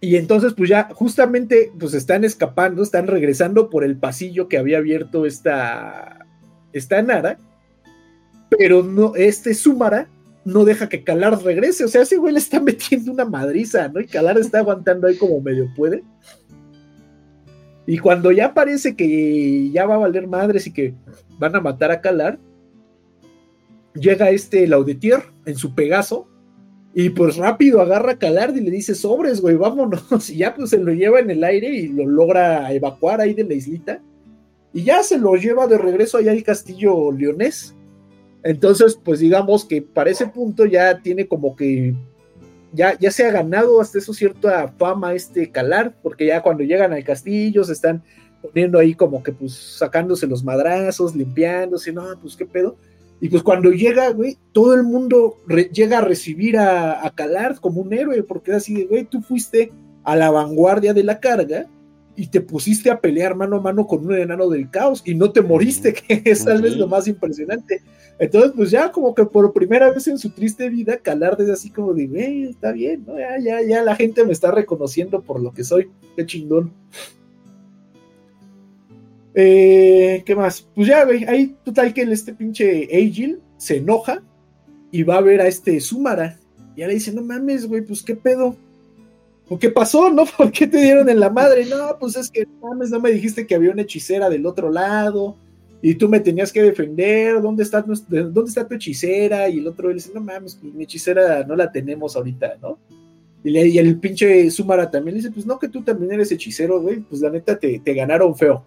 Y entonces, pues ya justamente, pues están escapando, están regresando por el pasillo que había abierto esta, esta Nara. Pero no, este Sumara no deja que Calar regrese. O sea, ese güey le está <laughs> metiendo una madriza, ¿no? Y Calar está aguantando ahí como medio puede. Y cuando ya parece que ya va a valer madres y que van a matar a Calar, llega este Laudetier en su Pegaso. Y pues rápido agarra a Calar y le dice, sobres, güey, vámonos. <laughs> Y ya pues se lo lleva en el aire y lo logra evacuar ahí de la islita. Y ya se lo lleva de regreso allá al castillo leonés. Entonces, pues digamos que para ese punto ya tiene como que ya, ya se ha ganado hasta eso cierta fama este calar, porque ya cuando llegan al castillo se están poniendo ahí como que pues sacándose los madrazos, limpiándose, no, pues qué pedo. Y pues cuando llega, güey, todo el mundo llega a recibir a, a Calar como un héroe, porque es así de, güey, tú fuiste a la vanguardia de la carga y te pusiste a pelear mano a mano con un enano del caos y no te moriste, <laughs> que es tal vez lo más impresionante. Entonces, pues ya como que por primera vez en su triste vida, Calar desde así como de, güey, está bien, ¿no? Ya, ya, ya la gente me está reconociendo por lo que soy, qué chingón. Eh, ¿Qué más? Pues ya, güey, ahí total que este pinche Agil se enoja y va a ver a este Sumara. Y ahora dice, no mames, güey, pues qué pedo. ¿O qué pasó, no? <laughs> ¿Por qué te dieron en la madre? No, pues es que mames, no me dijiste que había una hechicera del otro lado y tú me tenías que defender, ¿dónde está, dónde está tu hechicera? Y el otro le dice, no mames, pues, mi hechicera no la tenemos ahorita, ¿no? Y, y, el pinche Sumara también le dice, pues no, que tú también eres hechicero, güey, pues la neta te, te ganaron feo.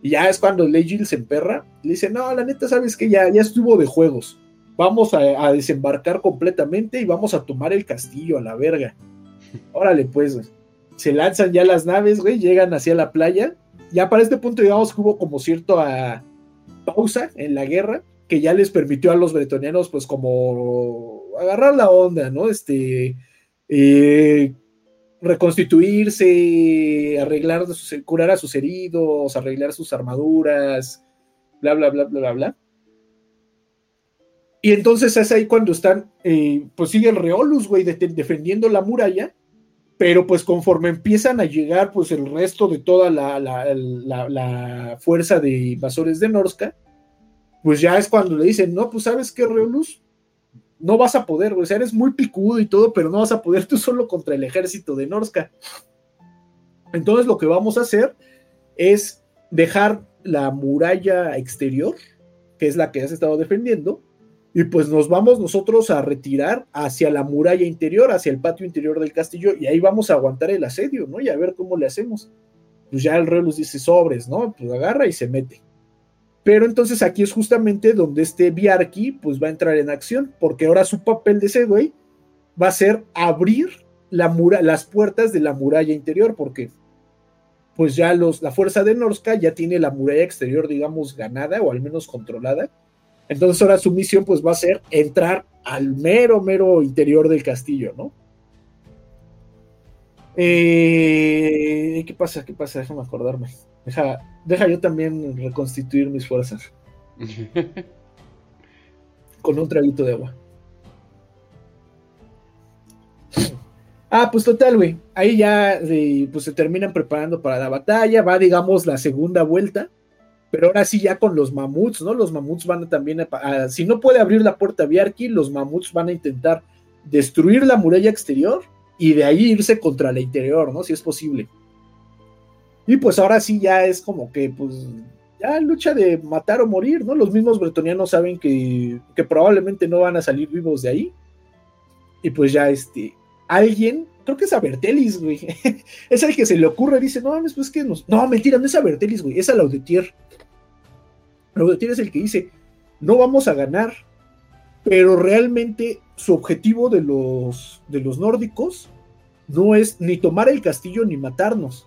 Y ya es cuando Legil se emperra, le dice, no, la neta sabes que ya, ya estuvo de juegos, vamos a, a desembarcar completamente y vamos a tomar el castillo a la verga. <laughs> Órale, pues, se lanzan ya las naves, güey, llegan hacia la playa. Ya para este punto, digamos que hubo como cierto a, pausa en la guerra que ya les permitió a los bretonianos pues como agarrar la onda, ¿no? Este, eh, reconstituirse, arreglar, curar a sus heridos, arreglar sus armaduras, bla, bla, bla, bla, bla, bla. Y entonces es ahí cuando están, eh, pues sigue el Reolus, güey, defendiendo la muralla, pero pues conforme empiezan a llegar pues el resto de toda la, la, fuerza de invasores de Norska, pues ya es cuando le dicen, no, pues sabes qué, Reolus, no vas a poder, o sea, eres muy picudo y todo, pero no vas a poder tú solo contra el ejército de Norska. Entonces lo que vamos a hacer es dejar la muralla exterior, que es la que has estado defendiendo, y pues nos vamos nosotros a retirar hacia la muralla interior, hacia el patio interior del castillo, y ahí vamos a aguantar el asedio, ¿no? Y a ver cómo le hacemos. Pues ya el rey nos dice sobres, ¿no? Pues agarra y se mete. Pero entonces aquí es justamente donde este Biarki pues va a entrar en acción, porque ahora su papel de ese güey va a ser abrir la mura las puertas de la muralla interior, porque pues ya los, la fuerza de Norska ya tiene la muralla exterior, digamos, ganada o al menos controlada. Entonces ahora su misión pues va a ser entrar al mero, mero interior del castillo, ¿no? Eh, ¿Qué pasa? ¿Qué pasa? Déjame acordarme. Deja, deja yo también reconstituir mis fuerzas. <laughs> Con un traguito de agua. Ah, pues total, güey. Ahí ya pues se terminan preparando para la batalla. Va, digamos, la segunda vuelta. Pero ahora sí, ya con los mamuts, ¿no? Los mamuts van a también. A, si no puede abrir la puerta Biarki, los mamuts van a intentar destruir la muralla exterior y de ahí irse contra la interior, ¿no? Si es posible. Y pues ahora sí ya es como que, pues, ya lucha de matar o morir, ¿no? Los mismos bretonianos saben que, que probablemente no van a salir vivos de ahí. Y pues ya este, alguien, creo que es a Bertelis, güey. <laughs> es el que se le ocurre, dice, no, pues que nos... No, mentira, no es a Bertelis, güey, es a Laudetier. Laudetier es el que dice, no vamos a ganar, pero realmente su objetivo de los, de los nórdicos no es ni tomar el castillo ni matarnos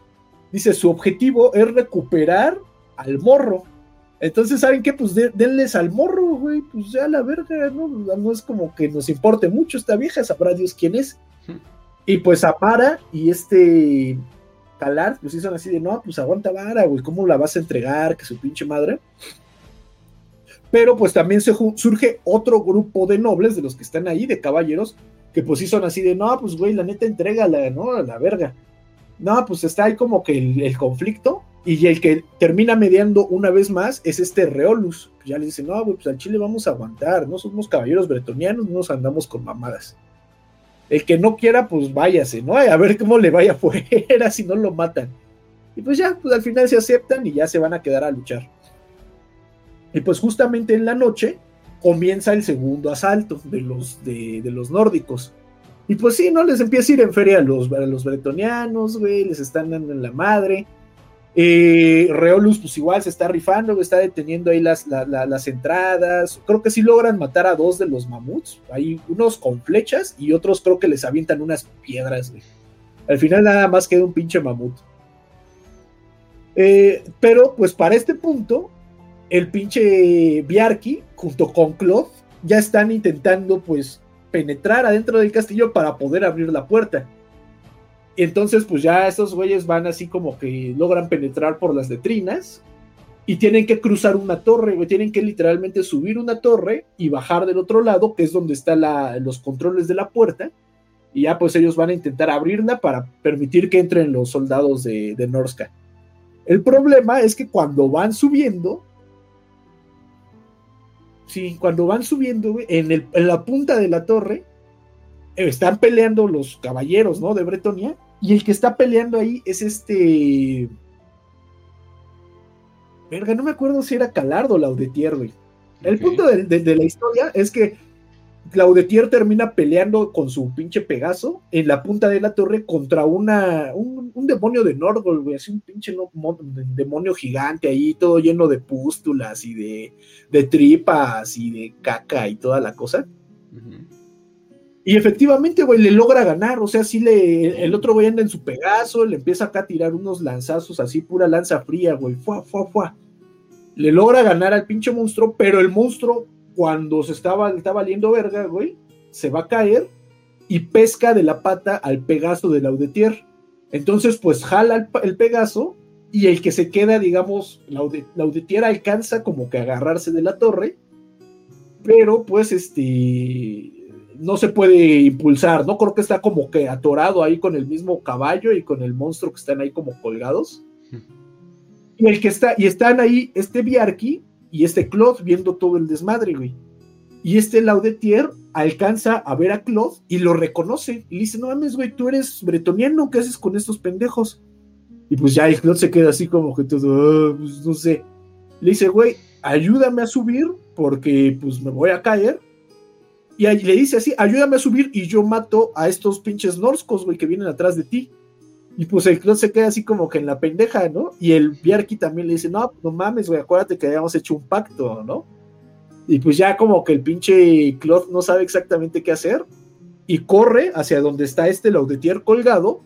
dice, su objetivo es recuperar al morro. Entonces, ¿saben qué? Pues denles al morro, güey, pues ya la verga, ¿no? No es como que nos importe mucho esta vieja, sabrá Dios quién es. Y pues Apara y este Talar, pues son así de, no, pues aguanta vara, güey, ¿cómo la vas a entregar? Que su pinche madre. Pero pues también surge otro grupo de nobles, de los que están ahí, de caballeros, que pues sí son así de, no, pues güey, la neta, entrégala, ¿no? A la verga. No, pues está ahí como que el, conflicto y el que termina mediando una vez más es este Reolus. ya le dice, no, pues al Chile vamos a aguantar, no somos caballeros bretonianos, no nos andamos con mamadas. El que no quiera, pues váyase, ¿no? A ver cómo le vaya <laughs> fuera si no lo matan. Y pues ya, pues al final se aceptan y ya se van a quedar a luchar. Y pues justamente en la noche comienza el segundo asalto de los, de los nórdicos. Y pues sí, ¿no? Les empieza a ir en feria a los, los bretonianos, güey, les están dando en la madre. Eh, Reolus, pues igual se está rifando, está deteniendo ahí las, las entradas. Creo que sí logran matar a dos de los mamuts. Hay unos con flechas y otros creo que les avientan unas piedras. Al final nada más queda un pinche mamut. Eh, pero pues para este punto, el pinche Biarki, junto con Claude, ya están intentando pues penetrar adentro del castillo para poder abrir la puerta. Entonces, pues ya estos güeyes van así como que logran penetrar por las letrinas y tienen que cruzar una torre, güey. Tienen que literalmente subir una torre y bajar del otro lado, que es donde están los controles de la puerta. Y ya, pues ellos van a intentar abrirla para permitir que entren los soldados de, de Norska. El problema es que cuando van subiendo, Sí, cuando van subiendo, en, la punta de la torre, eh, están peleando los caballeros, ¿no? De Bretonia. Y el que está peleando ahí es este. Verga, no me acuerdo si era Calardo o Laudetier, güey. El punto de, la historia es que Claudetier termina peleando con su pinche Pegaso en la punta de la torre contra una, un, demonio de Nordgol, güey, así un pinche demonio gigante ahí, todo lleno de pústulas y de, tripas y de caca y toda la cosa. Y efectivamente, güey, le logra ganar, o sea, sí le, el otro güey anda en su Pegaso, le empieza acá a tirar unos lanzazos así, pura lanza fría, güey, fuá, fuá, fuá. Le logra ganar al pinche monstruo, pero el monstruo cuando se estaba, está valiendo verga, güey, se va a caer y pesca de la pata al Pegaso de Laudetier. Entonces, pues jala el, Pegaso y el que se queda, digamos, Laudetier alcanza como que agarrarse de la torre, pero pues este no se puede impulsar, ¿no? Creo que está como que atorado ahí con el mismo caballo y con el monstruo que están ahí como colgados. Y el que está, y están ahí, este Biarki, y este Claude viendo todo el desmadre, güey. Y este Laudetier alcanza a ver a Claude y lo reconoce. Y dice, no mames, güey, tú eres bretoniano, ¿qué haces con estos pendejos? Y pues ya Claude se queda así como que todo, ah, pues no sé. Le dice, güey, ayúdame a subir porque pues me voy a caer. Y le dice así, ayúdame a subir y yo mato a estos pinches norscos, güey, que vienen atrás de ti. Y pues el Claude se queda así como que en la pendeja, ¿no? Y el Bjarki también le dice, no, no mames, güey, acuérdate que habíamos hecho un pacto, ¿no? Y pues ya como que el pinche Claude no sabe exactamente qué hacer y corre hacia donde está este Laudetier colgado.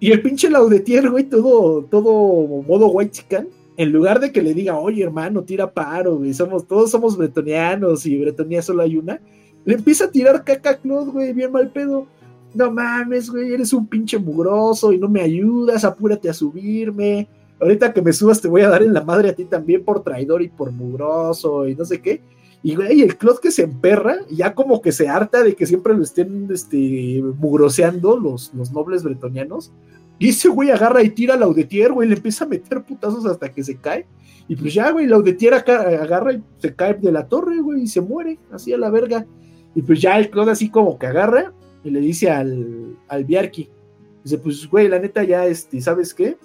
Y el pinche Laudetier, güey, todo, todo modo white chican, en lugar de que le diga, oye hermano, tira paro, güey, somos, todos somos bretonianos y Bretonia solo hay una, le empieza a tirar caca a Claude, güey, bien mal pedo. No mames, güey, eres un pinche mugroso y no me ayudas, apúrate a subirme. Ahorita que me subas te voy a dar en la madre a ti también por traidor y por mugroso y no sé qué. Y güey, el Claude que se emperra, ya como que se harta de que siempre lo estén este, mugroseando los, los nobles bretonianos. Y ese güey agarra y tira a Laudetier, güey, le empieza a meter putazos hasta que se cae. Y pues ya, güey, Laudetier agarra y se cae de la torre, güey, y se muere, así a la verga. Y pues ya el Claude así como que agarra y le dice al, al Biarki, dice, pues güey, la neta ya, este, ¿sabes qué?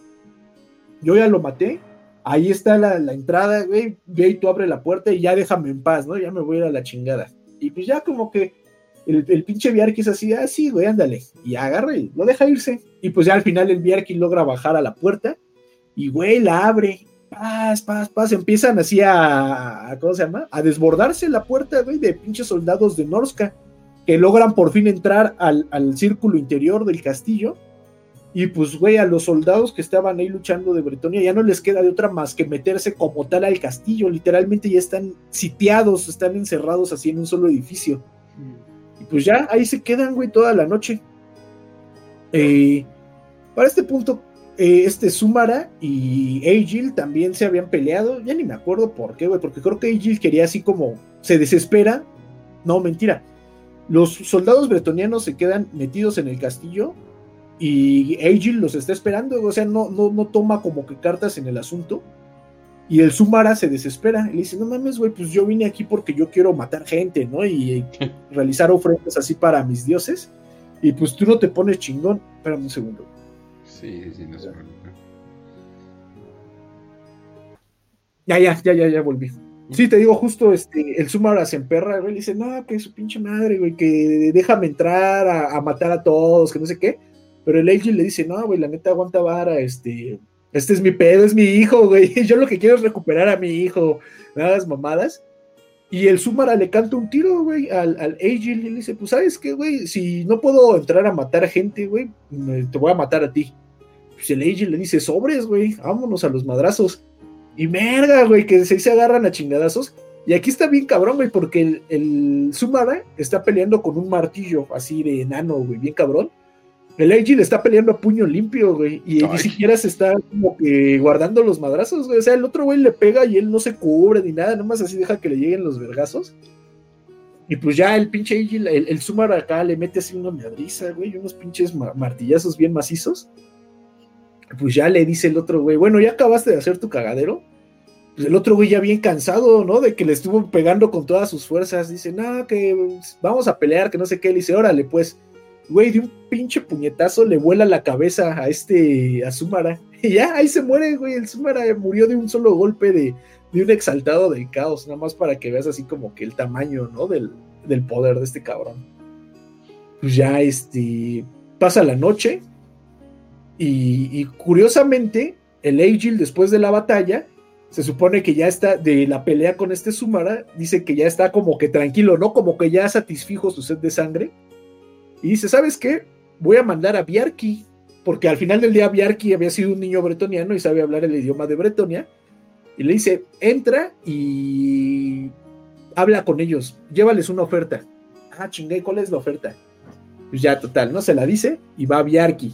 Yo ya lo maté, ahí está la, entrada, güey, ve y tú abre la puerta y ya déjame en paz, ¿no? Ya me voy a ir a la chingada. Y pues ya como que el, el pinche Biarki es así, ah, sí, güey, ándale. Y agarra y lo deja irse. Y pues ya al final el Biarki logra bajar a la puerta y, güey, la abre. Paz, paz, paz. Empiezan así a, ¿cómo se llama? A desbordarse la puerta, güey, de pinches soldados de Norska que logran por fin entrar al, al círculo interior del castillo y pues, güey, a los soldados que estaban ahí luchando de Bretonia ya no les queda de otra más que meterse como tal al castillo. Literalmente ya están sitiados, están encerrados así en un solo edificio. Mm. Y pues ya ahí se quedan, güey, toda la noche. Eh, para este punto, eh, este Sumara y Agil también se habían peleado. Ya ni me acuerdo por qué, güey, porque creo que Agil quería así como se desespera. No, mentira. Los soldados bretonianos se quedan metidos en el castillo y Agil los está esperando, o sea, no, no, no toma como que cartas en el asunto. Y el Sumara se desespera. Y le dice, no mames, güey, pues yo vine aquí porque yo quiero matar gente, ¿no? Y, <laughs> realizar ofrendas así para mis dioses. Y pues tú no te pones chingón. Espérame un segundo. Sí, sí, no se Ya, ya, ya, ya, ya volví. Sí, te digo, justo este, el Sumara se emperra, güey, le dice, no, que su pinche madre, güey, que déjame entrar a, matar a todos, que no sé qué. Pero el Agil le dice, no, güey, la neta aguanta vara, este, este es mi pedo, es mi hijo, güey. <laughs> Yo lo que quiero es recuperar a mi hijo. Nada las mamadas. Y el Sumara le canta un tiro, güey, al, al Agil y le dice, pues, ¿sabes qué, güey? Si no puedo entrar a matar a gente, güey, te voy a matar a ti. Pues el Agil le dice, sobres, güey, vámonos a los madrazos. Y merga, güey, que se, se agarran a chingadazos. Y aquí está bien cabrón, güey, porque el, el Sumara está peleando con un martillo así de enano, güey, bien cabrón. El le está peleando a puño limpio, güey. Y ni siquiera se está como que guardando los madrazos, güey. O sea, el otro güey le pega y él no se cubre ni nada, nomás así deja que le lleguen los vergazos. Y pues ya el pinche el, el Sumar acá le mete así una madriza, güey, unos pinches martillazos bien macizos. Pues ya le dice el otro güey, bueno, ya acabaste de hacer tu cagadero. Pues el otro güey ya bien cansado, ¿no? De que le estuvo pegando con todas sus fuerzas. Dice, no, que vamos a pelear, que no sé qué. Le dice, órale, pues güey, de un pinche puñetazo le vuela la cabeza a este, a Sumara. Y ya, ahí se muere, güey. El Sumara murió de un solo golpe de, un exaltado del caos, nada más para que veas así como que el tamaño, ¿no? Del, poder de este cabrón. Pues ya, este, pasa la noche y, curiosamente, el Agil después de la batalla, se supone que ya está de la pelea con este Sumara, dice que ya está como que tranquilo, ¿no? Como que ya satisfijo su sed de sangre y dice, ¿sabes qué? Voy a mandar a Biarki, porque al final del día Biarki había sido un niño bretoniano y sabe hablar el idioma de Bretonia. Y le dice, entra y habla con ellos, llévales una oferta. Ah, chingue, ¿cuál es la oferta? Pues ya, total, ¿no? Se la dice y va a Biarki.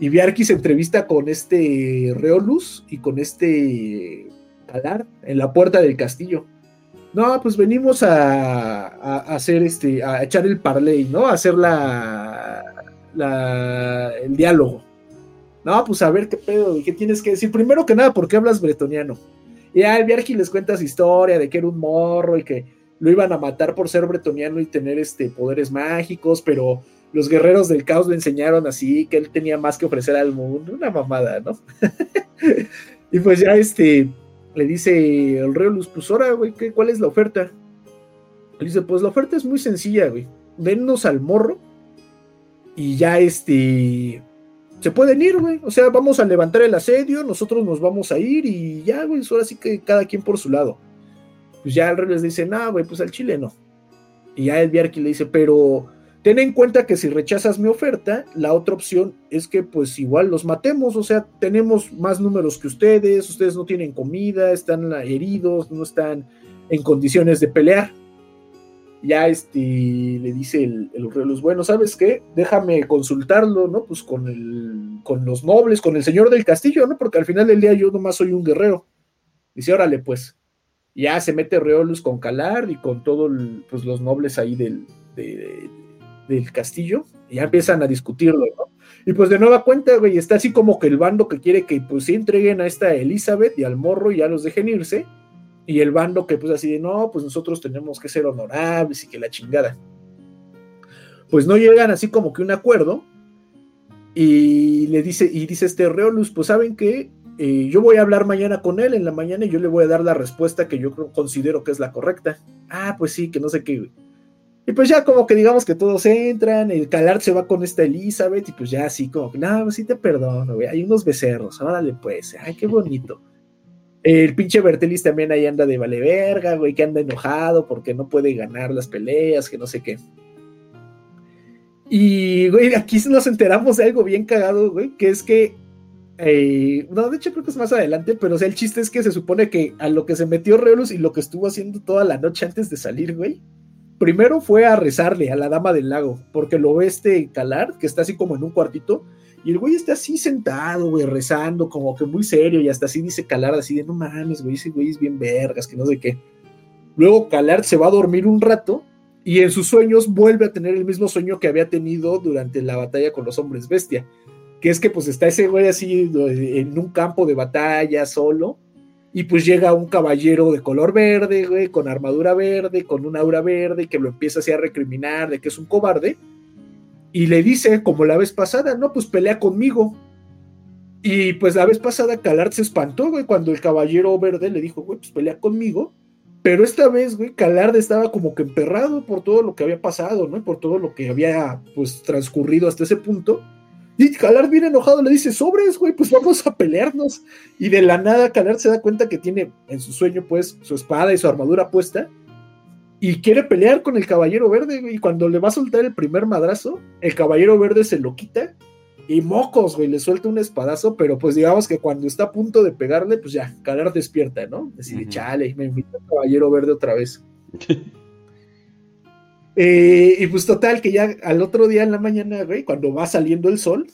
Y Biarki se entrevista con este Reolus y con este Calar en la puerta del castillo. No, pues venimos a, hacer este, a echar el parley, ¿no? A hacer la, la, el diálogo. No, pues a ver qué pedo, qué tienes que decir. Primero que nada, ¿por qué hablas bretoniano? Y al Bjarki les cuenta su historia de que era un morro y que lo iban a matar por ser bretoniano y tener este poderes mágicos, pero los guerreros del caos le enseñaron así, que él tenía más que ofrecer al mundo, una mamada, ¿no? <laughs> y pues ya este, le dice el Reolus, pues ahora, güey, ¿cuál es la oferta? Le dice, pues la oferta es muy sencilla, güey, dennos al morro y ya este, se pueden ir, güey, o sea, vamos a levantar el asedio, nosotros nos vamos a ir y ya, güey, ahora sí que cada quien por su lado. Pues ya el rey les dice, no, güey, pues al chile no. Y ya el Biarki le dice, pero Ten en cuenta que si rechazas mi oferta, la otra opción es que pues igual los matemos, o sea, tenemos más números que ustedes, ustedes no tienen comida, están heridos, no están en condiciones de pelear. Ya este le dice el, el Luz, bueno, ¿sabes qué? Déjame consultarlo, ¿no? Pues con el, con los nobles, con el señor del castillo, ¿no? Porque al final del día yo nomás soy un guerrero. Dice, órale, pues. Ya se mete Reolus con Calar y con todos pues, los nobles ahí del, del castillo y ya empiezan a discutirlo, ¿no? Y pues de nueva cuenta, güey, está así como que el bando que quiere que pues sí entreguen a esta Elizabeth y al morro y ya los dejen irse, y el bando que pues así de no, pues nosotros tenemos que ser honorables y que la chingada. Pues no llegan así como que un acuerdo, y le dice, y dice este Reolus, pues saben que eh, yo voy a hablar mañana con él en la mañana y yo le voy a dar la respuesta que yo considero que es la correcta. Ah, pues sí, que no sé qué, y pues ya como que digamos que todos entran, el Calart se va con esta Elizabeth y pues ya así como que, no, pues sí te perdono, güey, hay unos becerros, órale pues, ay, qué bonito. El pinche Bertelis también ahí anda de vale verga, güey, que anda enojado porque no puede ganar las peleas, que no sé qué. Y, güey, aquí nos enteramos de algo bien cagado, güey, que es que, eh, no, de hecho creo que es más adelante, pero el chiste es que se supone que a lo que se metió Reolus y lo que estuvo haciendo toda la noche antes de salir, güey, primero fue a rezarle a la dama del lago, porque lo ve este Calar, que está así como en un cuartito, y el güey está así sentado, güey, rezando, como que muy serio, y hasta así dice Calar, así de no mames, güey, ese güey es bien vergas, que no sé qué. Luego Calar se va a dormir un rato, y en sus sueños vuelve a tener el mismo sueño que había tenido durante la batalla con los hombres bestia, que es que pues está ese güey así en un campo de batalla solo, y pues llega un caballero de color verde, güey, con armadura verde, con un aura verde, que lo empieza así a recriminar de que es un cobarde. Y le dice, como la vez pasada, no, pues pelea conmigo. Y pues la vez pasada Calard se espantó, güey, cuando el caballero verde le dijo, güey, pues pelea conmigo. Pero esta vez, güey, Calard estaba como que emperrado por todo lo que había pasado, ¿no? Por todo lo que había, pues, transcurrido hasta ese punto. Y Calar bien enojado le dice, sobres, güey, pues vamos a pelearnos. Y de la nada Calar se da cuenta que tiene en su sueño, pues, su espada y su armadura puesta. Y quiere pelear con el caballero verde, güey. Y cuando le va a soltar el primer madrazo, el caballero verde se lo quita. Y mocos, güey, le suelta un espadazo, pero pues digamos que cuando está a punto de pegarle, pues ya, Calar despierta, ¿no? Decide, chale, me invita el caballero verde otra vez. <laughs> Eh, y pues total, que ya al otro día en la mañana, cuando va saliendo el sol,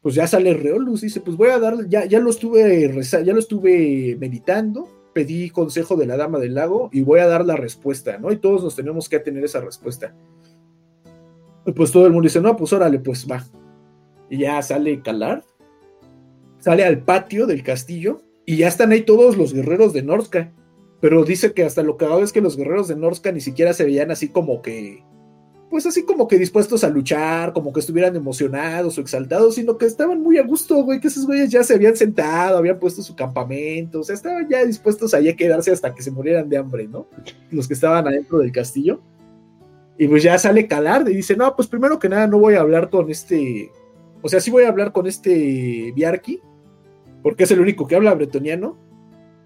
pues ya sale Reolus, dice, pues voy a dar, ya, ya lo estuve ya lo estuve meditando, pedí consejo de la dama del lago y voy a dar la respuesta, ¿no? Y todos nos tenemos que tener esa respuesta. Y pues todo el mundo dice, no, pues órale, pues va. Y ya sale Calar, sale al patio del castillo y ya están ahí todos los guerreros de Norska pero dice que hasta lo hago es que los guerreros de Norska ni siquiera se veían así como que, pues así como que dispuestos a luchar, como que estuvieran emocionados o exaltados, sino que estaban muy a gusto, güey, que esos güeyes ya se habían sentado, habían puesto su campamento, o sea, estaban ya dispuestos allí a quedarse hasta que se murieran de hambre, ¿no? Los que estaban adentro del castillo. Y pues ya sale Calar y dice, no, pues primero que nada no voy a hablar con este, o sea, sí voy a hablar con este Biarki, porque es el único que habla bretoniano,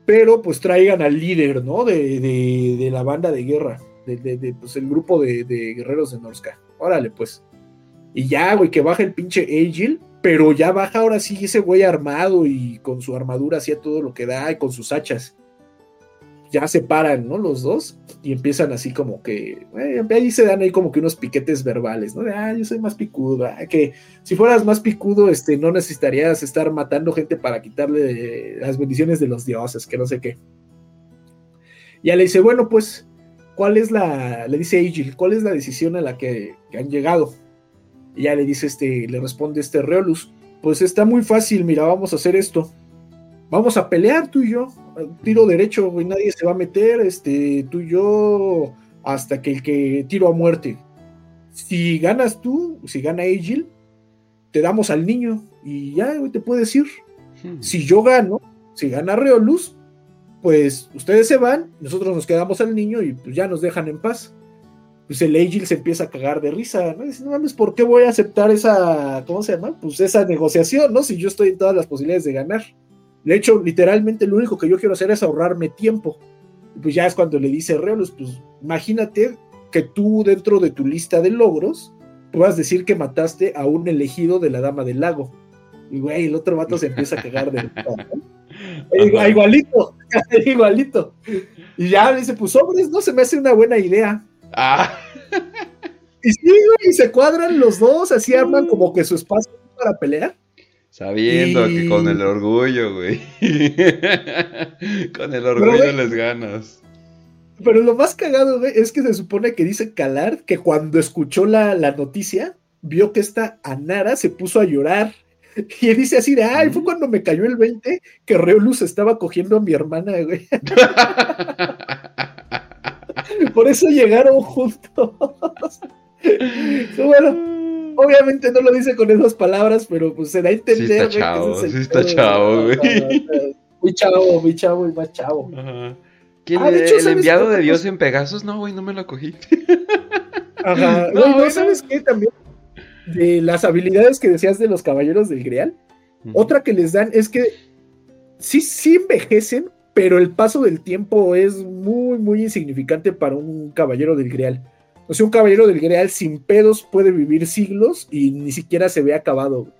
pero pues traigan al líder, ¿no? De, la banda de guerra, de, pues el grupo de, guerreros de Norska. Órale, pues. Y ya, güey, que baja el pinche Agil, pero ya baja ahora sí ese güey armado y con su armadura hacía todo lo que da y con sus hachas ya se paran, ¿no? Los dos y empiezan así como que, eh, ahí se dan ahí como que unos piquetes verbales, ¿no? De, ah, yo soy más picudo, ah, que si fueras más picudo, este, no necesitarías estar matando gente para quitarle las bendiciones de los dioses, que no sé qué. Ya le dice, bueno, pues, ¿cuál es la, le dice Aegil, ¿cuál es la decisión a la que, han llegado? Y ya le dice este, le responde este Reolus, pues está muy fácil, mira, vamos a hacer esto vamos a pelear tú y yo, tiro derecho, güey, nadie se va a meter, este, tú y yo, hasta que el que tiro a muerte. si ganas tú, si gana Agil, te damos al niño y ya, te puedes ir. Hmm. Si yo gano, si gana Reolus, pues ustedes se van, nosotros nos quedamos al niño y pues ya nos dejan en paz. Pues el Agil se empieza a cagar de risa, ¿no? Dice, no mames, ¿por qué voy a aceptar esa, ¿cómo se llama? Pues esa negociación, ¿no? Si yo estoy en todas las posibilidades de ganar. De hecho, literalmente lo único que yo quiero hacer es ahorrarme tiempo. Y pues ya es cuando le dice Reolus, pues imagínate que tú dentro de tu lista de logros puedas decir que mataste a un elegido de la Dama del Lago. Y güey, el otro vato se empieza a cagar de... <laughs> igualito, <laughs> igualito. Y ya dice, pues sobres, no se me hace una buena idea. Ah. Y sí, güey, y se cuadran los dos, así arman como que su espacio para pelear. Sabiendo que con el orgullo, güey. <laughs> con el orgullo les ganas. Pero lo más cagado, güey, es que se supone que dice Calar que cuando escuchó la, noticia, vio que esta Anara se puso a llorar. <laughs> Y dice así de, ay, fue cuando me cayó el 20 que Reolus estaba cogiendo a mi hermana, güey. <laughs> Por eso llegaron juntos. bueno, obviamente no lo dice con esas palabras, pero pues se da a entender, sí está chavo, sí está chavo, güey. Muy chavo, muy chavo y más chavo. ¿Quién ah, ¿El enviado de Dios en Pegasus? No, güey, no me lo cogí. Ajá. <laughs> No, ¿sabes qué? También de las habilidades que decías de los caballeros del Grial, otra que les dan es que sí, sí envejecen, pero el paso del tiempo es muy, muy insignificante para un caballero del Grial. O sea, un caballero del Grial sin pedos puede vivir siglos y ni siquiera se ve acabado.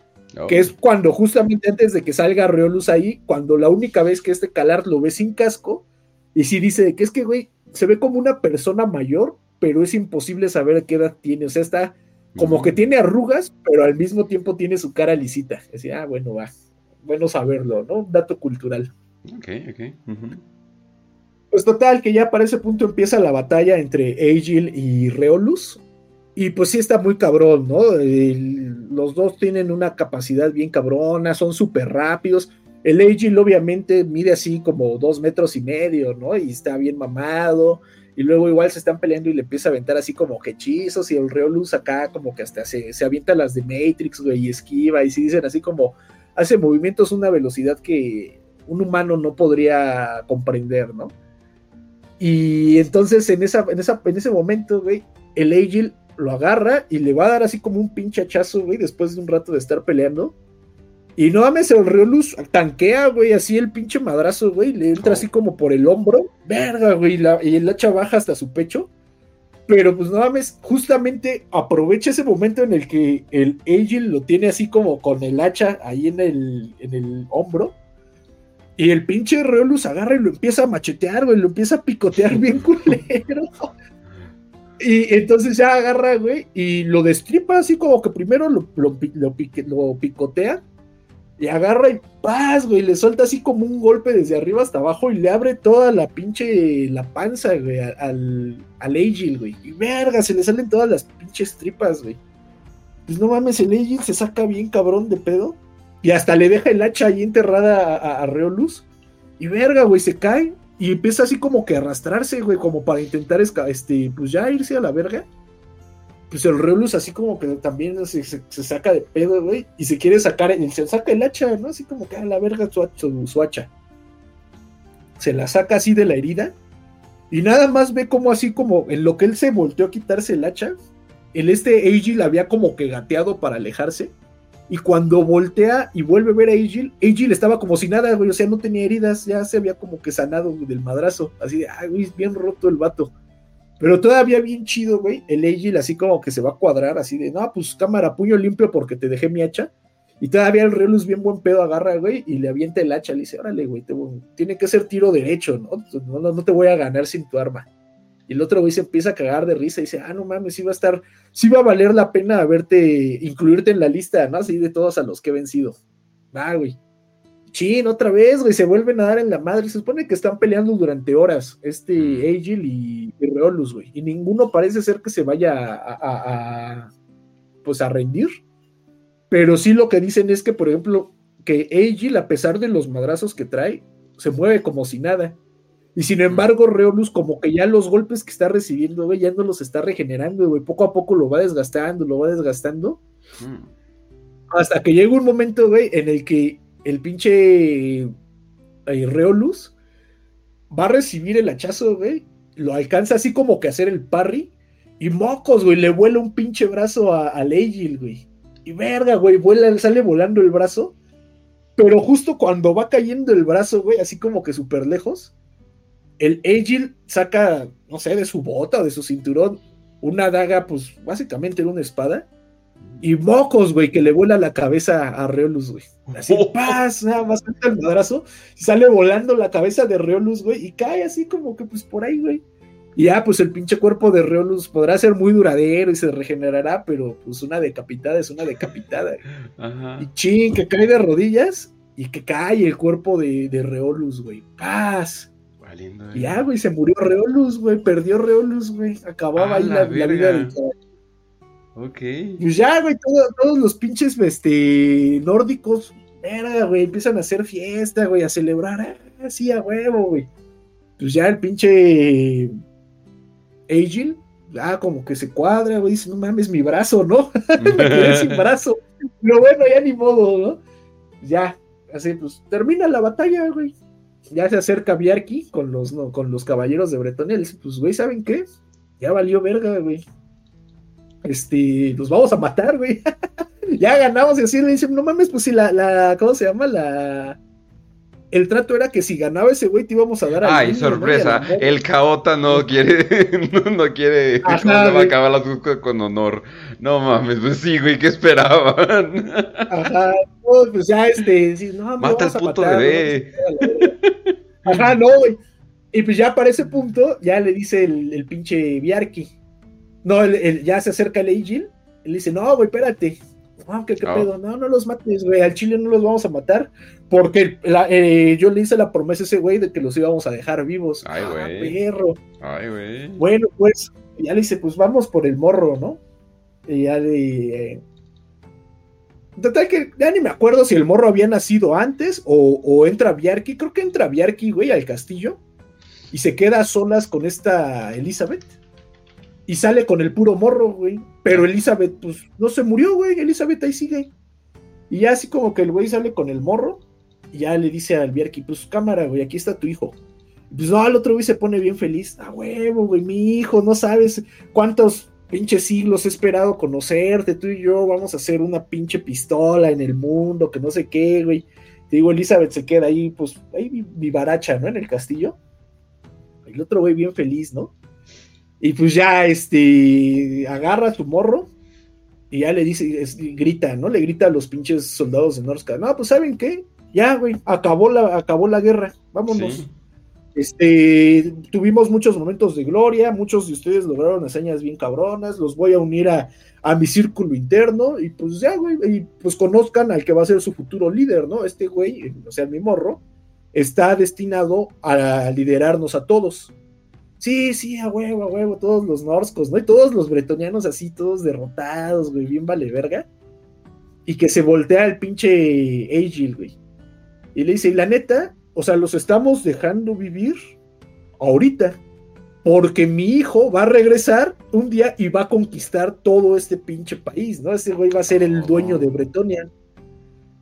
Que es cuando justamente antes de que salga Reolus ahí, cuando la única vez que este Calar lo ve sin casco, y sí dice que es que, güey, se ve como una persona mayor, pero es imposible saber qué edad tiene. O sea, está como que tiene arrugas, pero al mismo tiempo tiene su cara lisita. Decía, ah, bueno, va. Bueno saberlo, ¿no? Un dato cultural. Ok, ok. Pues total, que ya para ese punto empieza la batalla entre Agil y Reolus. Y pues sí está muy cabrón, ¿no? los dos tienen una capacidad bien cabrona, son súper rápidos. El Agil obviamente mide así como dos metros y medio, ¿no? Y está bien mamado. Y luego igual se están peleando y le empieza a aventar así como hechizos. Y el Reolus acá como que hasta se, se avienta las de Matrix, güey, y esquiva. Y si dicen así como hace movimientos una velocidad que un humano no podría comprender, ¿no? Y entonces en, esa, en, esa, en ese momento, güey, el Agil lo agarra y le va a dar así como un pinche hachazo, güey, después de un rato de estar peleando. Y no mames, el Reolus tanquea, güey, así el pinche madrazo, güey, le entra así como por el hombro, verga, güey, y el hacha baja hasta su pecho. Pero pues no mames, justamente aprovecha ese momento en el que el Angel lo tiene así como con el hacha ahí en el, en el hombro. Y el pinche Reolus agarra y lo empieza a machetear, güey, lo empieza a picotear <laughs> bien culero. Y entonces ya agarra, güey, y lo destripa así como que primero lo, lo, lo picotea y agarra y paz, güey, le suelta así como un golpe desde arriba hasta abajo y le abre toda la pinche la panza, güey, al, al Agil, güey. Y verga, se le salen todas las pinches tripas, güey. Pues no mames, el Agil se saca bien cabrón de pedo. Y hasta le deja el hacha ahí enterrada a, a Reolus. Y verga, güey, se cae. Y empieza así como que a arrastrarse, güey, como para intentar, este, pues ya irse a la verga pues el Reolus así como que también se, saca de pedo, güey, y se quiere sacar, y se saca el hacha, ¿no? Así como que a la verga su, hacha. Se la saca así de la herida, y nada más ve como así como en lo que él se volteó a quitarse el hacha, el este Agil había como que gateado para alejarse, y cuando voltea y vuelve a ver a Agil, Agil estaba como si nada, güey, o sea, no tenía heridas, ya se había como que sanado del madrazo, así de, ay, güey, bien roto el vato. Pero todavía bien chido, güey. El Agil así como que se va a cuadrar, así de, no, pues cámara, puño limpio porque te dejé mi hacha. Y todavía el Reolus bien buen pedo agarra, güey, y le avienta el hacha. Le dice, órale, güey, tiene que ser tiro derecho, ¿no? ¿no? No, te voy a ganar sin tu arma. Y el otro güey se empieza a cagar de risa y dice, ah, no mames, sí va a estar, sí va a valer la pena haberte, incluirte en la lista, ¿no? Así de todos a los que he vencido. Ah, güey. Chin, otra vez, güey, se vuelven a dar en la madre. Se supone que están peleando durante horas, este Agil y, Reolus, güey. Y ninguno parece ser que se vaya a, pues a rendir. Pero sí lo que dicen es que, por ejemplo, que Agil, a pesar de los madrazos que trae, se mueve como si nada. Y sin embargo, Reolus, como que ya los golpes que está recibiendo, güey, ya no los está regenerando, güey. Poco a poco lo va desgastando, lo va desgastando. Hmm. Hasta que llega un momento, güey, en el que el pinche eh, Reolus va a recibir el hachazo, güey. Lo alcanza así como que hacer el parry. Y mocos, güey, le vuela un pinche brazo a, a güey. Y verga, güey, vuela, sale volando el brazo. Pero justo cuando va cayendo el brazo, güey, así como que súper lejos, el Agil saca, no sé, de su bota o de su cinturón, una daga, pues básicamente era una espada. Y mocos, güey, que le vuela la cabeza a Reolus, güey. Así, pasa, más el madrazo, sale volando la cabeza de Reolus, güey, y cae así como que pues por ahí, güey. Y ya, pues el pinche cuerpo de Reolus podrá ser muy duradero y se regenerará, pero pues una decapitada es una decapitada. Y ching, que cae de rodillas y que cae el cuerpo de, de Reolus, güey. Paz. Y ya, güey, se murió Reolus, güey, perdió Reolus, güey. Acababa ahí la, vida del Ok. Pues ya, güey, todos los pinches este, nórdicos, güey, empiezan a hacer fiesta, güey, a celebrar, así ah, a huevo, güey. Pues ya el pinche Agil, ya como que se cuadra, güey, dice, no mames, mi brazo, ¿no? <laughs> Me quedé sin <laughs> brazo. Pero bueno, ya ni modo, ¿no? Ya, así, pues termina la batalla, güey ya se acerca Biarki con los, con los caballeros de Bretonia. Le dice, pues, güey, ¿saben qué? Ya valió verga, güey. Este, los vamos a matar, güey. <laughs> ya ganamos y así le dicen, no mames, pues si la, la, ¿cómo se llama? La, el trato era que si ganaba ese güey te íbamos a dar a Ay, sorpresa, el caota no quiere, <laughs> no, quiere, Ajá, <laughs> va a acabar la con honor. No mames, pues sí, güey, ¿qué esperaban? <laughs> Ajá, no, pues ya este, sí, no, Mata al puto bebé. Ajá, no, güey. Y pues ya para ese punto, ya le dice el, el pinche Biarki. No, el, ya se acerca el Agil. Él dice, no, güey, espérate. No, ¿qué, qué pedo? No, no los mates, güey. Al chile no los vamos a matar. Porque eh, yo le hice la promesa a ese güey de que los íbamos a dejar vivos. Ay, ah, güey. perro. Ay, güey. Bueno, pues, ya le dice, pues vamos por el morro, ¿no? Y ya le. Eh, total que ya ni me acuerdo si el morro había nacido antes o, o entra Biarki. Creo que entra Biarki, güey, al castillo. Y se queda a solas con esta Elizabeth. Y sale con el puro morro, güey. Pero Elizabeth, pues, no se murió, güey. Elizabeth ahí sigue. Y ya así como que el güey sale con el morro y ya le dice al Bierki, pues cámara, güey, aquí está tu hijo. Pues no, al otro güey se pone bien feliz. Ah, huevo, güey, mi hijo, no sabes cuántos pinches siglos he esperado conocerte. Tú y yo vamos a hacer una pinche pistola en el mundo, que no sé qué, güey. Te digo, Elizabeth se queda ahí, pues, ahí vivaracha, ¿no? En el castillo. El otro güey bien feliz, ¿no? Y pues ya, este, agarra su morro y ya le dice, grita, ¿no? Le grita a los pinches soldados de Norska. No, pues ¿saben qué? Ya, güey, acabó la, acabó la guerra, vámonos. Este, tuvimos muchos momentos de gloria, muchos de ustedes lograron hazañas bien cabronas, los voy a unir a, a mi círculo interno y pues ya, güey, y pues conozcan al que va a ser su futuro líder, ¿no? Este güey, o sea, mi morro, está destinado a liderarnos a todos. Sí, sí, a huevo, a huevo, todos los norscos, ¿no? Y todos los bretonianos así, todos derrotados, güey, bien vale verga. Y que se voltea el pinche Agil, güey. Y le dice, y la neta, o sea, los estamos dejando vivir ahorita. Porque mi hijo va a regresar un día y va a conquistar todo este pinche país, ¿no? Ese güey va a ser el dueño de Bretonia.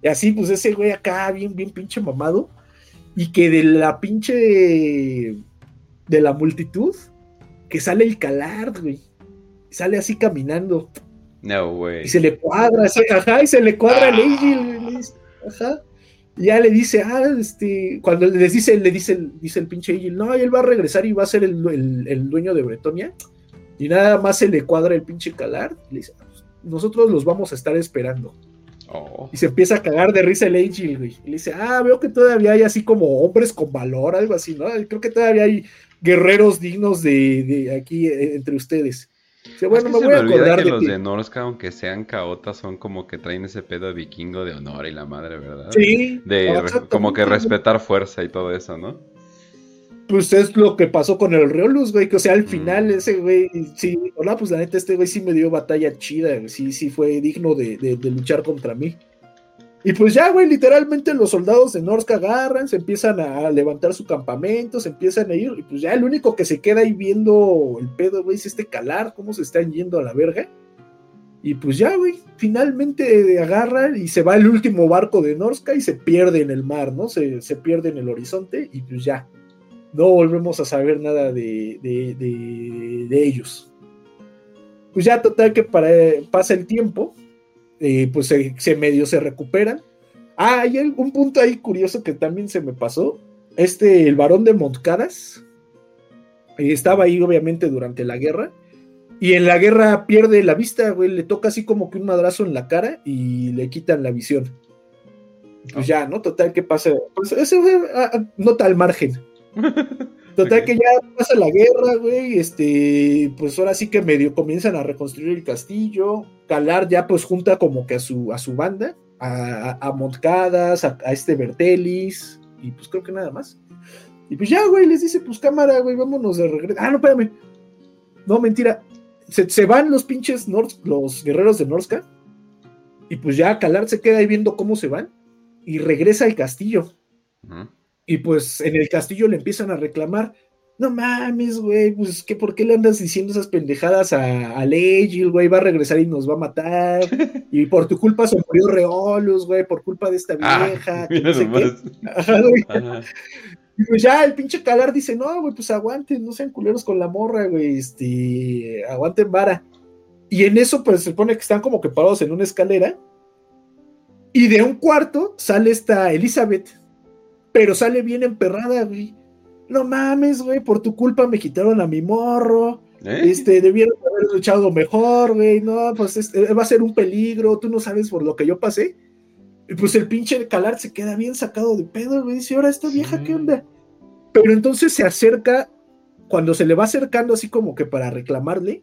Y así, pues ese güey acá, bien, bien pinche mamado. Y que de la pinche de la multitud que sale el Calard, güey. Sale así caminando. No, güey. Y se le cuadra, ajá, y se le cuadra el Angel, ajá. Y ya le dice, ah, este, cuando les dice, le dice, dice el pinche Angel, no, él va a regresar y va a ser el, dueño de Bretonia. Y nada más se le cuadra el pinche Calard. Y le dice, nosotros los vamos a estar esperando. Oh. Y se empieza a cagar de risa el Angel, güey. Y le dice, ah, veo que todavía hay así como hombres con valor, algo así, ¿no? Creo que todavía hay guerreros dignos de, aquí eh, entre ustedes. bueno, me voy a acordar que los de Norska, aunque sean caotas, son como que traen ese pedo vikingo de honor y la madre, ¿verdad? Sí. De como que respetar fuerza y todo eso, ¿no? Pues es lo que pasó con el Reolus, güey, que o sea, al final mm. ese güey, sí, hola, pues la neta, este güey sí me dio batalla chida, sí, sí fue digno de, de luchar contra mí. Y pues ya, güey, literalmente los soldados de Norsk agarran, se empiezan a levantar su campamento, se empiezan a ir, y pues ya el único que se queda ahí viendo el pedo, güey, es este calar, cómo se están yendo a la verga. Y pues ya, güey, finalmente agarran y se va el último barco de Norska y se pierde en el mar, ¿no? Se, se pierde en el horizonte y pues ya, no volvemos a saber nada de, de, ellos. Pues ya total que para, pasa el tiempo, pues se, medio se recuperan. Ah, hay un punto ahí curioso que también se me pasó. Este, el varón de Montcadas, eh, estaba ahí obviamente durante la guerra y en la guerra pierde la vista, güey, le toca así como que un madrazo en la cara y le quitan la visión. Pues ya, ¿no? Total, ¿qué pasa? Pues eso ah, ah, nota al margen. <laughs> Total que ya pasa la guerra, güey, este, pues ahora sí que medio comienzan a reconstruir el castillo, Calar ya pues junta como que a su, a su banda, a, a Montcadas, a, este Bertelis, y pues creo que nada más. Y pues ya, güey, les dice, pues cámara, güey, vámonos de regreso. Ah, no, espérame. No, mentira, se, van los pinches los guerreros de Norska. Y pues ya Calar se queda ahí viendo cómo se van. Y regresa al castillo. Y pues en el castillo le empiezan a reclamar. No mames, güey, pues que por qué le andas diciendo esas pendejadas a, a el güey, va a regresar y nos va a matar. <laughs> y por tu culpa se murió Reolus, güey, por culpa de esta ah, <laughs> vieja. Y pues ya el pinche calar dice, no, güey, pues aguanten, no sean culeros con la morra, güey, este, aguanten vara. Y en eso, pues se supone que están como que parados en una escalera. Y de un cuarto sale esta Elizabeth, pero sale bien emperrada, güey. No mames, güey, por tu culpa me quitaron a mi morro. ¿Eh? Este, debieron haber luchado mejor, güey. No, pues este, va a ser un peligro. Tú no sabes por lo que yo pasé. Y pues el pinche Calar se queda bien sacado de pedo, güey. Dice, ahora esta vieja, ¿qué onda? Pero entonces se acerca, cuando se le va acercando así como que para reclamarle,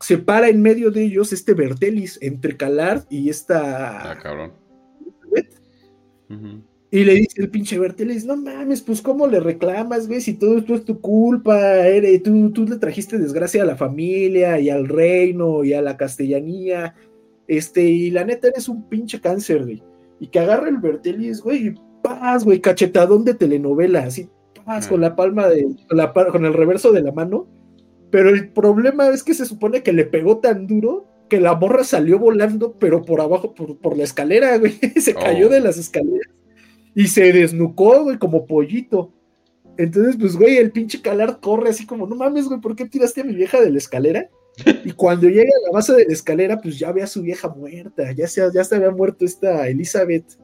se para en medio de ellos este Bertelis entre Calar y esta. Ah, cabrón. Y le dice el pinche Bertelis, no mames, pues cómo le reclamas, güey, si todo esto es tu culpa, eres, tú, tú le trajiste desgracia a la familia y al reino y a la castellanía este, y la neta eres un pinche cáncer, güey. Y que agarra el Bertelis, güey, y paz, güey, cachetadón de telenovela, así, paz, con la palma de, con, el reverso de la mano. Pero el problema es que se supone que le pegó tan duro que la morra salió volando, pero por abajo, por, la escalera, güey. <laughs> Se cayó de oh. las escaleras y se desnucó, güey, como pollito. Entonces, pues, güey, el pinche calar corre así como, no mames, güey, ¿por qué tiraste a mi vieja de la escalera? Y cuando llega a la base de la escalera, pues ya ve a su vieja muerta, ya se, ya se había muerto esta Elizabeth.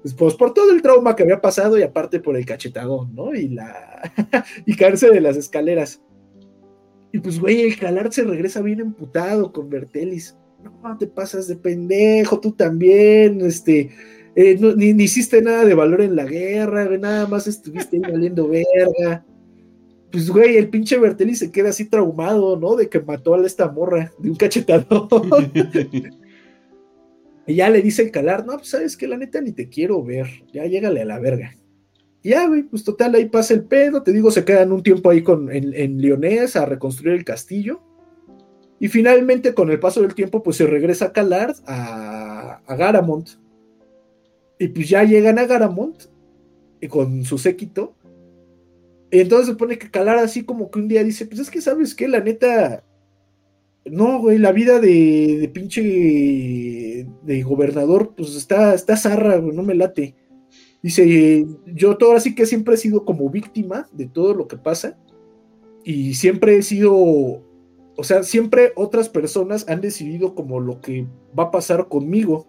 Pues, pues, por todo el trauma que había pasado y aparte por el cachetadón, ¿no? Y la <laughs> y caerse de las escaleras. Y pues, güey, el calar se regresa bien emputado con Bertelis. No, te pasas de pendejo, tú también, este, eh, ni, hiciste nada de valor en la guerra, nada más estuviste ahí valiendo verga pues, güey, el pinche Bertelli se queda así traumado, ¿no? De que mató a esta morra de un cachetadón. <laughs> y ya le dice el calar, no, pues sabes que la neta ni te quiero ver, ya llégale a la verga. Y ya, güey, pues total, ahí pasa el pedo, te digo, se quedan un tiempo ahí con, en, en Leonés a reconstruir el castillo. Y finalmente, con el paso del tiempo, pues se regresa a Calar a, a Garamond. Y pues ya llegan a Garamond y con su séquito y entonces se pone que calar así como que un día dice, pues es que sabes qué, la neta, no, güey, la vida de, de pinche de gobernador, pues está, está zarra, güey, no me late. Dice, yo todo así que siempre he sido como víctima de todo lo que pasa y siempre he sido, o sea, siempre otras personas han decidido como lo que va a pasar conmigo.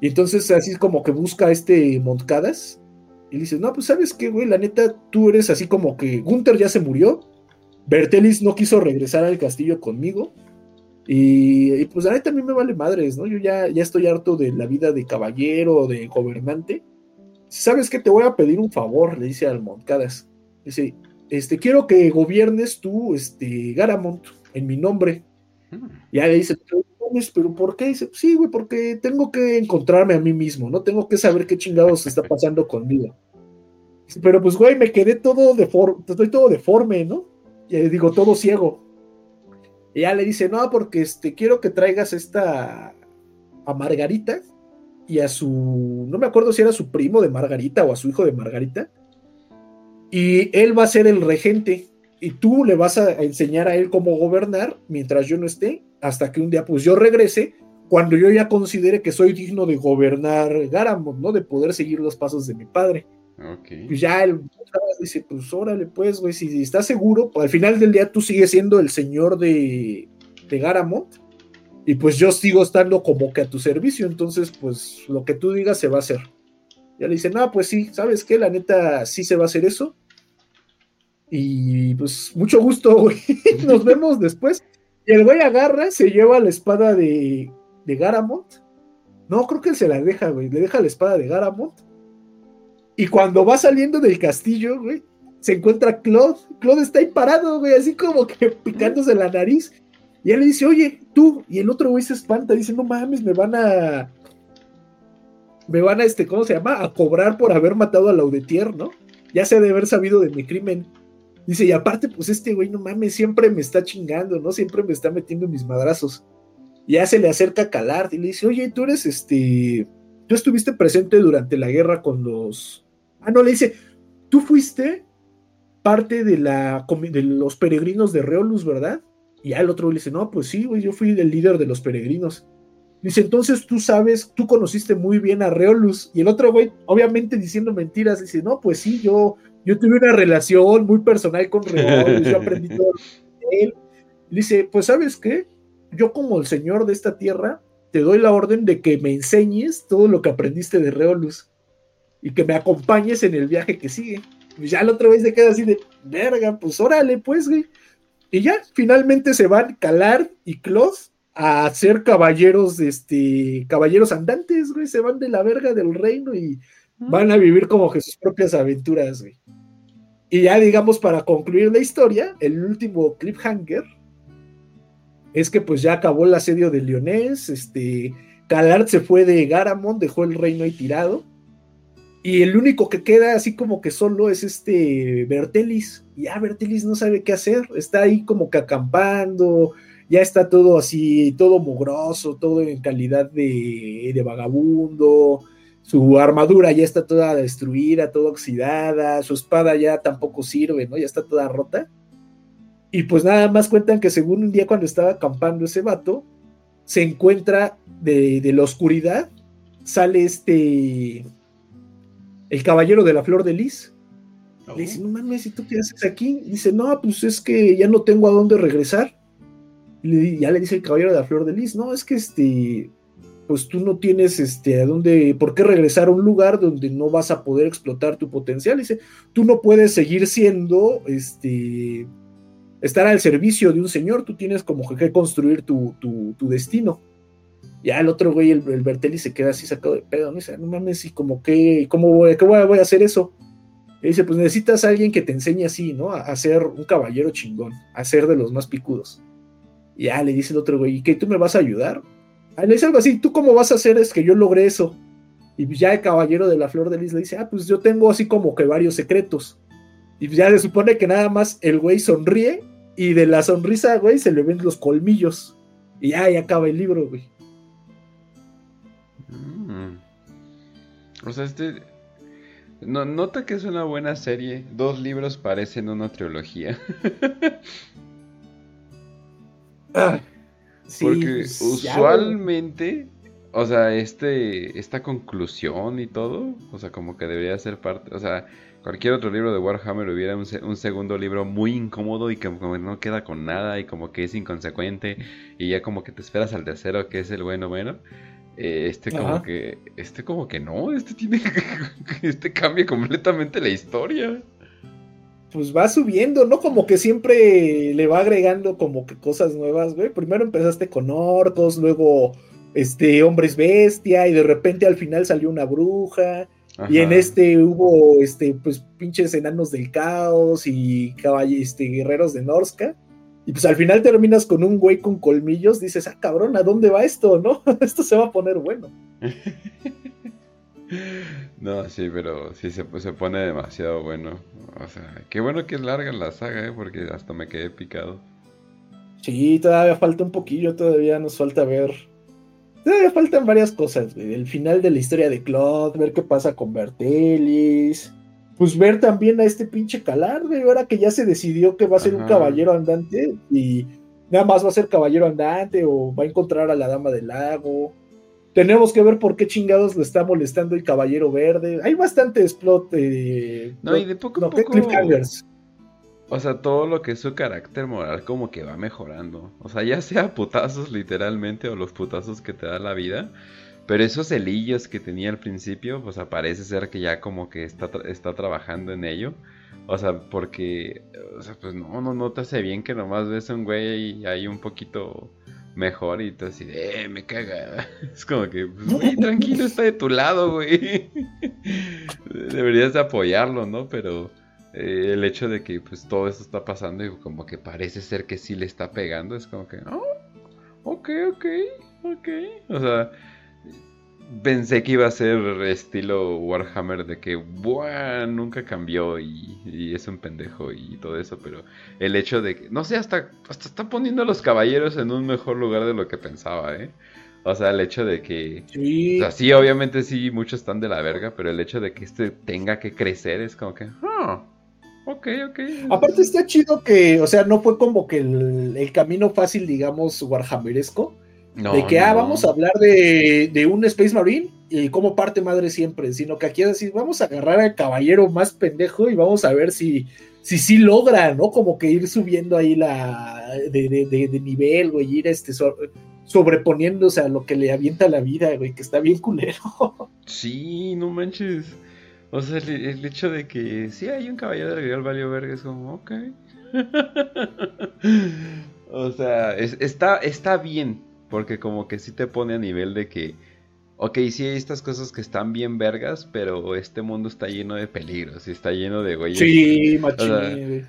Y entonces así como que busca este Montcadas y dices, no, pues sabes qué, güey, la neta, tú eres así como que Gunther ya se murió, Bertelis no quiso regresar al castillo conmigo, y, pues la neta a mí me vale madres, ¿no? Yo ya, ya estoy harto de la vida de caballero, de gobernante. ¿Sabes qué? Te voy a pedir un favor, le dice al Montcadas. Dice, este, quiero que gobiernes tú, este, Garamont, en mi nombre. Ya le dice, pero ¿por qué? Dice, sí, güey, porque tengo que encontrarme a mí mismo, ¿no? Tengo que saber qué chingados está pasando conmigo. Pero pues, güey, me quedé todo deforme, estoy todo deforme, ¿no? Y digo, todo ciego. Y ya le dice, no, porque este, quiero que traigas esta a Margarita y a su, no me acuerdo si era su primo de Margarita o a su hijo de Margarita, y él va a ser el regente, y tú le vas a enseñar a él cómo gobernar mientras yo no esté, hasta que un día pues yo regrese, cuando yo ya considere que soy digno de gobernar Garamond, ¿no? De poder seguir los pasos de mi padre. Ok. Pues ya él dice, pues órale, pues, güey, si estás seguro, pues, al final del día tú sigues siendo el señor de, de Garamond, y pues yo sigo estando como que a tu servicio, entonces pues lo que tú digas se va a hacer. Ya le dice, no, pues sí, ¿sabes qué? La neta sí se va a hacer eso. Y pues mucho gusto, güey. <laughs> Nos vemos después. Y el güey agarra, se lleva la espada de, de Garamond. No, creo que él se la deja, güey. Le deja la espada de Garamond. Y cuando va saliendo del castillo, güey, se encuentra Claude. Claude está ahí parado, güey, así como que <laughs> picándose la nariz. Y él le dice, oye, tú. Y el otro güey se espanta, dice, no mames, me van a. Me van a, este, ¿cómo se llama? A cobrar por haber matado a Laudetier, ¿no? Ya se de haber sabido de mi crimen. Dice, y aparte, pues este güey, no mames, siempre me está chingando, ¿no? Siempre me está metiendo mis madrazos. Ya se le acerca a Calard y le dice, oye, tú eres este. Tú estuviste presente durante la guerra con los. Ah, no, le dice, tú fuiste parte de, la, de los peregrinos de Reolus, ¿verdad? Y ya el otro le dice, no, pues sí, güey, yo fui el líder de los peregrinos. Dice, entonces tú sabes, tú conociste muy bien a Reolus. Y el otro güey, obviamente diciendo mentiras, dice, no, pues sí, yo, yo tuve una relación muy personal con Reolus, yo aprendí todo <laughs> de él. dice, pues sabes qué, yo como el señor de esta tierra, te doy la orden de que me enseñes todo lo que aprendiste de Reolus y que me acompañes en el viaje que sigue. Y ya la otra vez se queda así de, verga, pues órale, pues, güey. Y ya, finalmente se van Calar y Klaus a ser caballeros, este, caballeros andantes, güey. Se van de la verga del reino y van a vivir como que sus propias aventuras, güey. Y ya, digamos, para concluir la historia, el último cliffhanger es que pues ya acabó el asedio de Leonés, este, Calard se fue de Garamond, dejó el reino ahí tirado. Y el único que queda así como que solo es este Bertelis. Y ya Bertelis no sabe qué hacer. Está ahí como que acampando. Ya está todo así, todo mugroso, todo en calidad de, de vagabundo. Su armadura ya está toda destruida, toda oxidada. Su espada ya tampoco sirve, ¿no? Ya está toda rota. Y pues nada más cuentan que según un día cuando estaba acampando ese vato, se encuentra de, de la oscuridad, sale este el caballero de la flor de lis. Oh. Le dice, no mames, ¿y tú qué haces aquí? dice, no, pues es que ya no tengo a dónde regresar. Y ya le dice el caballero de la flor de lis, no, es que este, pues tú no tienes este, a dónde, por qué regresar a un lugar donde no vas a poder explotar tu potencial. Dice, tú no puedes seguir siendo, este, estar al servicio de un señor, tú tienes como que construir tu, tu, tu destino. Ya el otro güey, el, el Bertelli, se queda así sacado de pedo, ¿no? dice, no mames, ¿y como que, cómo voy, qué voy, voy a hacer eso? Y dice, pues necesitas a alguien que te enseñe así, ¿no? A, a, ser un caballero chingón, a ser de los más picudos. Ya le dice el otro güey, ¿y qué, tú me vas a ayudar? Ah, le dice algo así, ¿tú cómo vas a hacer es que yo logre eso? Y ya el caballero de la flor de lis le dice, ah, pues yo tengo así como que varios secretos. Y ya se supone que nada más el güey sonríe y de la sonrisa, güey, se le ven los colmillos. Y ya, ya acaba el libro, güey. Mm. O sea, este. No, nota que es una buena serie. Dos libros parecen una trilogía. ah, sí, Porque pues, usualmente. O sea, este. Esta conclusión y todo. O sea, como que debería ser parte. O sea, cualquier otro libro de Warhammer hubiera un, un, segundo libro muy incómodo y que como no queda con nada y como que es inconsecuente y ya como que te esperas al tercero que es el bueno bueno. Eh, este como Ajá. que este como que no, este tiene <laughs> este cambia completamente la historia. Pues va subiendo, ¿no? Como que siempre le va agregando como que cosas nuevas, güey. Primero empezaste con orcos, luego este hombres bestia y de repente al final salió una bruja. Ajá. Y en este hubo este, pues, pinches enanos del caos y caball este, guerreros de Norska. Y pues al final terminas con un güey con colmillos, dices, ah, cabrón, ¿a dónde va esto? ¿No? <laughs> esto se va a poner bueno. <laughs> no, sí, pero sí se, se, pone demasiado bueno. O sea, qué bueno que es larga la saga, ¿eh? porque hasta me quedé picado. Sí, todavía falta un poquillo, todavía nos falta ver Todavía faltan varias cosas, güey. El final de la historia de Claude, ver qué pasa con Bertelis. Pues ver también a este pinche Calar, güey. Ahora que ya se decidió que va a ser un caballero andante y nada más va a ser caballero andante o va a encontrar a la dama del lago. Tenemos que ver por qué chingados le está molestando el caballero verde. Hay bastante explot. no, y de poco a poco. O sea, todo lo que es su carácter moral como que va mejorando. O sea, ya sea putazos literalmente o los putazos que te da la vida. Pero esos helillos que tenía al principio, pues parece ser que ya como que está, está trabajando en ello. O sea, porque, o sea, pues no, no, no te hace bien que nomás ves a un güey ahí un poquito mejor y tú así de, eh, me caga. <laughs> Es como que, pues, tranquilo, está de tu lado, güey. <laughs> Deberías de apoyarlo, ¿no? Pero eh, el hecho de que pues todo esto está pasando y como que parece ser que sí le está pegando, es como que, oh, ok, ok, ok. O sea, pensé que iba a ser estilo Warhammer de que, Buah, nunca cambió y, es un pendejo y todo eso, pero el hecho de que, no sé, hasta, hasta está poniendo a los caballeros en un mejor lugar de lo que pensaba, ¿eh? O sea, el hecho de que. Sí. O sea, sí, obviamente sí, muchos están de la verga, pero el hecho de que este tenga que crecer es como que. Oh, Ok, ok. Aparte está chido que, o sea, no fue como que el, camino fácil, digamos, Warhammeresco. De que, ah, vamos a hablar de, un Space Marine y como parte madre siempre, sino que aquí es decir, vamos a agarrar al caballero más pendejo y vamos a ver si si sí logra, ¿no? Como que ir subiendo ahí la de, nivel, güey, ir este sobreponiéndose a lo que le avienta la vida, güey, que está bien culero. <laughs> Sí, no manches. O sea, el, hecho de que sí hay un caballero del Grial Valio Verga es como, ok. <laughs> o sea, está, está bien, porque como que sí te pone a nivel de que, ok, sí hay estas cosas que están bien vergas, pero este mundo está lleno de peligros y está lleno de güeyes. Sí, machín.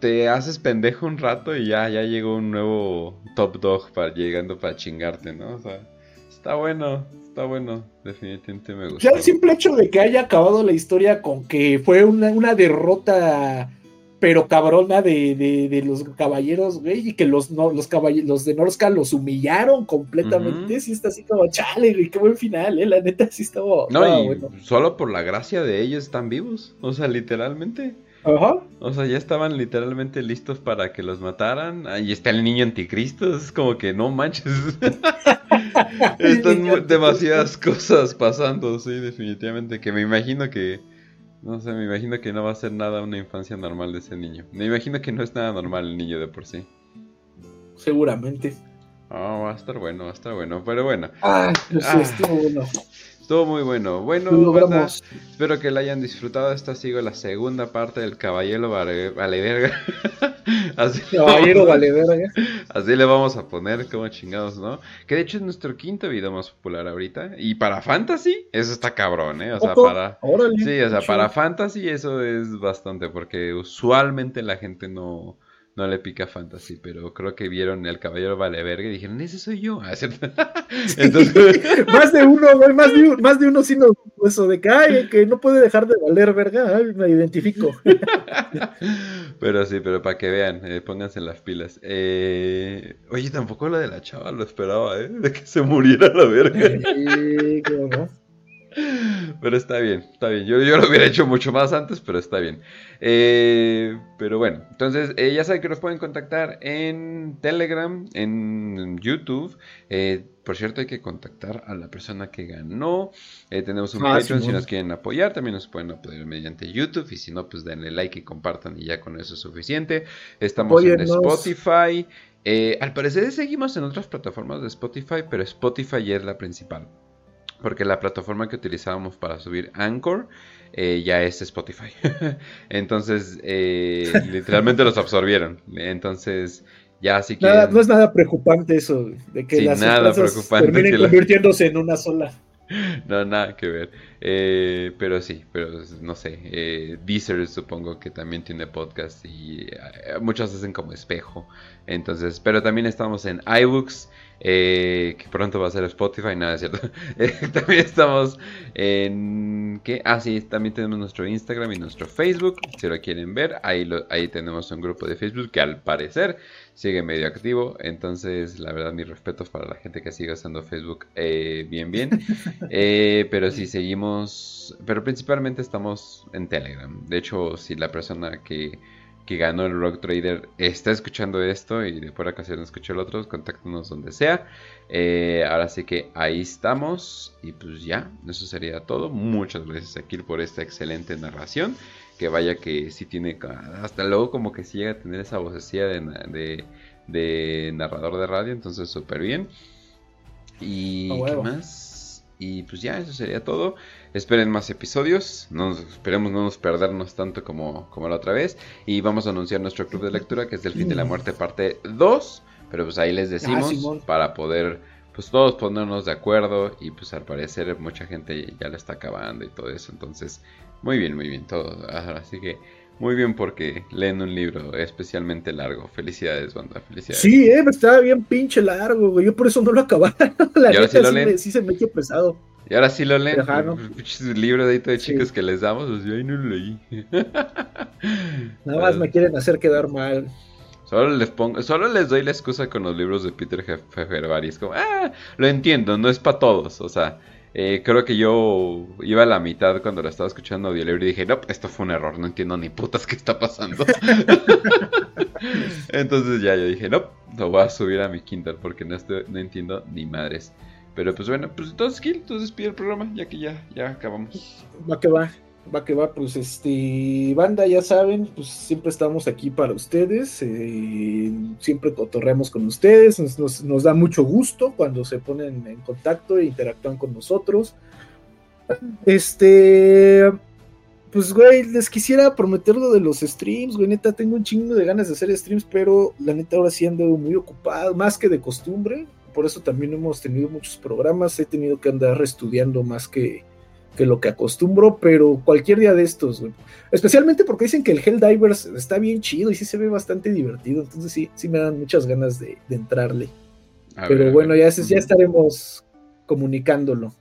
te haces pendejo un rato y ya, ya llegó un nuevo top dog para, llegando para chingarte, ¿no? O sea, está bueno está bueno, definitivamente me gusta. Ya el simple hecho de que haya acabado la historia con que fue una, derrota pero cabrona de, los caballeros, güey, y que los, los, caballeros, de Norska los humillaron completamente, sí está así como, chale, güey, qué buen final, eh, la neta sí estaba... No, y solo por la gracia de ellos están vivos, o sea, literalmente. Ajá. O sea, ya estaban literalmente listos para que los mataran. Ahí está el niño anticristo. Es como que no manches. <laughs> Están demasiadas cosas pasando, sí, definitivamente. Que me imagino que. No sé, me imagino que no va a ser nada una infancia normal de ese niño. Me imagino que no es nada normal el niño de por sí. Seguramente. Ah, va a estar bueno, va a estar bueno. Pero bueno. Ah, pues sí, estuvo bueno. Estuvo muy bueno. Bueno, espero que la hayan disfrutado. Esta sigo la segunda parte del Caballero vale, <laughs> Así Caballero Valeverga. Así le vamos a poner como chingados, ¿no? Que de hecho es nuestro quinto video más popular ahorita. Y para Fantasy, eso está cabrón, ¿eh? O sea, para. sí, o sea, para Fantasy eso es bastante. Porque usualmente la gente no no le pica fantasy, pero creo que vieron el caballero vale y dijeron, ese soy yo. <laughs> Ah, Entonces... <laughs> más de uno, güey, más de, más de uno sí nos eso de que, ay, que no puede dejar de valer verga, me identifico. <laughs> pero sí, pero para que vean, eh, pónganse las pilas. Eh, oye, tampoco lo de la chava lo esperaba, ¿eh? De que se muriera la verga. Sí, no. Pero está bien, está bien. Yo, yo, lo hubiera hecho mucho más antes, pero está bien. Eh, pero bueno, entonces eh, ya saben que nos pueden contactar en Telegram, en YouTube. Eh, por cierto, hay que contactar a la persona que ganó. tenemos un ah, Patreon si nos quieren apoyar. También nos pueden apoyar mediante YouTube. Y si no, pues denle like y compartan y ya con eso es suficiente. Estamos en Spotify. al parecer seguimos en otras plataformas de Spotify, pero Spotify ya es la principal porque la plataforma que utilizábamos para subir Anchor eh, ya es Spotify. <laughs> Entonces, eh, <laughs> literalmente los absorbieron. Entonces, ya así que... no es nada preocupante eso, de que las nada preocupante terminen convirtiéndose en una sola. <laughs> No, nada que ver. Eh, pero sí, pero no sé. Eh, Deezer supongo que también tiene podcast y muchos hacen como espejo. Entonces, pero también estamos en iBooks. Eh, que pronto va a ser Spotify, nada, es cierto. <laughs> Eh, también estamos en... ¿Qué? Ah, sí, también tenemos nuestro Instagram y nuestro Facebook, si lo quieren ver. Ahí, ahí tenemos un grupo de Facebook que al parecer sigue medio activo. Entonces, la verdad, mis respetos para la gente que sigue usando Facebook eh, bien, bien. <laughs> pero sí, seguimos... Pero principalmente estamos en Telegram. De hecho, si la persona que que ganó el Rock Trader está escuchando esto y de por ocasión escuchó el otro, contáctenos donde sea. Eh, ahora sí que ahí estamos y pues ya, eso sería todo. Muchas gracias Akil por esta excelente narración. Que vaya que sí tiene, hasta luego como que sí llega a tener esa vocecilla de, de, narrador de radio, entonces súper bien. Y ¿qué más? Y pues ya, eso sería todo. Esperen más episodios. No, esperemos no nos perdernos tanto como, como la otra vez. Y vamos a anunciar nuestro club de lectura, que es del fin de la muerte, parte 2. Pero pues ahí les ah, decimos para poder pues todos ponernos de acuerdo. Y pues al parecer mucha gente ya la está acabando y todo eso. Entonces, muy bien, muy bien todo. Así que muy bien porque leen un libro especialmente largo. Felicidades, banda. Felicidades. Sí, eh, estaba bien pinche largo, güey. Yo por eso no lo acababa. <laughs> La neta sí, sí, se me echó pesado. Y ahora sí lo leen. El libro de, de chicos que les damos, pues yo ahí no lo leí. <laughs> Nada más me quieren hacer quedar mal. Solo les pongo, solo les doy la excusa con los libros de Peter Feferbari. Es como, ah, lo entiendo, no es para todos. O sea, eh, creo que yo iba a la mitad cuando lo estaba escuchando audiolibro y dije, no, esto fue un error, no entiendo ni putas qué está pasando. <laughs> <laughs> Entonces ya yo dije, no, lo voy a subir a mi Kindle porque no, estoy, no entiendo ni madres. Pero pues bueno, pues entonces Kill, entonces despide el programa, ya que ya, ya acabamos. Va que va, va que va, pues este, banda, ya saben, pues siempre estamos aquí para ustedes, eh, siempre cotorreamos con ustedes, nos, nos, da mucho gusto cuando se ponen en contacto e interactúan con nosotros. Este, pues güey, les quisiera prometer lo de los streams, güey, neta, tengo un chingo de ganas de hacer streams, pero la neta ahora sí ando muy ocupado, más que de costumbre, por eso también hemos tenido muchos programas, he tenido que andar estudiando más que, lo que acostumbro, pero cualquier día de estos, especialmente porque dicen que el Helldivers está bien chido y sí se ve bastante divertido, entonces sí, sí me dan muchas ganas de, entrarle. pero bueno, ya, ya estaremos comunicándolo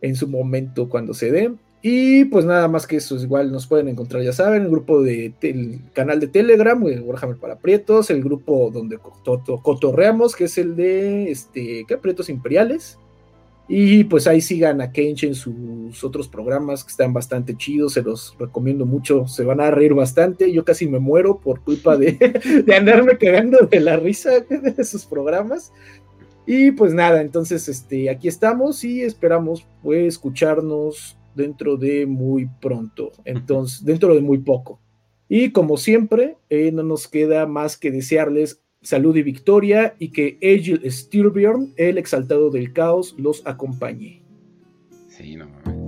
en su momento cuando se dé. Y pues nada más que eso, igual nos pueden encontrar, ya saben, el grupo de el canal de Telegram, Warhammer para Prietos, el grupo donde cotorreamos, que es el de este, ¿qué? Prietos Imperiales. Y pues ahí sigan a Kench en sus otros programas que están bastante chidos, se los recomiendo mucho, se van a reír bastante. Yo casi me muero por culpa de, <laughs> de andarme cagando de la risa <laughs> de sus programas. Y pues nada, entonces este, aquí estamos y esperamos pues, escucharnos dentro de muy pronto, entonces, dentro de muy poco. Y como siempre, eh, no nos queda más que desearles salud y victoria y que Egil Styrbjörn, el exaltado del caos, los acompañe. Sí, no